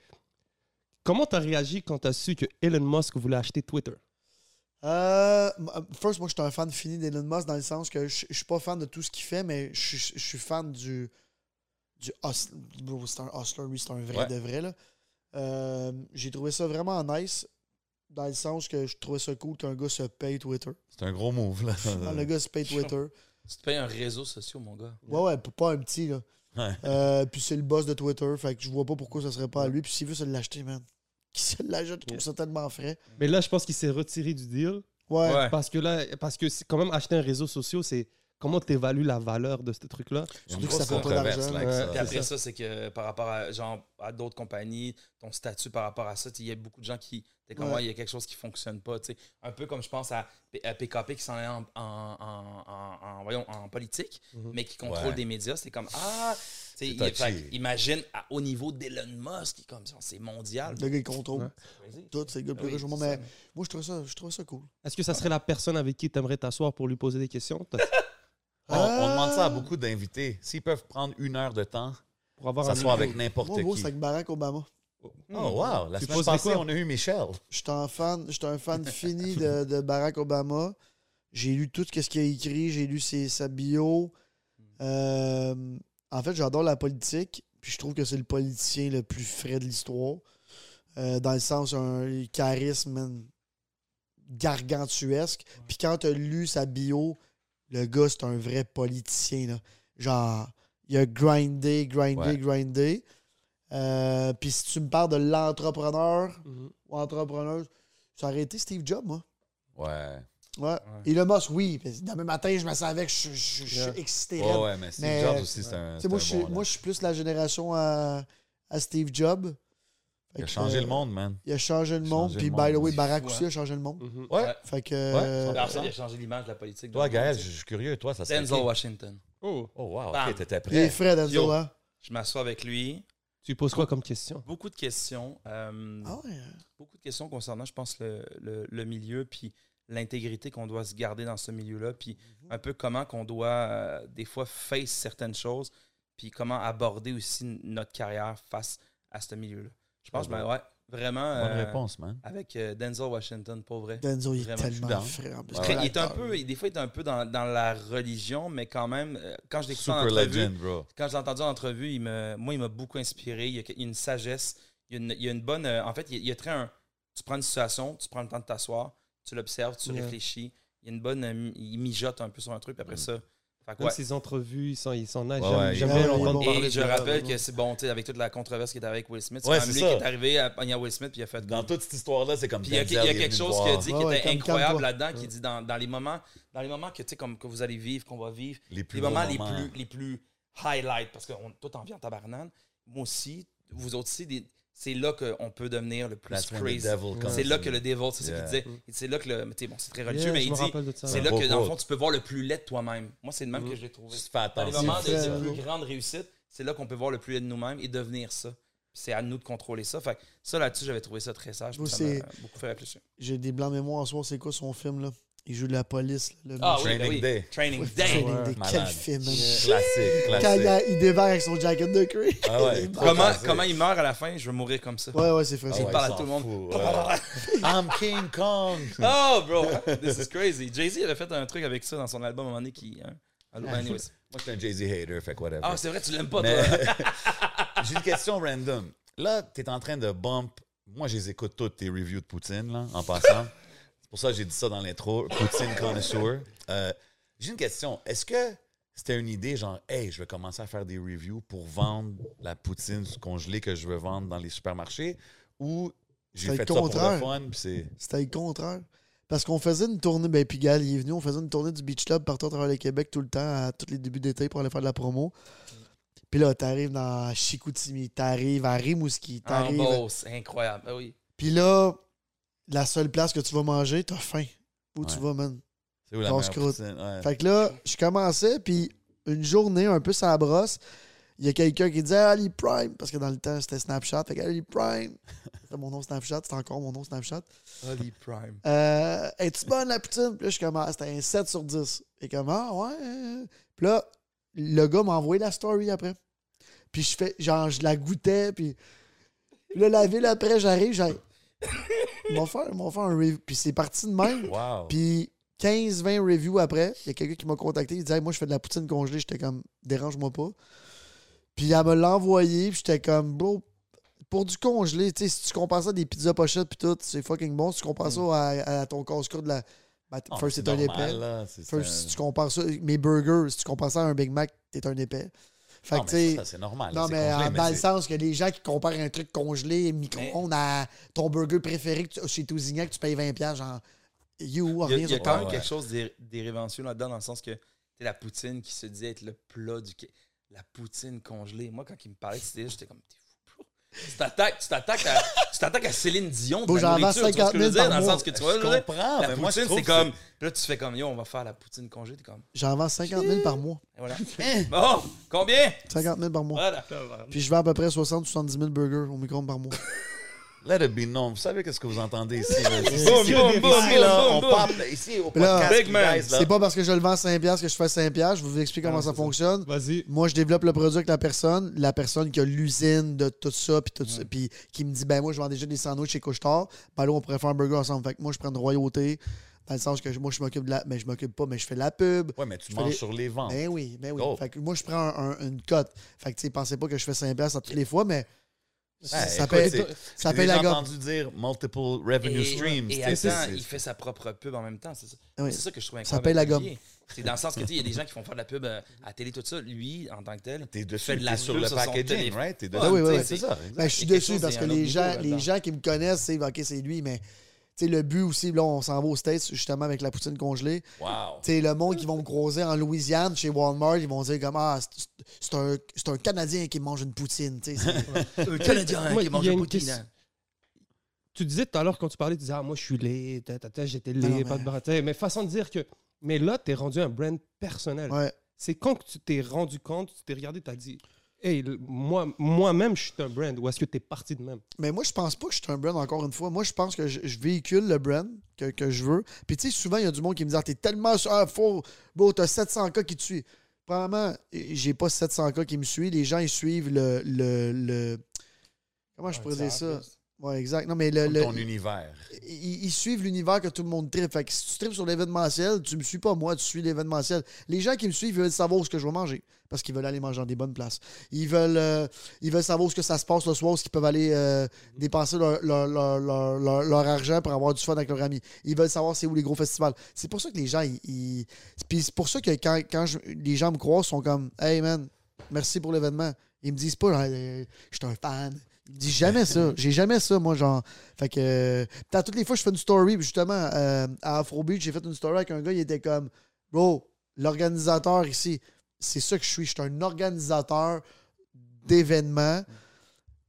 Comment t'as réagi quand t'as su que Elon Musk voulait acheter Twitter? Euh, m- first, moi, je suis un fan fini d'Elon Musk dans le sens que je je suis pas fan de tout ce qu'il fait, mais je suis- je suis fan du. du c'est un hustler, lui, c'est un vrai Ouais. de vrai. là. Euh, J'ai trouvé ça vraiment nice, dans le sens que je trouvais ça cool qu'un gars se paye Twitter. C'est un gros move, là. *laughs* Le gars se paye Twitter. Tu te payes un réseau social, mon gars. Ouais, ouais, pas un petit, là. Ouais. Euh, puis c'est le boss de Twitter, fait que je vois pas pourquoi ça serait pas à lui. Puis s'il veut se l'acheter, man. Qui se l'achète, je trouve ça tellement frais. Mais là, je pense qu'il s'est retiré du deal. Ouais. Ouais. Parce que là, parce que c'est quand même acheter un réseau social, c'est comment tu évalues la valeur de ce truc-là? Surtout que ça fait pas d'argent. Puis c'est après ça. ça, c'est que par rapport à, genre, à d'autres compagnies, ton statut par rapport à ça, il y a beaucoup de gens qui. t'es comme, ouais, il y a quelque chose qui fonctionne pas. Un peu comme je pense à, à PKP qui s'en est en, en, en- en- en- voyons, en politique, Mhm. mais qui contrôle Ouais. des médias. C'est comme, ah, il- fait imagine à- au niveau d'Elon Musk, qui est comme ça, c'est mondial. Le gars, il contrôle Ouais. Tout, c'est le gars plus riche au monde. Mais ça. moi, je trouve ça, je trouve ça cool. Est-ce que ça serait la personne avec qui tu aimerais t'asseoir pour lui poser des questions? *laughs* On, on demande ça à Ah. beaucoup d'invités. S'ils peuvent prendre une heure de temps, Pour avoir s'asseoir un avec n'importe Moi, qui. c'est avec Barack Obama. Oh, wow. La Tu semaine passée, quoi? on a eu Michel. J'étais un fan, j'étais un fan *laughs* fini de, de Barack Obama. J'ai lu tout ce qu'il a écrit, j'ai lu ses, sa bio. Euh, en fait, j'adore la politique, puis je trouve que c'est le politicien le plus frais de l'histoire. Euh, dans le sens, un charisme gargantuesque. Puis quand tu as lu sa bio, le gars, c'est un vrai politicien. Là. Genre, il a grindé, grindé, Ouais. grindé. Euh, puis si tu me parles de l'entrepreneur, Mhm. ou entrepreneur, ça aurait été Steve Jobs, moi. Ouais. Ouais. Elon Musk, oui. Puis Demain matin, je me savais que je, je- je- Yeah. suis excité. Ouais, ouais, mais Steve Mais- Jobs aussi, c'est un. Moi, je suis plus la génération à, à Steve Jobs. Fait Il a changé euh, le monde, man. Il a changé le monde. changé Puis, le by the way, Barack aussi hein. a changé le monde. Mhm. Ouais. Fait que. euh, Alors ça, il a changé l'image de la politique. Toi, Gaël, je suis curieux. Toi, ça. Denzel? Washington. Oh. Oh, wow. Bam. Ok, t'étais Il est prêt. frais, Denzel, Yo. hein? Je m'assois avec lui. Tu poses quoi comme question? Beaucoup de questions. euh, Ah ouais. beaucoup de questions concernant, je pense, le, le- le milieu, puis l'intégrité qu'on doit se garder dans ce milieu-là, puis un peu comment qu'on doit, euh, des fois, face certaines choses, puis comment aborder aussi notre carrière face à ce milieu-là. Je pense, ben ouais, vraiment. Bonne euh, réponse, man. Avec euh, Denzel Washington, pour vrai. Denzel, il est Vraiment, tellement. Ouais, Quel il est un peu, des fois, il est un peu dans, dans la religion, mais quand même, euh, quand je l'écoute en Super entrevue, legend, bro. quand j'ai entendu en entrevue, il me, moi, il m'a beaucoup inspiré. Il y a, une sagesse, il y a une, il y a une bonne. euh, en fait, il y a, très un. Tu prends une situation, tu prends le temps de t'asseoir, tu l'observes, tu Yeah. réfléchis. Il y a une bonne. il mijote un peu sur un truc, puis après Mm. ça. Que Même ouais. ses entrevues, il- bien ouais, l'entendre ouais, parler. Et je ça, rappelle que c'est bon, tu sais, avec toute la controverse qui est avec Will Smith, c'est lui qui ça. est arrivé à pogner Will Smith, puis il a fait. Dans toute cette histoire-là, c'est comme Puis il y a, a quelque chose a dit qui était incroyable là-dedans, qui dit dans, dans les moments, dans les moments que, tu sais, comme, que vous allez vivre, qu'on va vivre, les plus les moments les plus, les plus highlight, parce qu'on tout en vient en tabarnane. Moi aussi, vous autres aussi, des- c'est là qu'on peut devenir le plus That's crazy. C'est là que le devil, c'est ça Yeah. qu'il disait. C'est là que le. tu bon, c'est très religieux, Yeah, mais il dit. C'est là que, dans le fond, tu peux voir le plus laid de toi-même. Moi, c'est le même Mhm. que je l'ai trouvé. Juste fais Dans les attention. moments de, plus grande réussite, c'est là qu'on peut voir le plus laid de nous-mêmes et devenir ça. C'est à nous de contrôler ça. Fait que ça, là-dessus, j'avais trouvé ça très sage. Ça m'a beaucoup fait réfléchir. J'ai des blancs mémoires en soir. C'est quoi son film, là? Il joue de la police. là, le Ah oui, ben Training oui. Day. Training Ouais, Day. Training. Day. Quel Malade. film, man. Classique, Quand il, classique. a- il débarque avec son jacket de cuir. Ah ouais. Comment, classique. comment il meurt à la fin, je veux mourir comme ça. Ouais, ouais, c'est vrai. Ah ouais, parle à il tout le monde. *laughs* ouais. I'm King Kong. Oh, bro, this is crazy. Jay-Z avait fait un truc avec ça dans son album à un moment donné qui. Hein? Allô, anyways. Moi, je suis un Jay-Z hater, fait whatever. Ah, c'est vrai, tu l'aimes pas, Mais toi. *laughs* j'ai une question random. Là, tu es en train de bump. Moi, je les écoute toutes tes reviews de Poutine, là, en passant. C'est pour ça que j'ai dit ça dans l'intro. Poutine connoisseur. Euh, j'ai une question. Est-ce que c'était une idée, genre, hey, je vais commencer à faire des reviews pour vendre la poutine congelée que je veux vendre dans les supermarchés? Ou j'ai C'est fait le ça pour le contraire. fun, c'est. C'était le contraire. Parce qu'on faisait une tournée, ben puis Gal, il est venu, on faisait une tournée du Beach Club partout à travers le Québec tout le temps, à tous les débuts d'été pour aller faire de la promo. Puis là, t'arrives dans Chicoutimi, t'arrives à Rimouski, En t'arrives. Beauce, incroyable. Ah oui. Puis là, la seule place que tu vas manger, t'as faim. Où tu vas, man? C'est où la Grosse meilleure croûte. poutine? Ouais. Fait que là, je commençais, puis une journée, un peu ça brosse, il y a quelqu'un qui disait Ali Prime, parce que dans le temps, c'était Snapchat. Fait que Ali Prime, *laughs* c'était mon nom Snapchat, c'est encore mon nom Snapchat. Holly Prime. Euh, Es-tu bonne la poutine? Puis là, je commence, c'était un 7 sur 10. Et comme, ah ouais. Puis là, le gars m'a envoyé la story après. Puis je fais, genre, je la goûtais, puis, puis là, la ville après, j'arrive, j'ai. M'ont fait, fait un review. Puis c'est parti de même. Wow. Puis 15-20 reviews après, il y a quelqu'un qui m'a contacté. Il disait Hey, Moi, je fais de la poutine congelée. J'étais comme Dérange-moi pas. Puis elle me l'a envoyé. Puis j'étais comme Bro, pour du congelé, tu sais, si tu compares ça à des pizzas pochettes, puis tout, c'est fucking bon. Si tu compares ça à, à ton casse-croûte de la. ben, Ah, first, c'est un épais. là. First, si tu compares ça, mes burgers, si tu compares ça à un Big Mac, t'es un épais. Fait Non, que, mais ça, c'est normal. Non, mais congelé, en- dans le sens que les gens qui comparent un truc congelé, micro-ondes, à ton burger préféré que tu- chez Tousignac, tu payes 20$, genre, you, Il y a, rien il y a quand même ouais. quelque chose d'irrévérencieux là-dedans, dans le sens que c'est la poutine qui se dit être le plat du. Quai- La poutine congelée. Moi, quand il me parlait de idée, j'étais comme, t'es. Tu t'attaques, tu t'attaques à, tu t'attaques à Céline Dion de Bon, la nourriture, tu vois ce 50 que je 000 veux dire, par dans le mois. sens que tu vois, Je comprends, la mais moi, je poutine, c'est comme, là, tu fais comme, yo, on va faire la poutine congelée, t'es comme, J'en vends 50 000 par mois. et voilà. *laughs* bon, combien? 50 000 par mois. Voilà. Puis je vends à peu près 60-70 000 burgers au micro-ondes par mois. *laughs* Let it be known. Vous savez qu'est-ce que vous entendez ici? on boum. parle ici au podcast. Big man, guys, là. C'est pas parce que je le vends 5$ piastres que je fais 5$. piastres. Je vous explique comment Ah, ça fonctionne. Vas-y. Moi, je développe le produit avec la personne, la personne qui a l'usine de tout ça, puis tout ça, puis qui me dit, ben moi, je vends déjà des sandwichs chez Couchetard, ben là, on pourrait faire un burger ensemble. Fait que moi, je prends une royauté, dans le sens que je- moi, je m'occupe de la. Mais je m'occupe pas, mais je fais la pub. Ouais, mais tu manges les- sur les ventes. Ben oui, ben oui. Oh. Fait que moi, je prends un- un- une cote. Fait que, tu sais, pensez pas que je fais 5$ piastres à toutes les fois, mais ça, Ouais, ça c'est- ça J'ai entendu dire multiple revenue Et, streams. et c'est- attends, c'est- il fait sa propre pub en même temps. C'est ça, Oui. c'est ça que je trouve Ça incroyable. paye la gomme. C'est dans le sens que, tu sais, il y a des gens qui font faire de la pub euh, à télé, tout ça. Lui, en tant que tel, T'es fait dessus, de la sur pub le packaging, right? T'es dessus. oui, oui, c'est ça. Ben, je suis dessus parce que les gens, là-dedans. les gens qui me connaissent savent, OK, c'est lui, mais tu sais, le but aussi, là, on s'en va aux States, justement, avec la poutine congelée. Wow. Le monde qui vont me croiser en Louisiane, chez Walmart, ils vont dire comme Ah, c'est- un, c'est un Canadien qui mange une poutine. tu sais, c'est- *laughs* un Canadien Moi, qui il mange une poutine. question- Tu disais tout à l'heure, quand tu parlais, tu disais, ah, moi, je suis laid, ta, ta, ta, j'étais laid, non, pas mais- de bretelles. Mais façon de dire que. Mais là, tu es rendu un brand personnel. Ouais. C'est quand que tu t'es rendu compte, tu t'es regardé, tu as dit, hey, moi, moi-même, je suis un brand. Ou est-ce que tu es parti de même? Mais moi, je pense pas que je suis un brand encore une fois. Moi, je pense que je, je véhicule le brand que, que je veux. Puis, tu sais, souvent, il y a du monde qui me dit Ah, T'es tellement. sur- Ah, faut. Bon, t'as 700 cas qui te suivent. Premièrement, j'ai pas 700 cas qui me suivent. Les gens, ils suivent le. le, le- Comment je pourrais dire ça? Ouais, exact. Non, mais le. Ton univers. ils, ils suivent l'univers que tout le monde tripe. Fait que si tu tripes sur l'événementiel, tu me suis pas moi, tu suis l'événementiel. Les gens qui me suivent ils veulent savoir ce que je vais manger parce qu'ils veulent aller manger dans des bonnes places. Ils veulent, euh, ils veulent savoir ce que ça se passe le soir, ce qu'ils peuvent aller euh, dépenser leur, leur, leur- leur- argent pour avoir du fun avec leurs amis. Ils veulent savoir c'est où les gros festivals. C'est pour ça que les gens, ils. ils- Puis c'est pour ça que quand, quand je- les gens me croisent, ils sont comme Hey man, merci pour l'événement. Ils me disent pas, euh, je suis un fan. Disent jamais ça. *laughs* J'ai jamais ça, moi, genre. Fait que. euh, toutes les fois, je fais une story. Justement, euh, à Afro Beach, j'ai fait une story avec un gars, il était comme Bro, l'organisateur ici, c'est ça que je suis. Je suis un organisateur d'événements.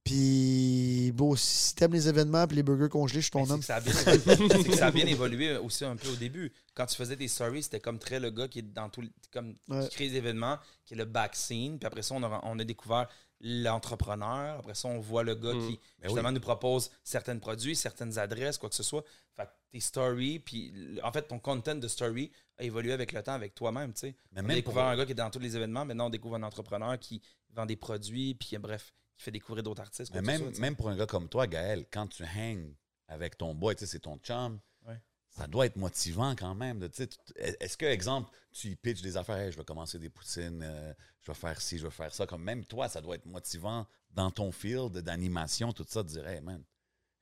Puis, bon, si t'aimes les événements puis les burgers congelés, je suis ton homme. C'est que, ça a bien *laughs* évolué- c'est que ça a bien évolué aussi un peu au début. Quand tu faisais des stories, c'était comme très le gars qui est dans tout comme Ouais. qui crée des événements, qui est le back scene. Puis après ça, on a, on a découvert l'entrepreneur. Après ça, on voit le gars Mm. qui Ben justement nous propose certains produits, certaines adresses, quoi que ce soit. Fait que tes stories, puis en fait, ton content de story a évolué avec le temps, avec toi-même, tu sais. Mais On a découvert pour- un gars qui est dans tous les événements. Maintenant, on découvre un entrepreneur qui vend des produits, puis bref, qui fait découvrir d'autres artistes. Quoi même, pour un gars comme toi, Gaël, quand tu hangs avec ton boy, tu sais, c'est ton chum. Ça doit être motivant quand même. tu- Est-ce que, exemple, tu pitches des affaires, Hey, je vais commencer des poutines, euh, je vais faire ci, je vais faire ça. Comme même toi, ça doit être motivant dans ton field d'animation, tout ça, de dire, hey man,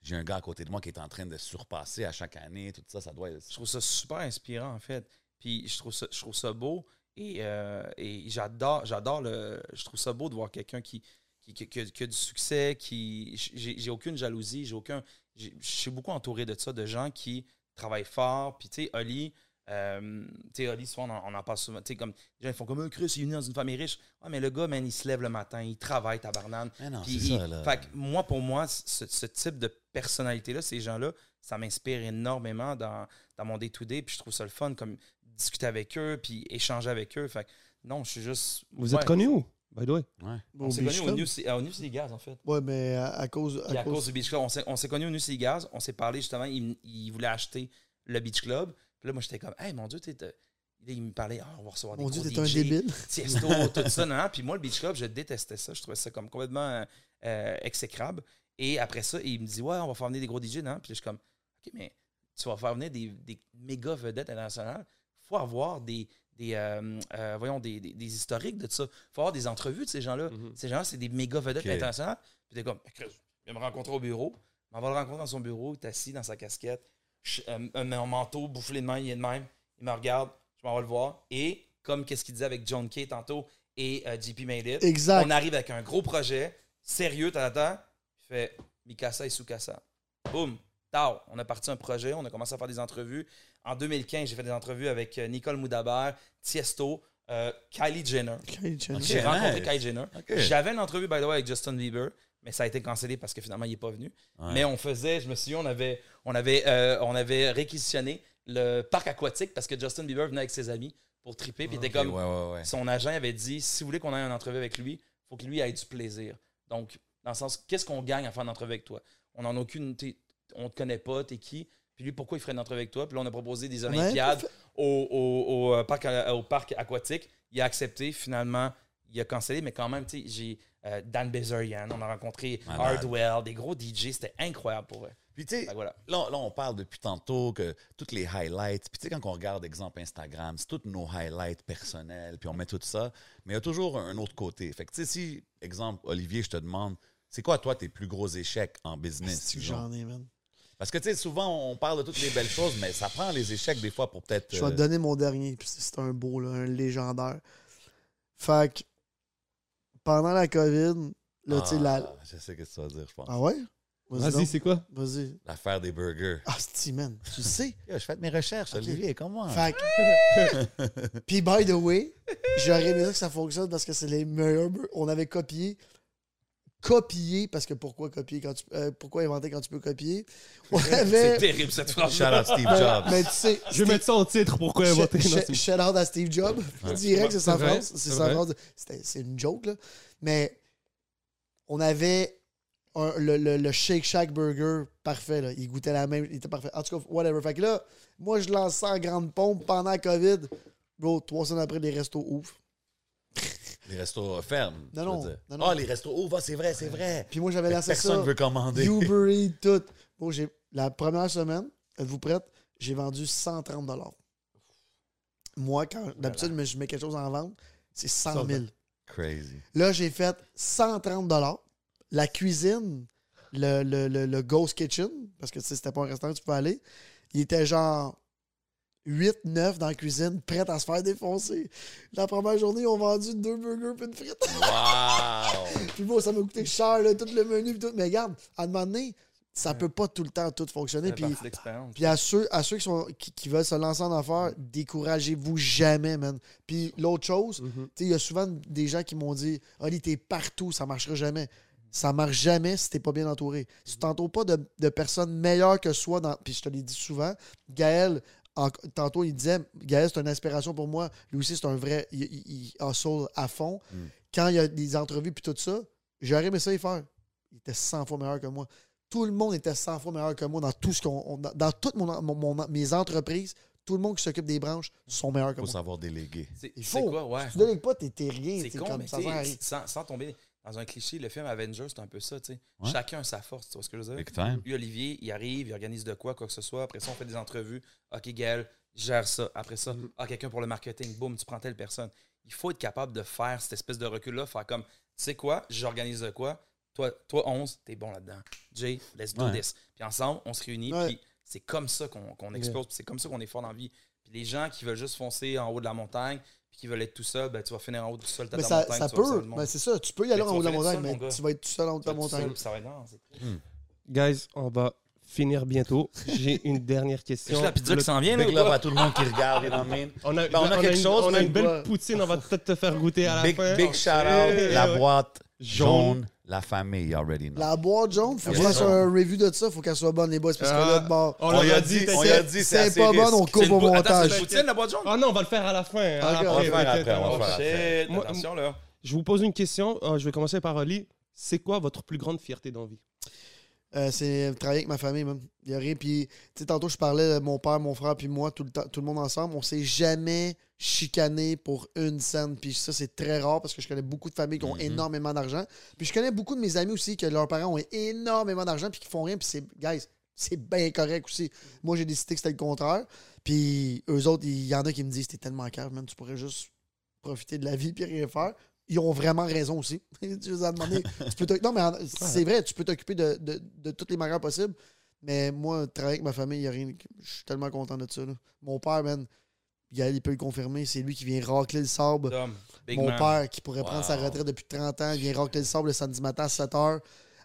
j'ai un gars à côté de moi qui est en train de surpasser à chaque année, tout ça, ça doit être. je trouve ça super inspirant en fait. Puis je trouve ça, je trouve ça beau et, euh, et j'adore, j'adore le. Je trouve ça beau de voir quelqu'un qui, qui, qui- a, qui a du succès, qui. J'ai aucune jalousie, j'ai aucun. Je suis beaucoup entouré de ça, de gens qui travaillent fort. Puis tu sais, Oli. euh, tu sais, Oli, souvent, on en, on en parle souvent. Tu sais, comme, les gens ils font comme un Chris, il est venu dans une famille riche. Ouais, mais le gars, man, il se lève le matin, il travaille, tabarnane. Mais non, Puis il- ça, là. fait que moi, pour moi, ce, ce type de personnalité-là, ces gens-là, ça m'inspire énormément dans, dans mon day-to-day. Puis je trouve ça le fun, comme discuter avec eux, puis échanger avec eux. Fait que non, je suis juste. Vous ouais. êtes connu où, by the way? Ouais. On s'est connus au Club. New, Sea- euh, au New Sea Gas, en fait. Ouais, mais à, à cause. À cause du Beach Club, on s'est, on s'est connus au New Sea Gas. On s'est parlé justement, il, il voulait acheter le Beach Club. Puis là, moi, j'étais comme, hey, mon Dieu, t'es. il me parlait, ah, on va recevoir des Mon Dieu, gros t'es un DJ, débile. *laughs* Tiesto, tout ça, non, non. Puis moi, le Beach Club, je détestais ça. Je trouvais ça comme complètement euh, exécrable. Et après ça, il me dit, ouais, on va faire venir des gros DJ, non? Puis là, je suis comme, OK, mais tu vas faire venir des, des méga vedettes internationales. Il faut avoir des, des, euh, euh, voyons, des, des- des historiques de ça. Il faut avoir des entrevues de ces gens-là. Mhm. Ces gens-là, c'est des méga vedettes internationales. Puis t'es comme, Chris, viens me rencontrer au bureau. On va le rencontrer dans son bureau, il est assis dans sa casquette, ch- euh, un, un manteau boufflé de main, il est de même. Il me regarde, je m'en vais le voir. Et comme qu'est-ce qu'il disait avec John Kay tantôt et euh, JP Made It, on arrive avec un gros projet, sérieux, t'entends? Il fait Mikasa et Sukasa. Boum, tao. On a parti un projet, on a commencé à faire des entrevues. En 2015, j'ai fait des entrevues avec euh, Nicole Moudaber, Tiesto, euh, Kylie Jenner. Kylie Jenner. J'ai rencontré. Kylie Jenner. J'avais une entrevue, by the way, avec Justin Bieber, mais ça a été cancellé parce que finalement, il n'est pas venu. Ouais. Mais on faisait, je me souviens, on avait, on avait, euh, on avait réquisitionné le parc aquatique parce que Justin Bieber venait avec ses amis pour triper. Puis il était Ok, comme, ouais, ouais, ouais. son agent avait dit si vous voulez qu'on ait une entrevue avec lui, il faut que lui ait du plaisir. Donc, dans le sens, qu'est-ce qu'on gagne à faire une entrevue avec toi? On n'en a aucune. On te connaît pas, t'es qui? Puis lui, pourquoi il ferait une entrevue avec toi? Puis là, on a proposé des Olympiades pas au, au- au, euh, parc, euh, au parc aquatique. Il a accepté, finalement, il a cancellé, mais quand même, tu sais, j'ai euh, Dan Bezerian, on a rencontré Malade. Hardwell, des gros DJ, c'était incroyable pour eux. Puis tu sais, voilà. là, là, on parle depuis tantôt que toutes les highlights, puis tu sais, quand on regarde, exemple, Instagram, c'est tous nos highlights personnels, puis on met tout ça, mais il y a toujours un autre côté. Fait que tu sais, si, exemple, Olivier, je te demande, c'est quoi, toi, tes plus gros échecs en business? J'en ai, man. Parce que, tu sais, souvent, on parle de toutes les belles choses, mais ça prend les échecs, des fois, pour peut-être... Je vais euh, te donner mon dernier, puis c'est c'est un beau, là, un légendaire. Fait que pendant la COVID, là, tu sais, la. ah, Je sais ce que tu vas dire, je pense. Ah ouais? Vas-y, donc. c'est quoi? Vas-y. L'affaire des burgers. Ah, c'est man. Tu sais? *laughs* Yo, je fais mes recherches, Ok. Olivier, comment? Fait que- *laughs* Puis, by the way, j'aurais aimé ça que ça fonctionne parce que c'est les meilleurs. bur- On avait copié. Copié, parce que pourquoi copier quand tu. euh, pourquoi inventer quand tu peux copier? On *laughs* C'est avait. terrible cette phrase. Shout out Steve Jobs. Mais tu sais. Je vais mettre ça en titre. Pourquoi inventer? Sh- Shout out à Steve Jobs. Direct, c'est sa phrase. C'est sa phrase. c'était- C'est une joke, là. Mais on avait un- le, le- le Shake Shack Burger parfait, là. Il goûtait la même. Il était parfait. En tout cas, whatever. Fait que là, moi, je lance ça en grande pompe pendant la COVID. Bro, trois semaines après, les restos ouvrent. Les restos ferment. Non, non, dire. non, non. Ah, les restos ah, c'est vrai, c'est vrai. Puis moi, j'avais lancé Personne ça. veut commander. Uber *laughs* Eats, tout. Bon, j'ai la première semaine, êtes-vous prête? J'ai vendu 130 Moi, quand d'habitude, je mets quelque chose en vente, c'est 100 000 Crazy. Là, j'ai fait 130 La cuisine, le, le, le, le Ghost Kitchen, parce que c'était pas un restaurant que tu peux aller, il était genre 8-9 dans la cuisine, prêt à se faire défoncer. La première journée, ils ont vendu deux burgers et une frite. Wow! *laughs* Puis bon, ça m'a coûté cher, là, tout le menu. Puis tout. Mais regarde, à un moment donné, ça peut pas tout le temps tout fonctionner. C'est Puis, puis à ceux, à ceux qui, sont, qui, qui veulent se lancer en affaires, découragez-vous jamais, man. Puis l'autre chose, tu sais, il y a souvent des gens qui m'ont dit Oli, t'es partout, ça marchera jamais. Ça marche jamais si t'es pas bien entouré. Si tu t'entoures pas de, de personnes meilleures que soi, dans... puis je te l'ai dit souvent, Gaël, en- tantôt, il disait Gaël, c'est une inspiration pour moi. Lui aussi, c'est un vrai. Il, il, il hustle à fond. Mm. Quand il y a des entrevues puis tout ça, j'aurais aimé ça y faire. Il était 100 fois meilleur que moi. Tout le monde était 100 fois meilleur que moi dans tout ce qu'on. on- dans dans toutes mon, mon- mon- mes entreprises. Tout le monde qui s'occupe des branches sont meilleurs que Il faut moi. savoir déléguer. C'est Il faut. quoi, ouais. Si tu délègues pas, t'es t'es rien. C'est con, comme mais ça tu sans tomber dans un cliché, le film Avengers, c'est un peu ça, tu sais. Ouais. Chacun a sa force, tu vois ce que je veux dire? Lui, Olivier, il arrive, il organise de quoi, quoi que ce soit. Après ça, on fait des entrevues. OK, Gaël, gère ça. Après ça, Mm-hmm. ah, quelqu'un pour le marketing. Boum, tu prends telle personne. Il faut être capable de faire cette espèce de recul-là, faire comme, tu sais quoi, j'organise de quoi? Toi, toi 11, t'es bon là-dedans. Jay, let's do Ouais. this. Puis ensemble, on se réunit, Ouais. puis c'est comme ça qu'on qu'on explose, puis c'est comme ça qu'on est fort dans la vie. Puis les gens qui veulent juste foncer en haut de la montagne, puis qui veulent être tout seul, ben, tu vas finir en haut tout seul, t'as Mais ta ça, montagne, ça tu peut. Ben, c'est ça. Tu peux y aller en haut de la montagne, mais gars. tu vas être tout seul en haut de seul, montagne. ça va être non, c'est- Guys, on va finir bientôt. J'ai *laughs* une dernière question. Juste la pizza Le- qui s'en vient, là. Big love à tout le monde qui regarde? On a, Ben, on a quelque une, chose, On a une belle quoi? poutine, on va peut-être te faire goûter à la Big, fin. big shout out, la boîte Jaune. la famille, already know. La boîte jaune, faut que Yes, je fasse un review de ça. Faut qu'elle soit bonne, les boys. Parce que Ah, là, de bord, On y a dit, on a dit, c'est pas bon, on coupe au c'est montage. la boîte jaune? Ah non, on va le faire à la fin. Ok, après, on va le faire après, on va le va faire attention là. Je vous pose une question. Euh, je vais commencer par Oli. C'est quoi votre plus grande fierté dans la vie? Euh, c'est travailler avec ma famille, même. Il y a rien. Puis, tu sais, tantôt, je parlais de mon père, mon frère, puis moi, tout le, temps, tout le monde ensemble. On s'est jamais chicané pour une scène. Puis ça, c'est très rare parce que je connais beaucoup de familles qui ont Mhm. énormément d'argent. Puis je connais beaucoup de mes amis aussi que leurs parents ont énormément d'argent puis qui font rien. Puis c'est, guys, c'est bien correct aussi. Moi, j'ai décidé que c'était le contraire. Puis eux autres, il y en a qui me disent T'es tellement cave, man, tu pourrais juste profiter de la vie puis rien faire. Ils ont vraiment raison aussi. *laughs* tu les as demandé. tu peux t'oc- non, mais c'est vrai, tu peux t'occuper de, de, de toutes les manières possibles. Mais moi, travailler avec ma famille, il y a rien. Je suis tellement content de ça. là. Mon père, man, Gaël, il peut le confirmer. C'est lui qui vient racler le sable. Mon man. père, qui pourrait prendre sa retraite depuis 30 ans, il vient racler le sable le samedi matin à 7 h.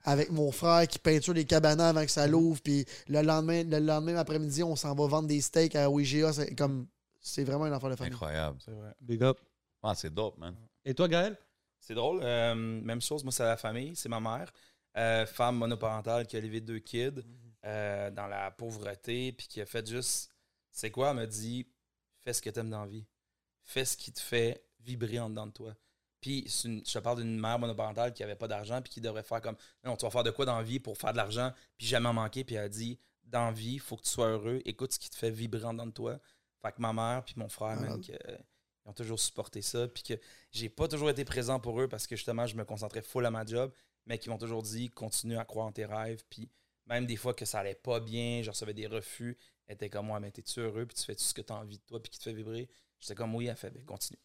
Avec mon frère qui peinture les cabanas avant que ça l'ouvre. Puis le lendemain, le lendemain après-midi, on s'en va vendre des steaks à OIGA. C'est comme. C'est vraiment une affaire de famille. Incroyable. C'est vrai. Big up. Ah, c'est dope, man. Et toi, Gaël? C'est drôle. euh, même chose, moi, c'est la famille, c'est ma mère. Euh, femme monoparentale qui a élevé deux kids euh, dans la pauvreté, puis qui a fait juste. C'est quoi? Elle m'a dit fais ce que t'aimes dans la vie. Fais ce qui te fait vibrer en dedans de toi. Puis une- je te parle d'une mère monoparentale qui avait pas d'argent, puis qui devrait faire comme non, tu vas faire de quoi dans la vie pour faire de l'argent, puis jamais en manquer. Puis elle a dit dans la vie, faut que tu sois heureux, écoute ce qui te fait vibrer en dedans de toi. Fait que ma mère puis mon frère, Malade. que, ils ont toujours supporté ça, puis que j'ai pas toujours été présent pour eux parce que justement, je me concentrais full à ma job, mais qui m'ont toujours dit continue à croire en tes rêves, puis même des fois que ça allait pas bien, je recevais des refus, était comme moi, mais t'es-tu heureux, puis tu fais tout ce que tu as envie de toi, puis qui te fait vibrer? J'étais comme oui, elle fait, ben, continue.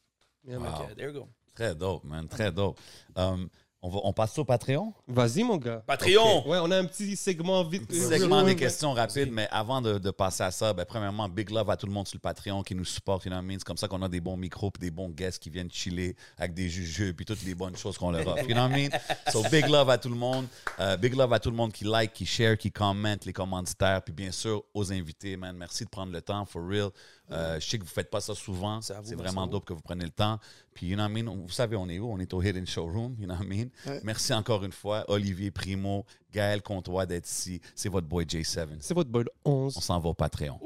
Yeah, Wow. there you go. Très dope, man. Très dope. Um, on, va, on passe au Patreon? Vas-y, mon gars. Patreon! Ouais, on a un petit segment vite. Petit euh, segment des questions rapides, mais avant de, de passer à ça, ben, premièrement, big love à tout le monde sur le Patreon qui nous supporte. You know what I mean? C'est comme ça qu'on a des bons micros puis des bons guests qui viennent chiller avec des jujeux puis toutes les bonnes choses qu'on leur offre. You know what I mean? So, big love à tout le monde. Euh, big love à tout le monde qui like, qui share, qui commente, les commanditaires. Puis bien sûr, aux invités, man. Merci de prendre le temps, for real. Euh, je sais que vous faites pas ça souvent. C'est vraiment dope que vous prenez le temps. Puis, you know what I mean? Vous savez, on est où? On est au Hidden Showroom. You know what I mean? Ouais. Merci encore une fois, Olivier Primo, Gaël Comtois d'être ici. C'est votre boy J7. C'est votre boy le 11. On s'en va au Patreon.